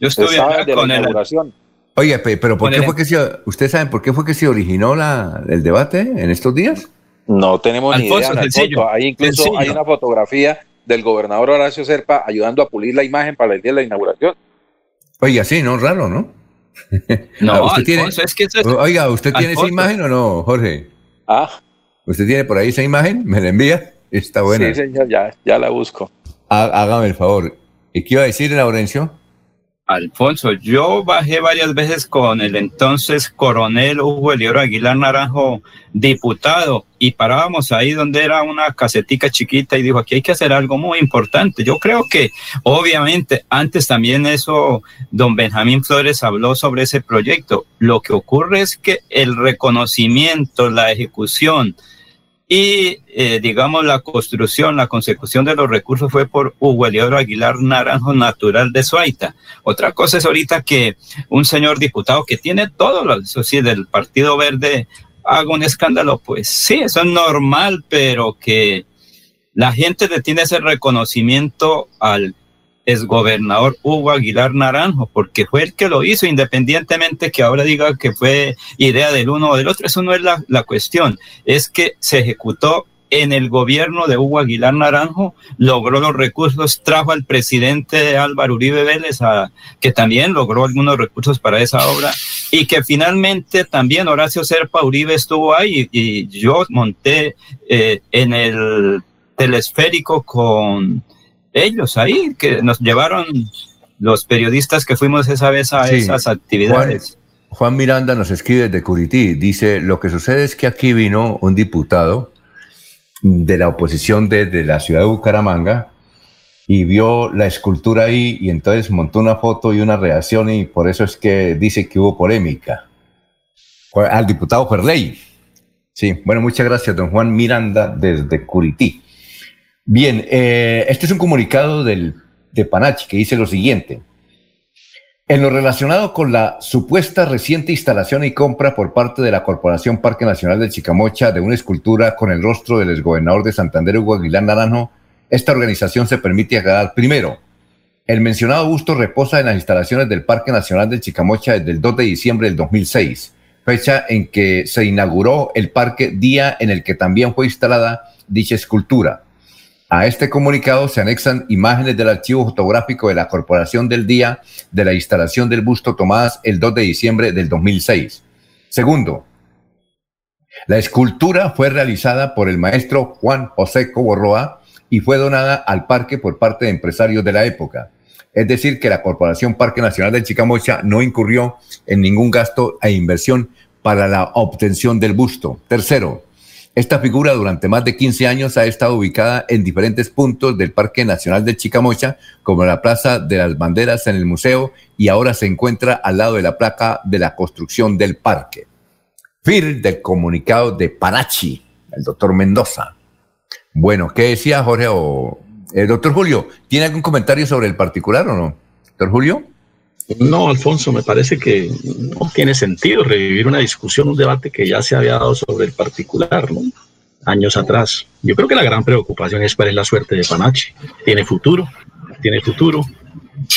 Yo estuve allá con la inauguración. Oye, pero ¿por qué fue que se, ¿ustedes saben por qué fue que se originó la, el debate en estos días? No tenemos ni idea. Alfonso, hay incluso hay una fotografía del gobernador Horacio Serpa ayudando a pulir la imagen para el día de la inauguración. Oiga, sí, no, raro, ¿no? No, ¿Usted tiene, es que Oiga, ¿usted tiene esa imagen o no, Jorge? Ah. ¿Usted tiene por ahí esa imagen? ¿Me la envía? Está buena. Sí, señor, ya, ya la busco. Hágame el favor. ¿Y qué iba a decir, Laurencio? Alfonso, yo bajé varias veces con el entonces coronel Hugo Elioro Aguilar Naranjo, diputado, y parábamos ahí donde era una casetica chiquita y dijo, aquí hay que hacer algo muy importante. Yo creo que, obviamente, antes también eso, don Benjamín Flores habló sobre ese proyecto. Lo que ocurre es que el reconocimiento, la ejecución, y, eh, digamos, la construcción, la consecución de los recursos fue por Hugo Eliodoro Aguilar Naranjo, natural de Suaita. Otra cosa es ahorita que un señor diputado que tiene todo, lo, eso del Partido Verde, haga un escándalo, pues sí, eso es normal, pero que la gente le tiene ese reconocimiento al es gobernador Hugo Aguilar Naranjo, porque fue el que lo hizo, independientemente que ahora diga que fue idea del uno o del otro, eso no es la, la cuestión, es que se ejecutó en el gobierno de Hugo Aguilar Naranjo, logró los recursos, trajo al presidente Álvaro Uribe Vélez, a, que también logró algunos recursos para esa obra, y que finalmente también Horacio Serpa Uribe estuvo ahí, y, yo monté eh, en el telesférico con ellos ahí, que nos llevaron los periodistas que fuimos esa vez a esas actividades. Juan, Miranda nos escribe desde Curití, dice, lo que sucede es que aquí vino un diputado de la oposición desde la ciudad de Bucaramanga y vio la escultura ahí y entonces montó una foto y una reacción y por eso es que dice que hubo polémica. Al diputado Ferley. Sí, bueno, muchas gracias, don Juan Miranda desde Curití. Bien, eh, este es un comunicado del, de Panachi que dice lo siguiente. En lo relacionado con la supuesta reciente instalación y compra por parte de la Corporación Parque Nacional de Chicamocha de una escultura con el rostro del exgobernador de Santander, Hugo Aguilar Naranjo, esta organización se permite aclarar primero. El mencionado busto reposa en las instalaciones del Parque Nacional de Chicamocha desde el 2 de diciembre del 2006, fecha en que se inauguró el parque, día en el que también fue instalada dicha escultura. A este comunicado se anexan imágenes del archivo fotográfico de la Corporación del día de la instalación del busto tomadas el 2 de diciembre del 2006. Segundo, la escultura fue realizada por el maestro Juan José Coborroa y fue donada al parque por parte de empresarios de la época. Es decir, que la Corporación Parque Nacional de Chicamocha no incurrió en ningún gasto e inversión para la obtención del busto. Tercero, esta figura durante más de 15 años ha estado ubicada en diferentes puntos del Parque Nacional de Chicamocha, como la Plaza de las Banderas en el museo, y ahora se encuentra al lado de la placa de la construcción del parque. Fir del comunicado de Parachi, el doctor Mendoza. Bueno, ¿qué decía Jorge o el doctor Julio? ¿Tiene algún comentario sobre el particular o no? Doctor Julio. No, Alfonso, me parece que no tiene sentido revivir una discusión, un debate que ya se había dado sobre el particular, ¿no? Años atrás. Yo creo que la gran preocupación es cuál es la suerte de Panache. ¿Tiene futuro? ¿Tiene futuro?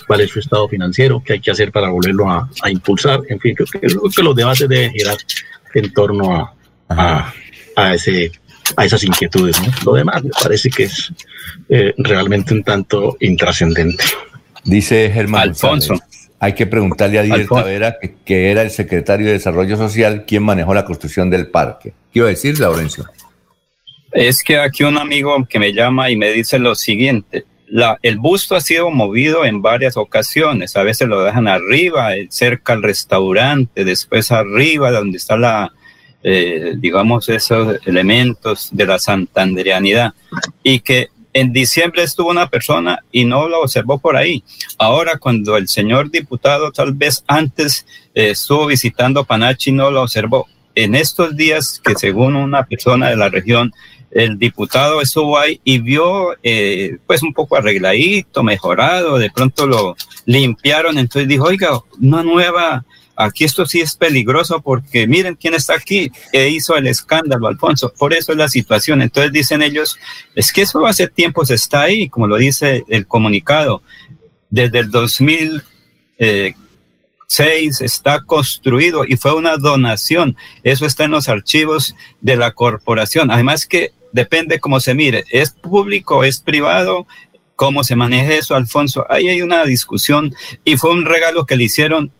cuál es su estado financiero, qué hay que hacer para volverlo a, impulsar. En fin, creo que, los debates deben girar en torno a, a, ese, a esas inquietudes. Lo demás me parece que es eh, realmente un tanto intrascendente. Dice Germán Alfonso. Hay que preguntarle a Díaz Tavera, que, era el secretario de Desarrollo Social, quién manejó la construcción del parque. ¿Qué iba a decir, Laurencio? Es que aquí un amigo que me llama y me dice lo siguiente. La, el busto ha sido movido en varias ocasiones. A veces lo dejan arriba, eh, cerca al restaurante, después arriba, donde está la, eh, digamos, esos elementos de la santanderianidad. Y que en diciembre estuvo una persona y no lo observó por ahí. Ahora, cuando el señor diputado tal vez antes eh, estuvo visitando Panachi, no lo observó. En estos días que según una persona de la región el diputado estuvo ahí y vio eh, pues un poco arregladito, mejorado, de pronto lo limpiaron, entonces dijo, oiga, una nueva, aquí esto sí es peligroso porque miren quién está aquí, e hizo el escándalo, Alfonso, por eso es la situación, entonces dicen ellos, es que eso hace tiempo se está ahí, como lo dice el comunicado, desde el 2000. Eh, está construido y fue una donación. Eso está en los archivos de la corporación. Además que depende cómo se mire, es público, es privado, cómo se maneje eso, Alfonso. Ahí hay una discusión y fue un regalo que le hicieron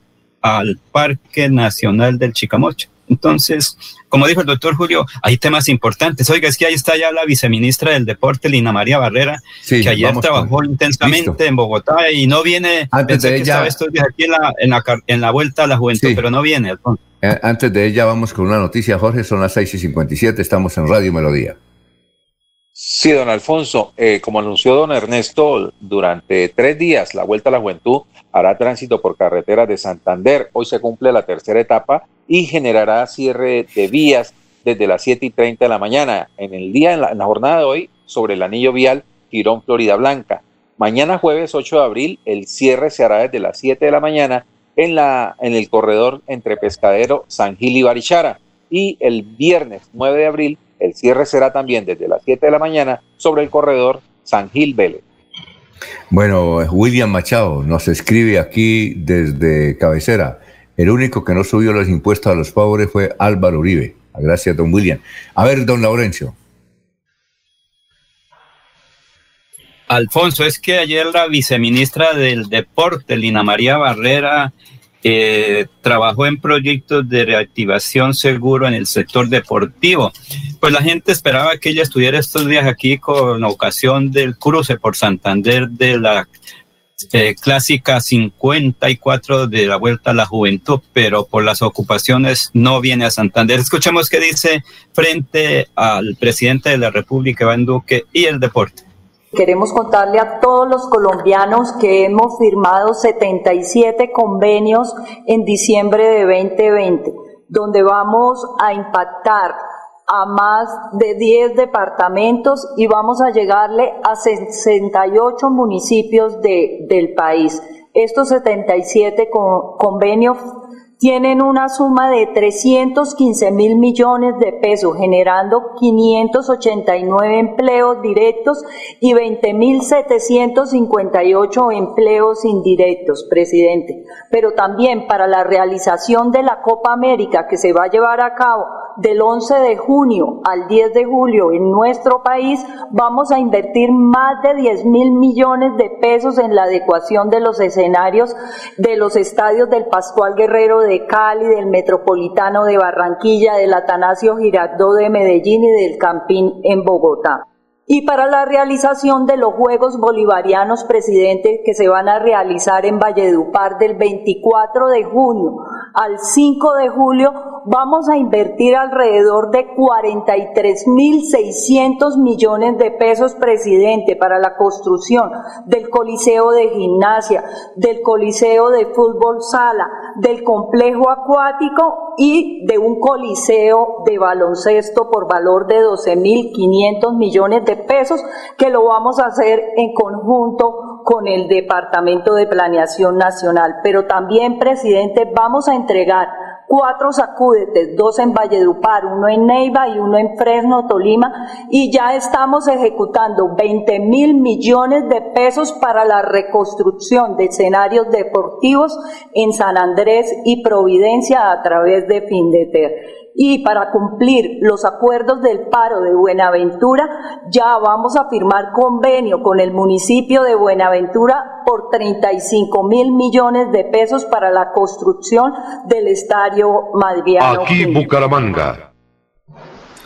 al Parque Nacional del Chicamocha. Entonces, como dijo el doctor Julio, hay temas importantes. Oiga, es que ahí está ya la viceministra del Deporte, Lina María Barrera, que ayer trabajó intensamente en Bogotá y no viene. Antes de ella. Estos días aquí en la, en, la, en la vuelta a la juventud, pero no viene, Alfonso. Eh, antes de ella, vamos con una noticia, Jorge. Son las 6 y 57. Estamos en Radio Melodía. Sí, don Alfonso, eh, como anunció don Ernesto, durante tres días la Vuelta a la Juventud hará tránsito por carreteras de Santander. Hoy se cumple la tercera etapa y generará cierre de vías desde las 7 y 30 de la mañana. En el día, en la, jornada de hoy, sobre el anillo vial Girón, Florida Blanca. Mañana jueves 8 de abril, el cierre se hará desde las 7 de la mañana en, la, en el corredor entre Pescadero, San Gil y Barichara. Y el viernes 9 de abril, el cierre será también desde las 7 de la mañana sobre el corredor San Gil Vélez. Bueno, William Machado nos escribe aquí desde cabecera. El único que no subió los impuestos a los pobres fue Álvaro Uribe. Gracias, don William. A ver, don Laurencio. Alfonso, es que ayer la viceministra del Deporte, Lina María Barrera, eh, trabajó en proyectos de reactivación seguro en el sector deportivo. Pues la gente esperaba que ella estuviera estos días aquí con ocasión del cruce por Santander de la eh, clásica 54 de la Vuelta a la Juventud, pero por las ocupaciones no viene a Santander. Escuchemos qué dice frente al presidente de la República, Iván Duque, y el deporte. Queremos contarle a todos los colombianos que hemos firmado 77 convenios en diciembre de 2020, donde vamos a impactar a más de 10 departamentos y vamos a llegarle a 68 municipios de, del país. Estos 77 convenios tienen una suma de 315 mil millones de pesos, generando 589 empleos directos y 20 mil 758 empleos indirectos, presidente. Pero también para la realización de la Copa América que se va a llevar a cabo del 11 de junio al 10 de julio en nuestro país, vamos a invertir más de 10 mil millones de pesos en la adecuación de los escenarios de los estadios del Pascual Guerrero de Cali, del Metropolitano de Barranquilla, del Atanasio Girardot de Medellín y del Campín en Bogotá. Y para la realización de los Juegos Bolivarianos Presidente que se van a realizar en Valledupar del 24 de junio al 5 de julio, vamos a invertir alrededor de 43.600 millones de pesos, Presidente, para la construcción del Coliseo de Gimnasia, del Coliseo de Fútbol Sala, del Complejo Acuático y de un Coliseo de Baloncesto por valor de 12.500 millones de pesos, que lo vamos a hacer en conjunto con el Departamento de Planeación Nacional. Pero también, presidente, vamos a entregar cuatro sacúdetes, dos en Valledupar, uno en Neiva y uno en Fresno, Tolima, y ya estamos ejecutando 20 mil millones de pesos para la reconstrucción de escenarios deportivos en San Andrés y Providencia a través de Findeter y para cumplir los acuerdos del paro de Buenaventura, ya vamos a firmar convenio con el municipio de Buenaventura por 35 mil millones de pesos para la construcción del estadio Madriano. Aquí Bucaramanga.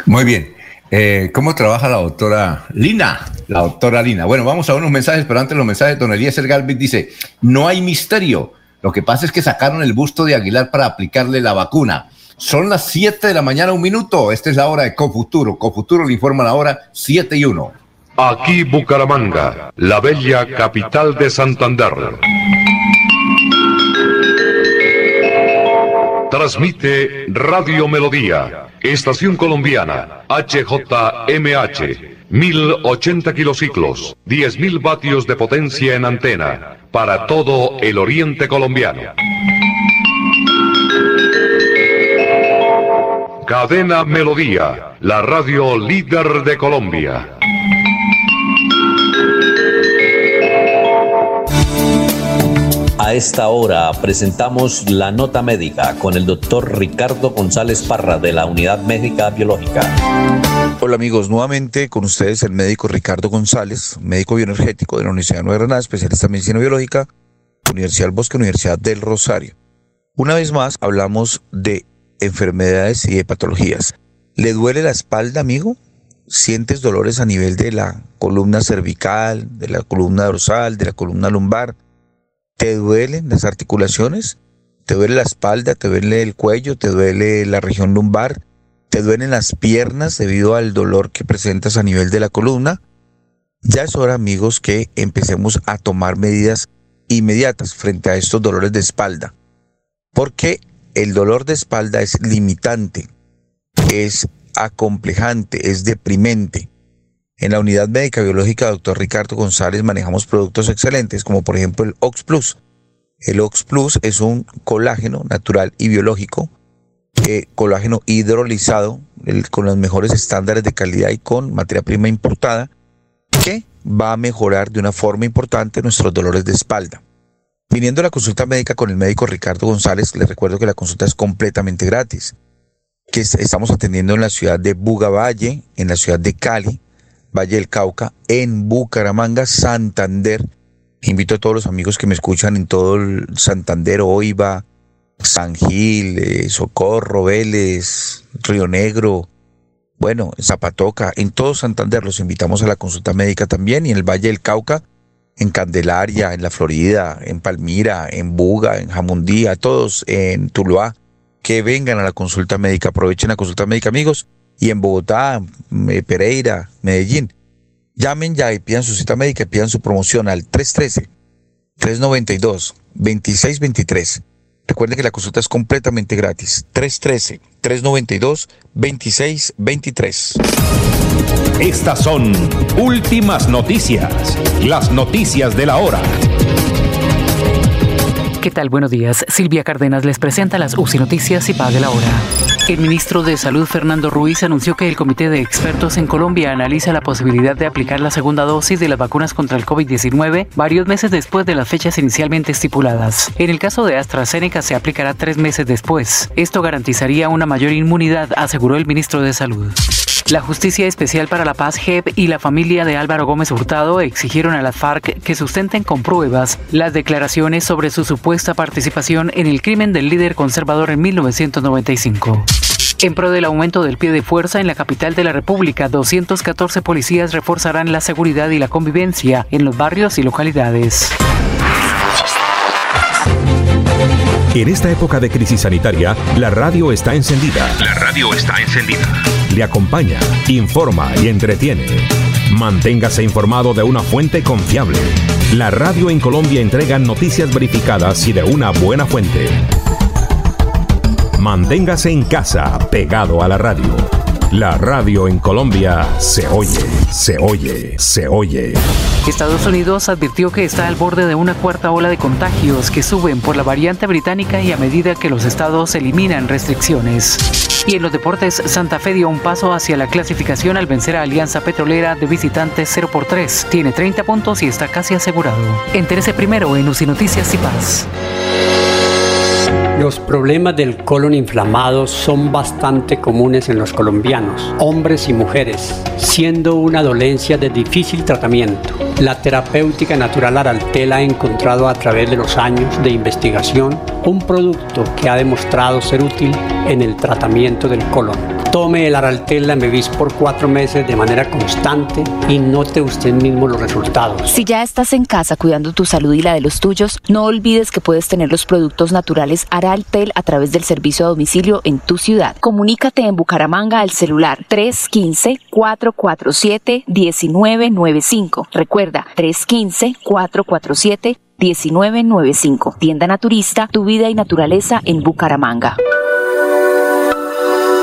Muy bien. Eh, ¿Cómo trabaja la doctora Lina? La doctora Lina. Bueno, vamos a unos mensajes, pero antes los mensajes, don Eliezer Galvez dice, no hay misterio. Lo que pasa es que sacaron el busto de Aguilar para aplicarle la vacuna. Son las 7 de la mañana, un minuto. Esta es la hora de Cofuturo. Cofuturo le informa la hora 7 y 1. Aquí Bucaramanga, la bella capital de Santander. Transmite Radio Melodía, Estación Colombiana, HJMH, 1080 kilociclos, 10.000 vatios de potencia en antena, para todo el oriente colombiano. Cadena Melodía, la radio líder de Colombia. A esta hora presentamos la nota médica con el doctor Ricardo González Parra de la Unidad Médica Biológica. Hola amigos, nuevamente con ustedes el médico Ricardo González, médico bioenergético de la Universidad de Nueva Granada, especialista en medicina biológica, Universidad del Bosque, Universidad del Rosario. Una vez más hablamos de enfermedades y de patologías. ¿Le duele la espalda, amigo? ¿Sientes dolores a nivel de la columna cervical, de la columna dorsal, de la columna lumbar? ¿Te duelen las articulaciones? ¿Te duele la espalda? ¿Te duele el cuello? ¿Te duele la región lumbar? ¿Te duelen las piernas debido al dolor que presentas a nivel de la columna? Ya es hora, amigos, que empecemos a tomar medidas inmediatas frente a estos dolores de espalda. Porque el dolor de espalda es limitante, es acomplejante, es deprimente. En la unidad médica biológica Dr. Ricardo González manejamos productos excelentes como por ejemplo el Ox Plus. El Ox Plus es un colágeno natural y biológico, eh, colágeno hidrolizado con los mejores estándares de calidad y con materia prima importada que va a mejorar de una forma importante nuestros dolores de espalda. Viniendo a la consulta médica con el médico Ricardo González, les recuerdo que la consulta es completamente gratis, que estamos atendiendo en la ciudad de Bugavalle, en la ciudad de Cali, Valle del Cauca, en Bucaramanga, Santander. Invito a todos los amigos que me escuchan en todo Santander, Oiva, San Gil, eh, Socorro, Vélez, Río Negro, bueno, Zapatoca, en todo Santander los invitamos a la consulta médica también y en el Valle del Cauca en Candelaria, en la Florida, en Palmira, en Buga, en Jamundí, todos en Tuluá, que vengan a la consulta médica, aprovechen la consulta médica, amigos, y en Bogotá, eh, Pereira, Medellín. Llamen ya y pidan su cita médica y pidan su promoción al 313-392-2623. Recuerden que la consulta es completamente gratis. 313-392-2623. Estas son últimas noticias. Las noticias de la hora. ¿Qué tal? Buenos días. Silvia Cárdenas les presenta las UCI Noticias y Paz de la Hora. El ministro de Salud, Fernando Ruiz, anunció que el Comité de Expertos en Colombia analiza la posibilidad de aplicar la segunda dosis de las vacunas contra el COVID-19 varios meses después de las fechas inicialmente estipuladas. En el caso de AstraZeneca se aplicará tres meses después. Esto garantizaría una mayor inmunidad, aseguró el ministro de Salud. La Justicia Especial para la Paz, JEP, y la familia de Álvaro Gómez Hurtado exigieron a las FARC que sustenten con pruebas las declaraciones sobre su supuesta participación en el crimen del líder conservador en 1995. En pro del aumento del pie de fuerza en la capital de la República, 214 policías reforzarán la seguridad y la convivencia en los barrios y localidades. En esta época de crisis sanitaria, la radio está encendida. La radio está encendida. Le acompaña, informa y entretiene. Manténgase informado de una fuente confiable. La radio en Colombia entrega noticias verificadas y de una buena fuente. Manténgase en casa, pegado a la radio. La radio en Colombia se oye, se oye, se oye. Estados Unidos advirtió que está al borde de una cuarta ola de contagios que suben por la variante británica y a medida que los estados eliminan restricciones. Y en los deportes, Santa Fe dio un paso hacia la clasificación al vencer a Alianza Petrolera de visitantes 0 por 3. Tiene 30 puntos y está casi asegurado. Entérese primero en UCI Noticias y Paz. Los problemas del colon inflamado son bastante comunes en los colombianos, hombres y mujeres, siendo una dolencia de difícil tratamiento. La terapéutica natural Araltela ha encontrado a través de los años de investigación un producto que ha demostrado ser útil en el tratamiento del colon. Tome el Araltela Mevis por cuatro meses de manera constante y note usted mismo los resultados. Si ya estás en casa cuidando tu salud y la de los tuyos, no olvides que puedes tener los productos naturales Araltel a través del servicio a domicilio en tu ciudad. Comunícate en Bucaramanga al celular 315-447-1995. Recuerda, 315-447-1995. Tienda Naturista, tu vida y naturaleza en Bucaramanga.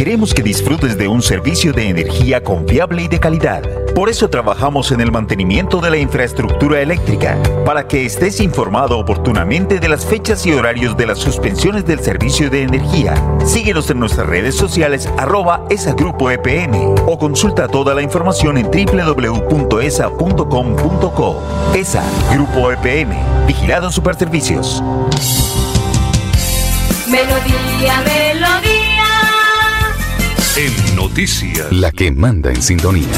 Queremos que disfrutes de un servicio de energía confiable y de calidad. Por eso trabajamos en el mantenimiento de la infraestructura eléctrica, para que estés informado oportunamente de las fechas y horarios de las suspensiones del servicio de energía. Síguenos en nuestras redes sociales arroba esa grupo EPN o consulta toda la información en www.esa.com.co. ESA Grupo EPN, Vigilado Superservicios. Melodía, melodía. Noticias, la que manda en sintonía.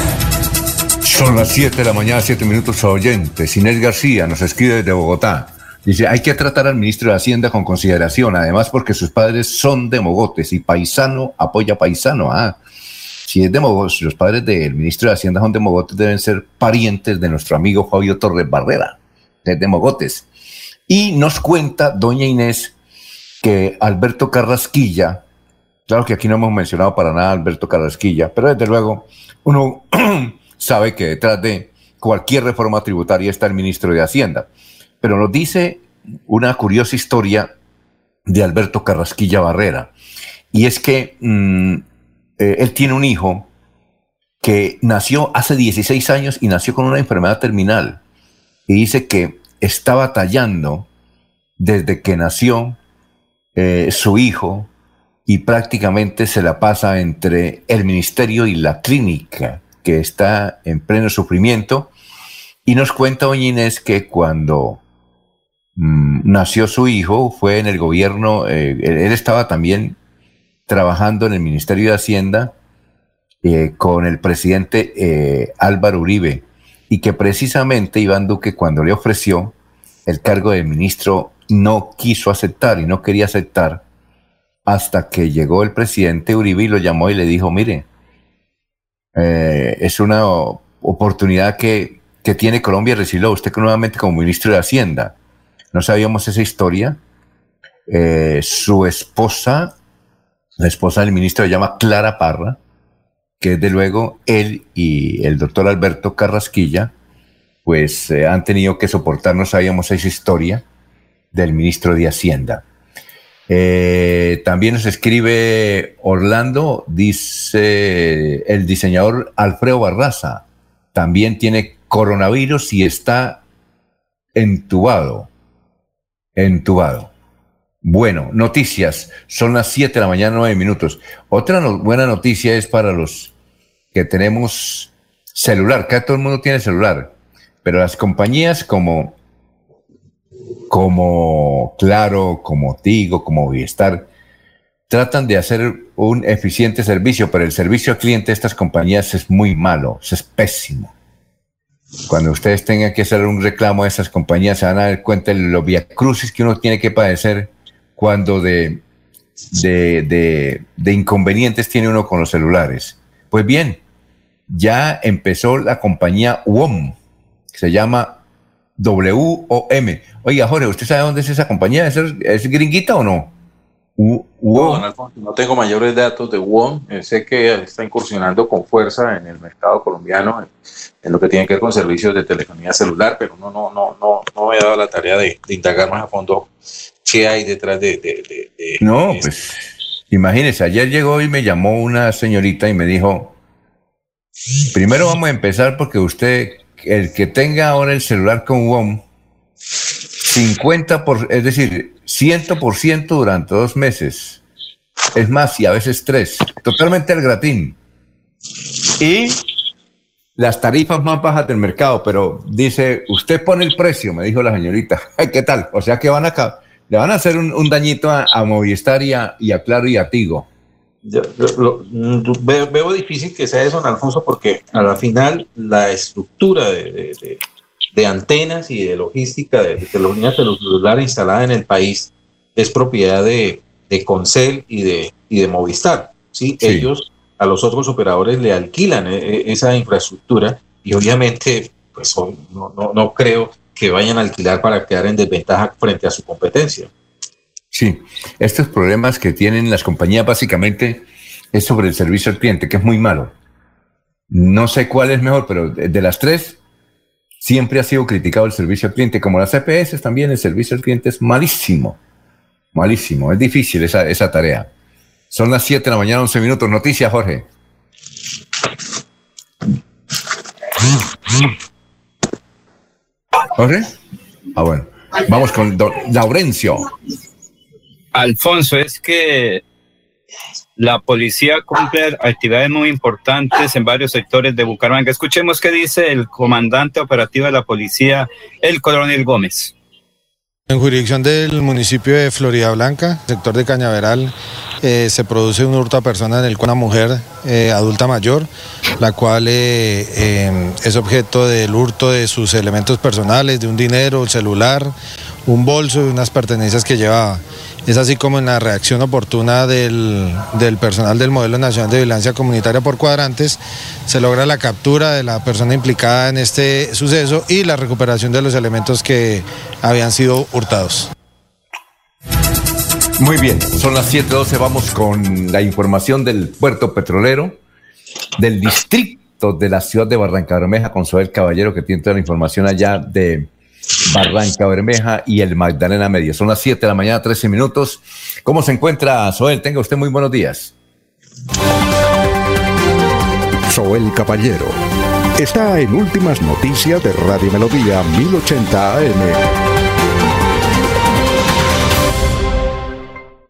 Son las 7 de la mañana, 7 minutos oyentes. Inés García nos escribe desde Bogotá. Dice, hay que tratar al ministro de Hacienda con consideración, además porque sus padres son de Mogotes y paisano apoya paisano. Ah, si es de Mogotes, los padres del ministro de Hacienda son de Mogotes, deben ser parientes de nuestro amigo Fabio Torres Barrera, de Mogotes. Y nos cuenta doña Inés que Alberto Carrasquilla, Claro que aquí no hemos mencionado para nada a Alberto Carrasquilla, pero desde luego uno sabe que detrás de cualquier reforma tributaria está el ministro de Hacienda. Pero nos dice una curiosa historia de Alberto Carrasquilla Barrera. Y es que mm, eh, él tiene un hijo que nació hace 16 años y nació con una enfermedad terminal. Y dice que está batallando desde que nació eh, su hijo y prácticamente se la pasa entre el ministerio y la clínica, que está en pleno sufrimiento. Y nos cuenta doña Inés que cuando mm, nació su hijo fue en el gobierno, eh, él estaba también trabajando en el Ministerio de Hacienda eh, con el presidente eh, Álvaro Uribe y que precisamente Iván Duque cuando le ofreció el cargo de ministro no quiso aceptar y no quería aceptar hasta que llegó el presidente Uribe y lo llamó y le dijo, mire, eh, es una oportunidad que, tiene Colombia, recibirlo usted nuevamente como ministro de Hacienda. No sabíamos esa historia. Eh, su esposa, la esposa del ministro, se llama Clara Parra, que desde luego él y el doctor Alberto Carrasquilla, pues eh, han tenido que soportar, no sabíamos esa historia del ministro de Hacienda. Eh, también nos escribe Orlando, dice el diseñador Alfredo Barraza, también tiene coronavirus y está entubado. Entubado. Bueno, noticias. Son las 7 de la mañana, 9 minutos. Otra buena noticia es para los que tenemos celular. Cada todo el mundo tiene celular. Pero las compañías como como Claro, como Tigo, como Bienestar, tratan de hacer un eficiente servicio, pero el servicio al cliente de estas compañías es muy malo, es pésimo. Cuando ustedes tengan que hacer un reclamo a esas compañías, se van a dar cuenta de los viacrucis que uno tiene que padecer cuando de de, de- de inconvenientes tiene uno con los celulares. Pues bien, ya empezó la compañía WOM, que se llama WOM. Oiga, Jorge, ¿usted sabe dónde es esa compañía? ¿Es, es gringuita o no? U- No, WOM. don Alfonso, no tengo mayores datos de WOM. Eh, sé que está incursionando con fuerza en el mercado colombiano en, lo que tiene que ver con servicios de telefonía celular, pero no, no, no, no, no me he dado la tarea de, de indagar más a fondo qué hay detrás de, de- No, pues imagínese, ayer llegó y me llamó una señorita y me dijo, primero vamos a empezar porque usted, el que tenga ahora el celular con WOM, 50%, por, es decir, 100% durante dos meses. Es más, y a veces tres. Totalmente al gratín. Y las tarifas más bajas del mercado, pero dice, usted pone el precio, me dijo la señorita. ¿Qué tal? O sea que van a, le van a hacer un, un dañito a, a Movistar y a, y a Claro y a Tigo. Yo- lo- mm, veo, veo difícil que sea eso, don Alfonso, porque a la final la estructura de, de- de- de antenas y de logística de, telefonía celular instalada en el país es propiedad de, Concel y de, y de Movistar. ¿sí? Sí. Ellos a los otros operadores le alquilan eh, eh, esa infraestructura y obviamente pues no, no creo que vayan a alquilar para quedar en desventaja frente a su competencia. Sí, estos problemas que tienen las compañías básicamente es sobre el servicio al cliente, que es muy malo. No sé cuál es mejor, pero de, las tres, siempre ha sido criticado el servicio al cliente. Como las CPS también, el servicio al cliente es malísimo. Malísimo. Es difícil esa, esa tarea. Son las 7 de la mañana, 11 minutos. Noticias, Jorge. Jorge. Ah, bueno. Vamos con Laurencio. Alfonso, es que la policía cumple actividades muy importantes en varios sectores de Bucaramanga. Escuchemos qué dice el comandante operativo de la policía, el coronel Gómez. En jurisdicción del municipio de Florida Blanca, sector de Cañaveral, eh, se produce un hurto a persona en el cual una mujer eh, adulta mayor, la cual eh, es objeto del hurto de sus elementos personales, de un dinero, celular, un bolso y unas pertenencias que llevaba. Es así como en la reacción oportuna del, del personal del Modelo Nacional de Vigilancia Comunitaria por cuadrantes, se logra la captura de la persona implicada en este suceso y la recuperación de los elementos que habían sido hurtados. Muy bien, son las 7:12. Vamos con la información del puerto petrolero del distrito de la ciudad de Barranca Bermeja con Soel Caballero, que tiene toda la información allá de Barranca Bermeja y el Magdalena Medio. Son las 7 de la mañana, 13 minutos. ¿Cómo se encuentra Soel? Tenga usted muy buenos días. Soel Caballero está en Últimas Noticias de Radio Melodía 1080 AM.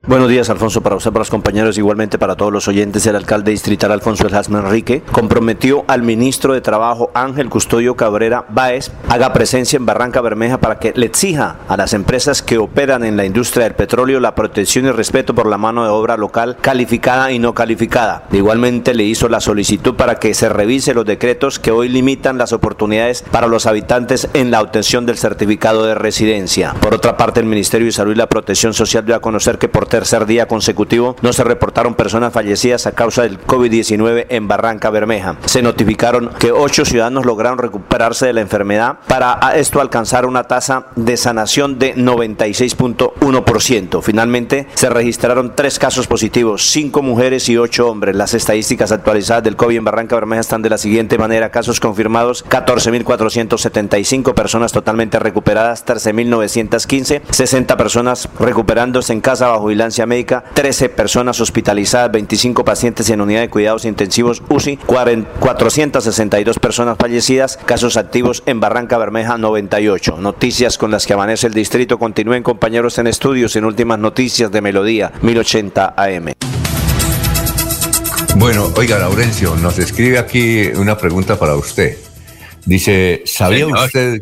Buenos días, Alfonso, para usted, para los compañeros, igualmente para todos los oyentes. El alcalde distrital Alfonso El Enrique comprometió al ministro de Trabajo Ángel Custodio Cabrera Báez haga presencia en Barranca Bermeja para que le exija a las empresas que operan en la industria del petróleo la protección y respeto por la mano de obra local calificada y no calificada. Igualmente le hizo la solicitud para que se revise los decretos que hoy limitan las oportunidades para los habitantes en la obtención del certificado de residencia. Por otra parte, el Ministerio de Salud y la Protección Social dio a conocer que por tercer día consecutivo no se reportaron personas fallecidas a causa del COVID-19 en Barranca Bermeja. Se notificaron que ocho ciudadanos lograron recuperarse de la enfermedad para esto alcanzar una tasa de sanación de 96.1%. Finalmente se registraron tres casos positivos, cinco mujeres y ocho hombres. Las estadísticas actualizadas del COVID en Barranca Bermeja están de la siguiente manera. Casos confirmados 14.475 personas totalmente recuperadas, 13.915, 60 personas recuperándose en casa bajo vigilancia médica, 13 personas hospitalizadas, 25 pacientes en unidad de cuidados intensivos UCI, 40 462 personas fallecidas, casos activos en Barranca Bermeja 98. Noticias con las que amanece el distrito. Continúen compañeros en estudios en últimas noticias de Melodía 1080 AM. Bueno, oiga, Laurencio, nos escribe aquí una pregunta para usted. Dice, ¿sabía Señor. usted,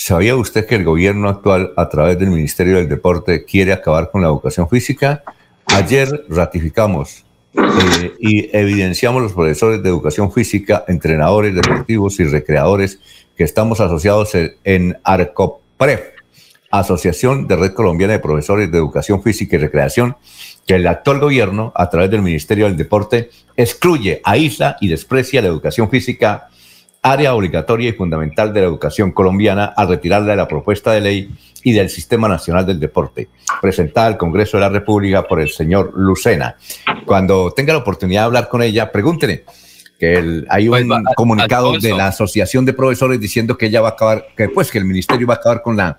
¿sabía usted que el gobierno actual, a través del Ministerio del Deporte, quiere acabar con la educación física? Ayer ratificamos eh, y evidenciamos los profesores de educación física, entrenadores deportivos y recreadores que estamos asociados en, en Arcopref, Asociación de Red Colombiana de Profesores de Educación Física y Recreación, que el actual gobierno, a través del Ministerio del Deporte, excluye, aísla y desprecia la educación física, área obligatoria y fundamental de la educación colombiana, al retirarla de la propuesta de ley y del Sistema Nacional del Deporte, presentada al Congreso de la República por el señor Lucena. Cuando tenga la oportunidad de hablar con ella, pregúntele que el- hay un Pues, va- comunicado de la Asociación de Profesores diciendo que ella va a acabar, que pues que el ministerio va a acabar con la...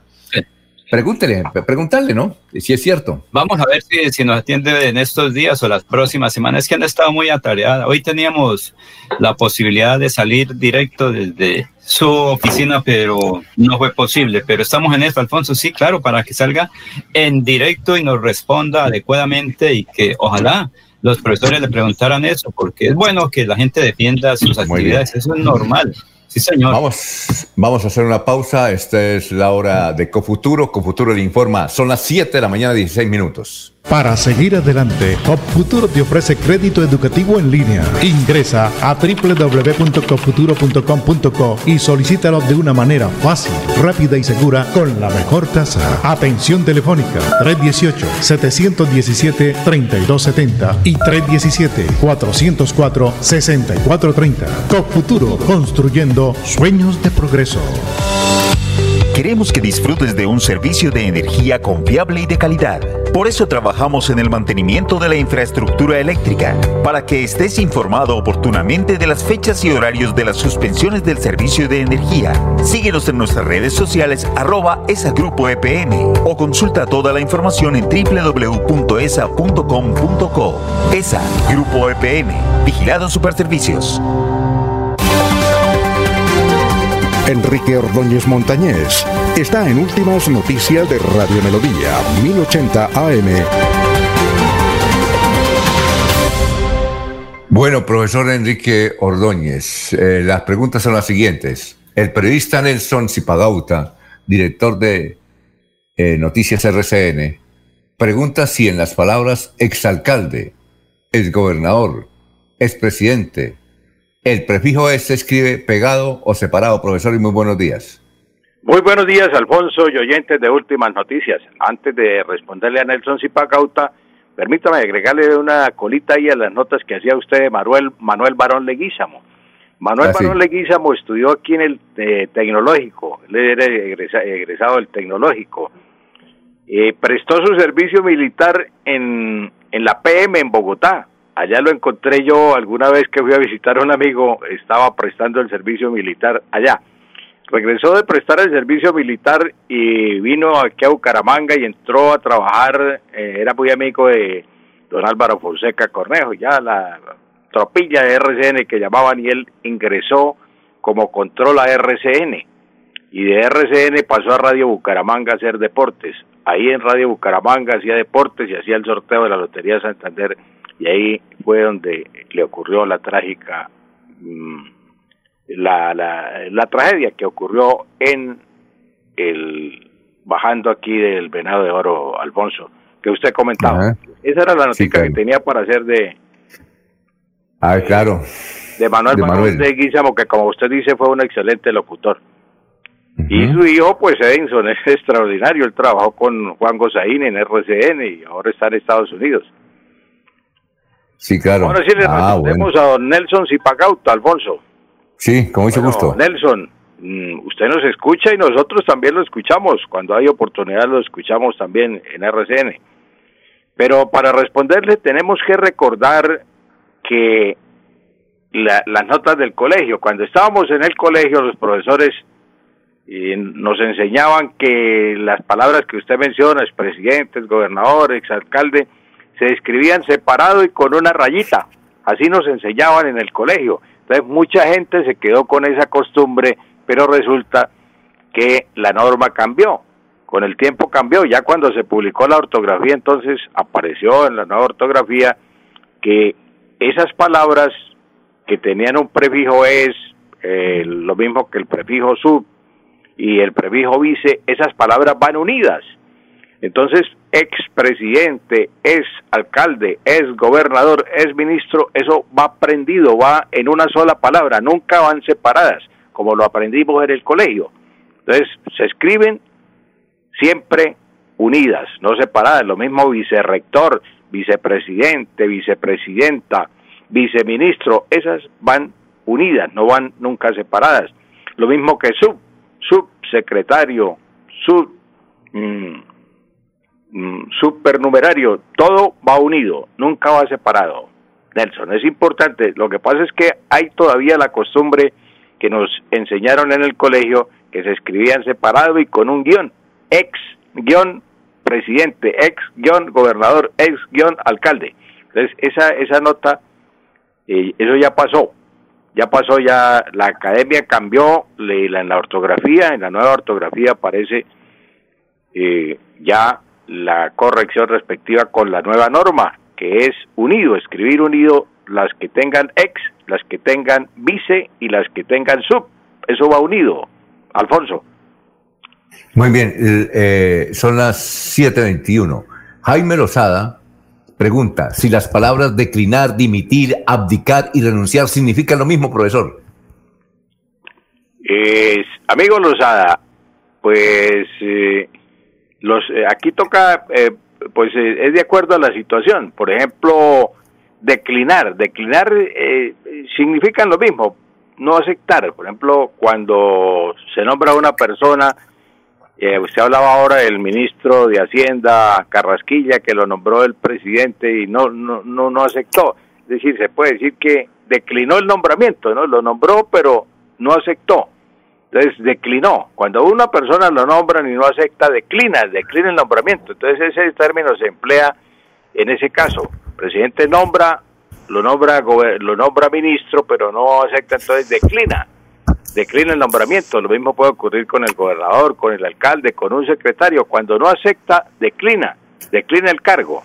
Pregúntele, preguntarle, ¿no? Si es cierto. Vamos a ver si, si nos atiende en estos días o las próximas semanas, que han estado muy atareadas. Hoy teníamos la posibilidad de salir directo desde su oficina, pero no fue posible. Pero estamos en esto, Alfonso, sí, claro, para que salga en directo y nos responda adecuadamente y que ojalá los profesores le preguntaran eso, porque es bueno que la gente defienda sus actividades, eso es normal. Sí, señor. Vamos, vamos a hacer una pausa. Esta es la hora de Cofuturo. Cofuturo le informa. Son las 7 de la mañana, 16 minutos. Para seguir adelante, Copfuturo te ofrece crédito educativo en línea. Ingresa a www.copfuturo.com.co y solicítalo de una manera fácil, rápida y segura con la mejor tasa. Atención telefónica 318-717-3270 y 317-404-6430. Copfuturo, construyendo sueños de progreso. Queremos que disfrutes de un servicio de energía confiable y de calidad. Por eso trabajamos en el mantenimiento de la infraestructura eléctrica, para que estés informado oportunamente de las fechas y horarios de las suspensiones del servicio de energía. Síguenos en nuestras redes sociales arroba esa grupo EPM o consulta toda la información en www.esa.com.co. ESA Grupo EPM, Vigilado Superservicios. Enrique Ordóñez Montañés está en Últimas Noticias de Radio Melodía, 1080 AM. Bueno, profesor Enrique Ordóñez, eh, las preguntas son las siguientes. El periodista Nelson Zipagauta, director de eh, Noticias RCN, pregunta si en las palabras exalcalde, exgobernador, expresidente, el prefijo es se escribe pegado o separado. Profesor, y muy buenos días. Muy buenos días, Alfonso y oyentes de Últimas Noticias. Antes de responderle a Nelson Zipagauta, permítame agregarle una colita ahí a las notas que hacía usted de Manuel, Manuel Barón Leguízamo. Manuel Ah, sí. Barón Leguízamo estudió aquí en el eh, Tecnológico, él era egresa- egresado del Tecnológico. Eh, prestó su servicio militar en, en la PM en Bogotá. Allá lo encontré yo alguna vez que fui a visitar a un amigo, estaba prestando el servicio militar allá. Regresó de prestar el servicio militar y vino aquí a Bucaramanga y entró a trabajar, eh, era muy amigo de don Álvaro Fonseca Cornejo, ya la tropilla de RCN que llamaban y él ingresó como control a RCN y de RCN pasó a Radio Bucaramanga a hacer deportes. Ahí en Radio Bucaramanga hacía deportes y hacía el sorteo de la Lotería de Santander y ahí fue donde le ocurrió la trágica mm, la, la, la tragedia que ocurrió en el bajando aquí del Venado de Oro, Alfonso, que usted comentaba. Ajá. Esa era la noticia Sí, claro. que tenía para hacer de, Ah, claro. de Manuel De Manuel Manuel. de Guizamo, que como usted dice fue un excelente locutor. Y su hijo, pues Edinson, es extraordinario. Él trabajó con Juan Gozaín en RCN y ahora está en Estados Unidos. Sí, claro. Ahora sí le ah, respondemos bueno. a don Nelson Zipagauta, Alfonso. Sí, con mucho Bueno, gusto. Nelson, mm, usted nos escucha y nosotros también lo escuchamos. Cuando hay oportunidad lo escuchamos también en RCN. Pero para responderle tenemos que recordar que la- las notas del colegio, cuando estábamos en el colegio los profesores eh, nos enseñaban que las palabras que usted menciona, expresidente, gobernador, exalcalde, se escribían separado y con una rayita. Así nos enseñaban en el colegio. Entonces mucha gente se quedó con esa costumbre, pero resulta que la norma cambió. Con el tiempo cambió. Ya cuando se publicó la ortografía, entonces apareció en la nueva ortografía que esas palabras que tenían un prefijo es eh, lo mismo que el prefijo sub y el prefijo vice, esas palabras van unidas. Entonces, expresidente, es alcalde, es gobernador, es ministro, eso va prendido, va en una sola palabra, nunca van separadas, como lo aprendimos en el colegio. Entonces, se escriben siempre unidas, no separadas. Lo mismo vicerrector, vicepresidente, vicepresidenta, viceministro, esas van unidas, no van nunca separadas. Lo mismo que sub, subsecretario, sub, mm, mm, supernumerario, todo va unido, nunca va separado. Nelson, es importante. Lo que pasa es que hay todavía la costumbre que nos enseñaron en el colegio que se escribían separado y con un guion, ex guion presidente, ex guion gobernador, ex guion alcalde. Entonces, esa, esa nota, eh, eso ya pasó, ya pasó, ya la academia cambió, en la ortografía, en la nueva ortografía aparece eh, ya la corrección respectiva con la nueva norma, que es unido, escribir unido las que tengan ex, las que tengan vice y las que tengan sub. Eso va unido, Alfonso. Muy bien, eh, son las 7.21. Jaime Lozada pregunta si las palabras declinar, dimitir, abdicar y renunciar significan lo mismo, profesor. amigo Lozada, pues eh, los, eh, aquí toca, pues es de acuerdo a la situación. Por ejemplo, declinar, declinar significan lo mismo, no aceptar. Por ejemplo, cuando se nombra a una persona eh, usted hablaba ahora del ministro de Hacienda, Carrasquilla, que lo nombró el presidente y no, no, no, no aceptó. Es decir, se puede decir que declinó el nombramiento, ¿no? Lo nombró, pero no aceptó. Entonces, declinó. Cuando una persona lo nombra y no acepta, declina, declina el nombramiento. Entonces, ese término se emplea en ese caso. El presidente nombra, lo nombra, lo nombra ministro, pero no acepta, entonces declina declina el nombramiento. Lo mismo puede ocurrir con el gobernador, con el alcalde, con un secretario. Cuando no acepta, declina, declina el cargo.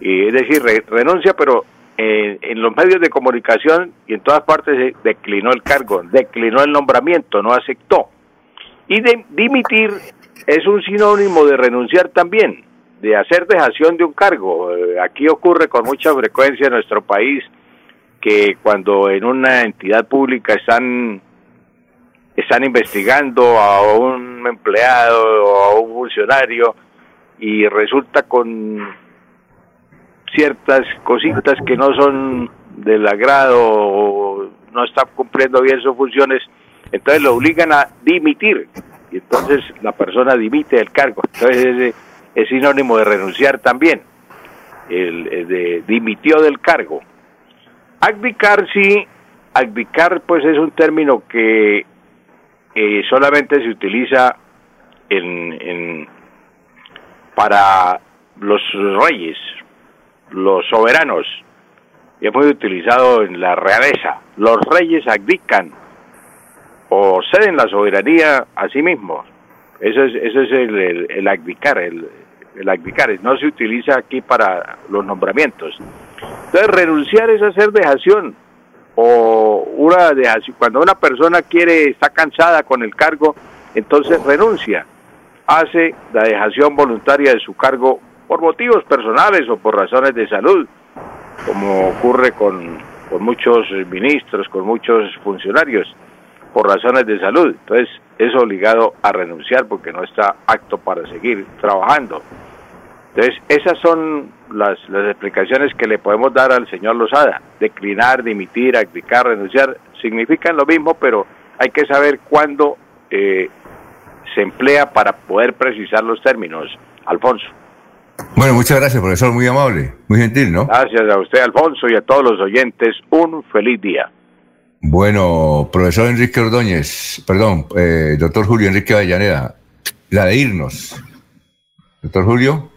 Y es decir, renuncia, pero en los medios de comunicación y en todas partes declinó el cargo, declinó el nombramiento, no aceptó. Y de, dimitir es un sinónimo de renunciar también, de hacer dejación de un cargo. Eh, aquí ocurre con mucha frecuencia en nuestro país que cuando en una entidad pública están están investigando a un empleado o a un funcionario y resulta con ciertas cositas que no son del agrado o no está cumpliendo bien sus funciones, entonces lo obligan a dimitir y entonces la persona dimite del cargo. Entonces es, sinónimo de renunciar también, el, de dimitió del cargo. Abdicar sí, abdicar pues es un término que eh, solamente se utiliza en, para los reyes, los soberanos, y es muy utilizado en la realeza. Los reyes abdican o ceden la soberanía a sí mismos. Eso es, eso es el, el, el el, el abdicar. No se utiliza aquí para los nombramientos. Entonces, renunciar es hacer dejación o una dejación. Cuando una persona quiere, está cansada con el cargo, entonces renuncia, hace la dejación voluntaria de su cargo por motivos personales o por razones de salud, como ocurre con, con muchos ministros, con muchos funcionarios, por razones de salud. Entonces es obligado a renunciar porque no está apto para seguir trabajando. Entonces, esas son las, las explicaciones que le podemos dar al señor Lozada. Declinar, dimitir, abdicar, renunciar, significan lo mismo, pero hay que saber cuándo eh, se emplea para poder precisar los términos. Alfonso. Bueno, muchas gracias, profesor, muy amable, muy gentil, ¿no? Gracias a usted, Alfonso, y a todos los oyentes. Un feliz día. Bueno, profesor Enrique Ordóñez, perdón, eh, doctor Julio Enrique Avellaneda, la de irnos. Doctor Julio.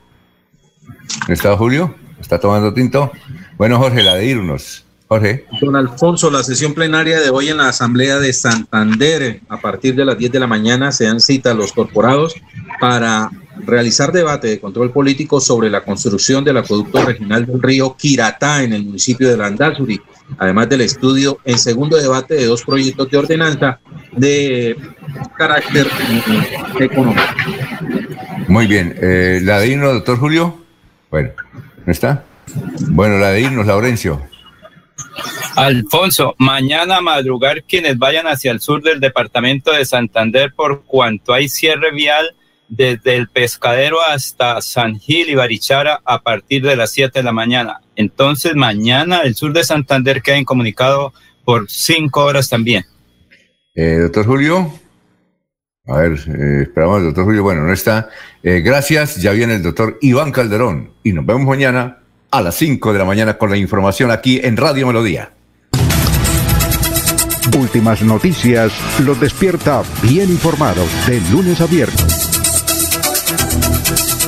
¿Está Julio? ¿Está tomando tinto? Bueno, Jorge, la de irnos. Jorge. Don Alfonso, la sesión plenaria de hoy en la Asamblea de Santander, a partir de las 10 de la mañana, se dan cita los corporados para realizar debate de control político sobre la construcción del acueducto regional del río Quiratá en el municipio de Landazuri, además del estudio en segundo debate de dos proyectos de ordenanza de carácter económico. Muy bien. Eh, ¿La doctor Julio? Bueno, ¿no está? Bueno, la de irnos, Laurencio. Alfonso, mañana madrugar quienes vayan hacia el sur del departamento de Santander por cuanto hay cierre vial desde el pescadero hasta San Gil y Barichara a partir de las 7 de la mañana. Entonces, mañana el sur de Santander queda incomunicado por 5 horas también. Eh, doctor Julio. A ver, eh, esperamos al doctor Julio. Bueno, no está. Eh, gracias. Ya viene el doctor Iván Calderón. Y nos vemos mañana a las 5 de la mañana con la información aquí en Radio Melodía. Últimas noticias los despierta bien informados de lunes a viernes.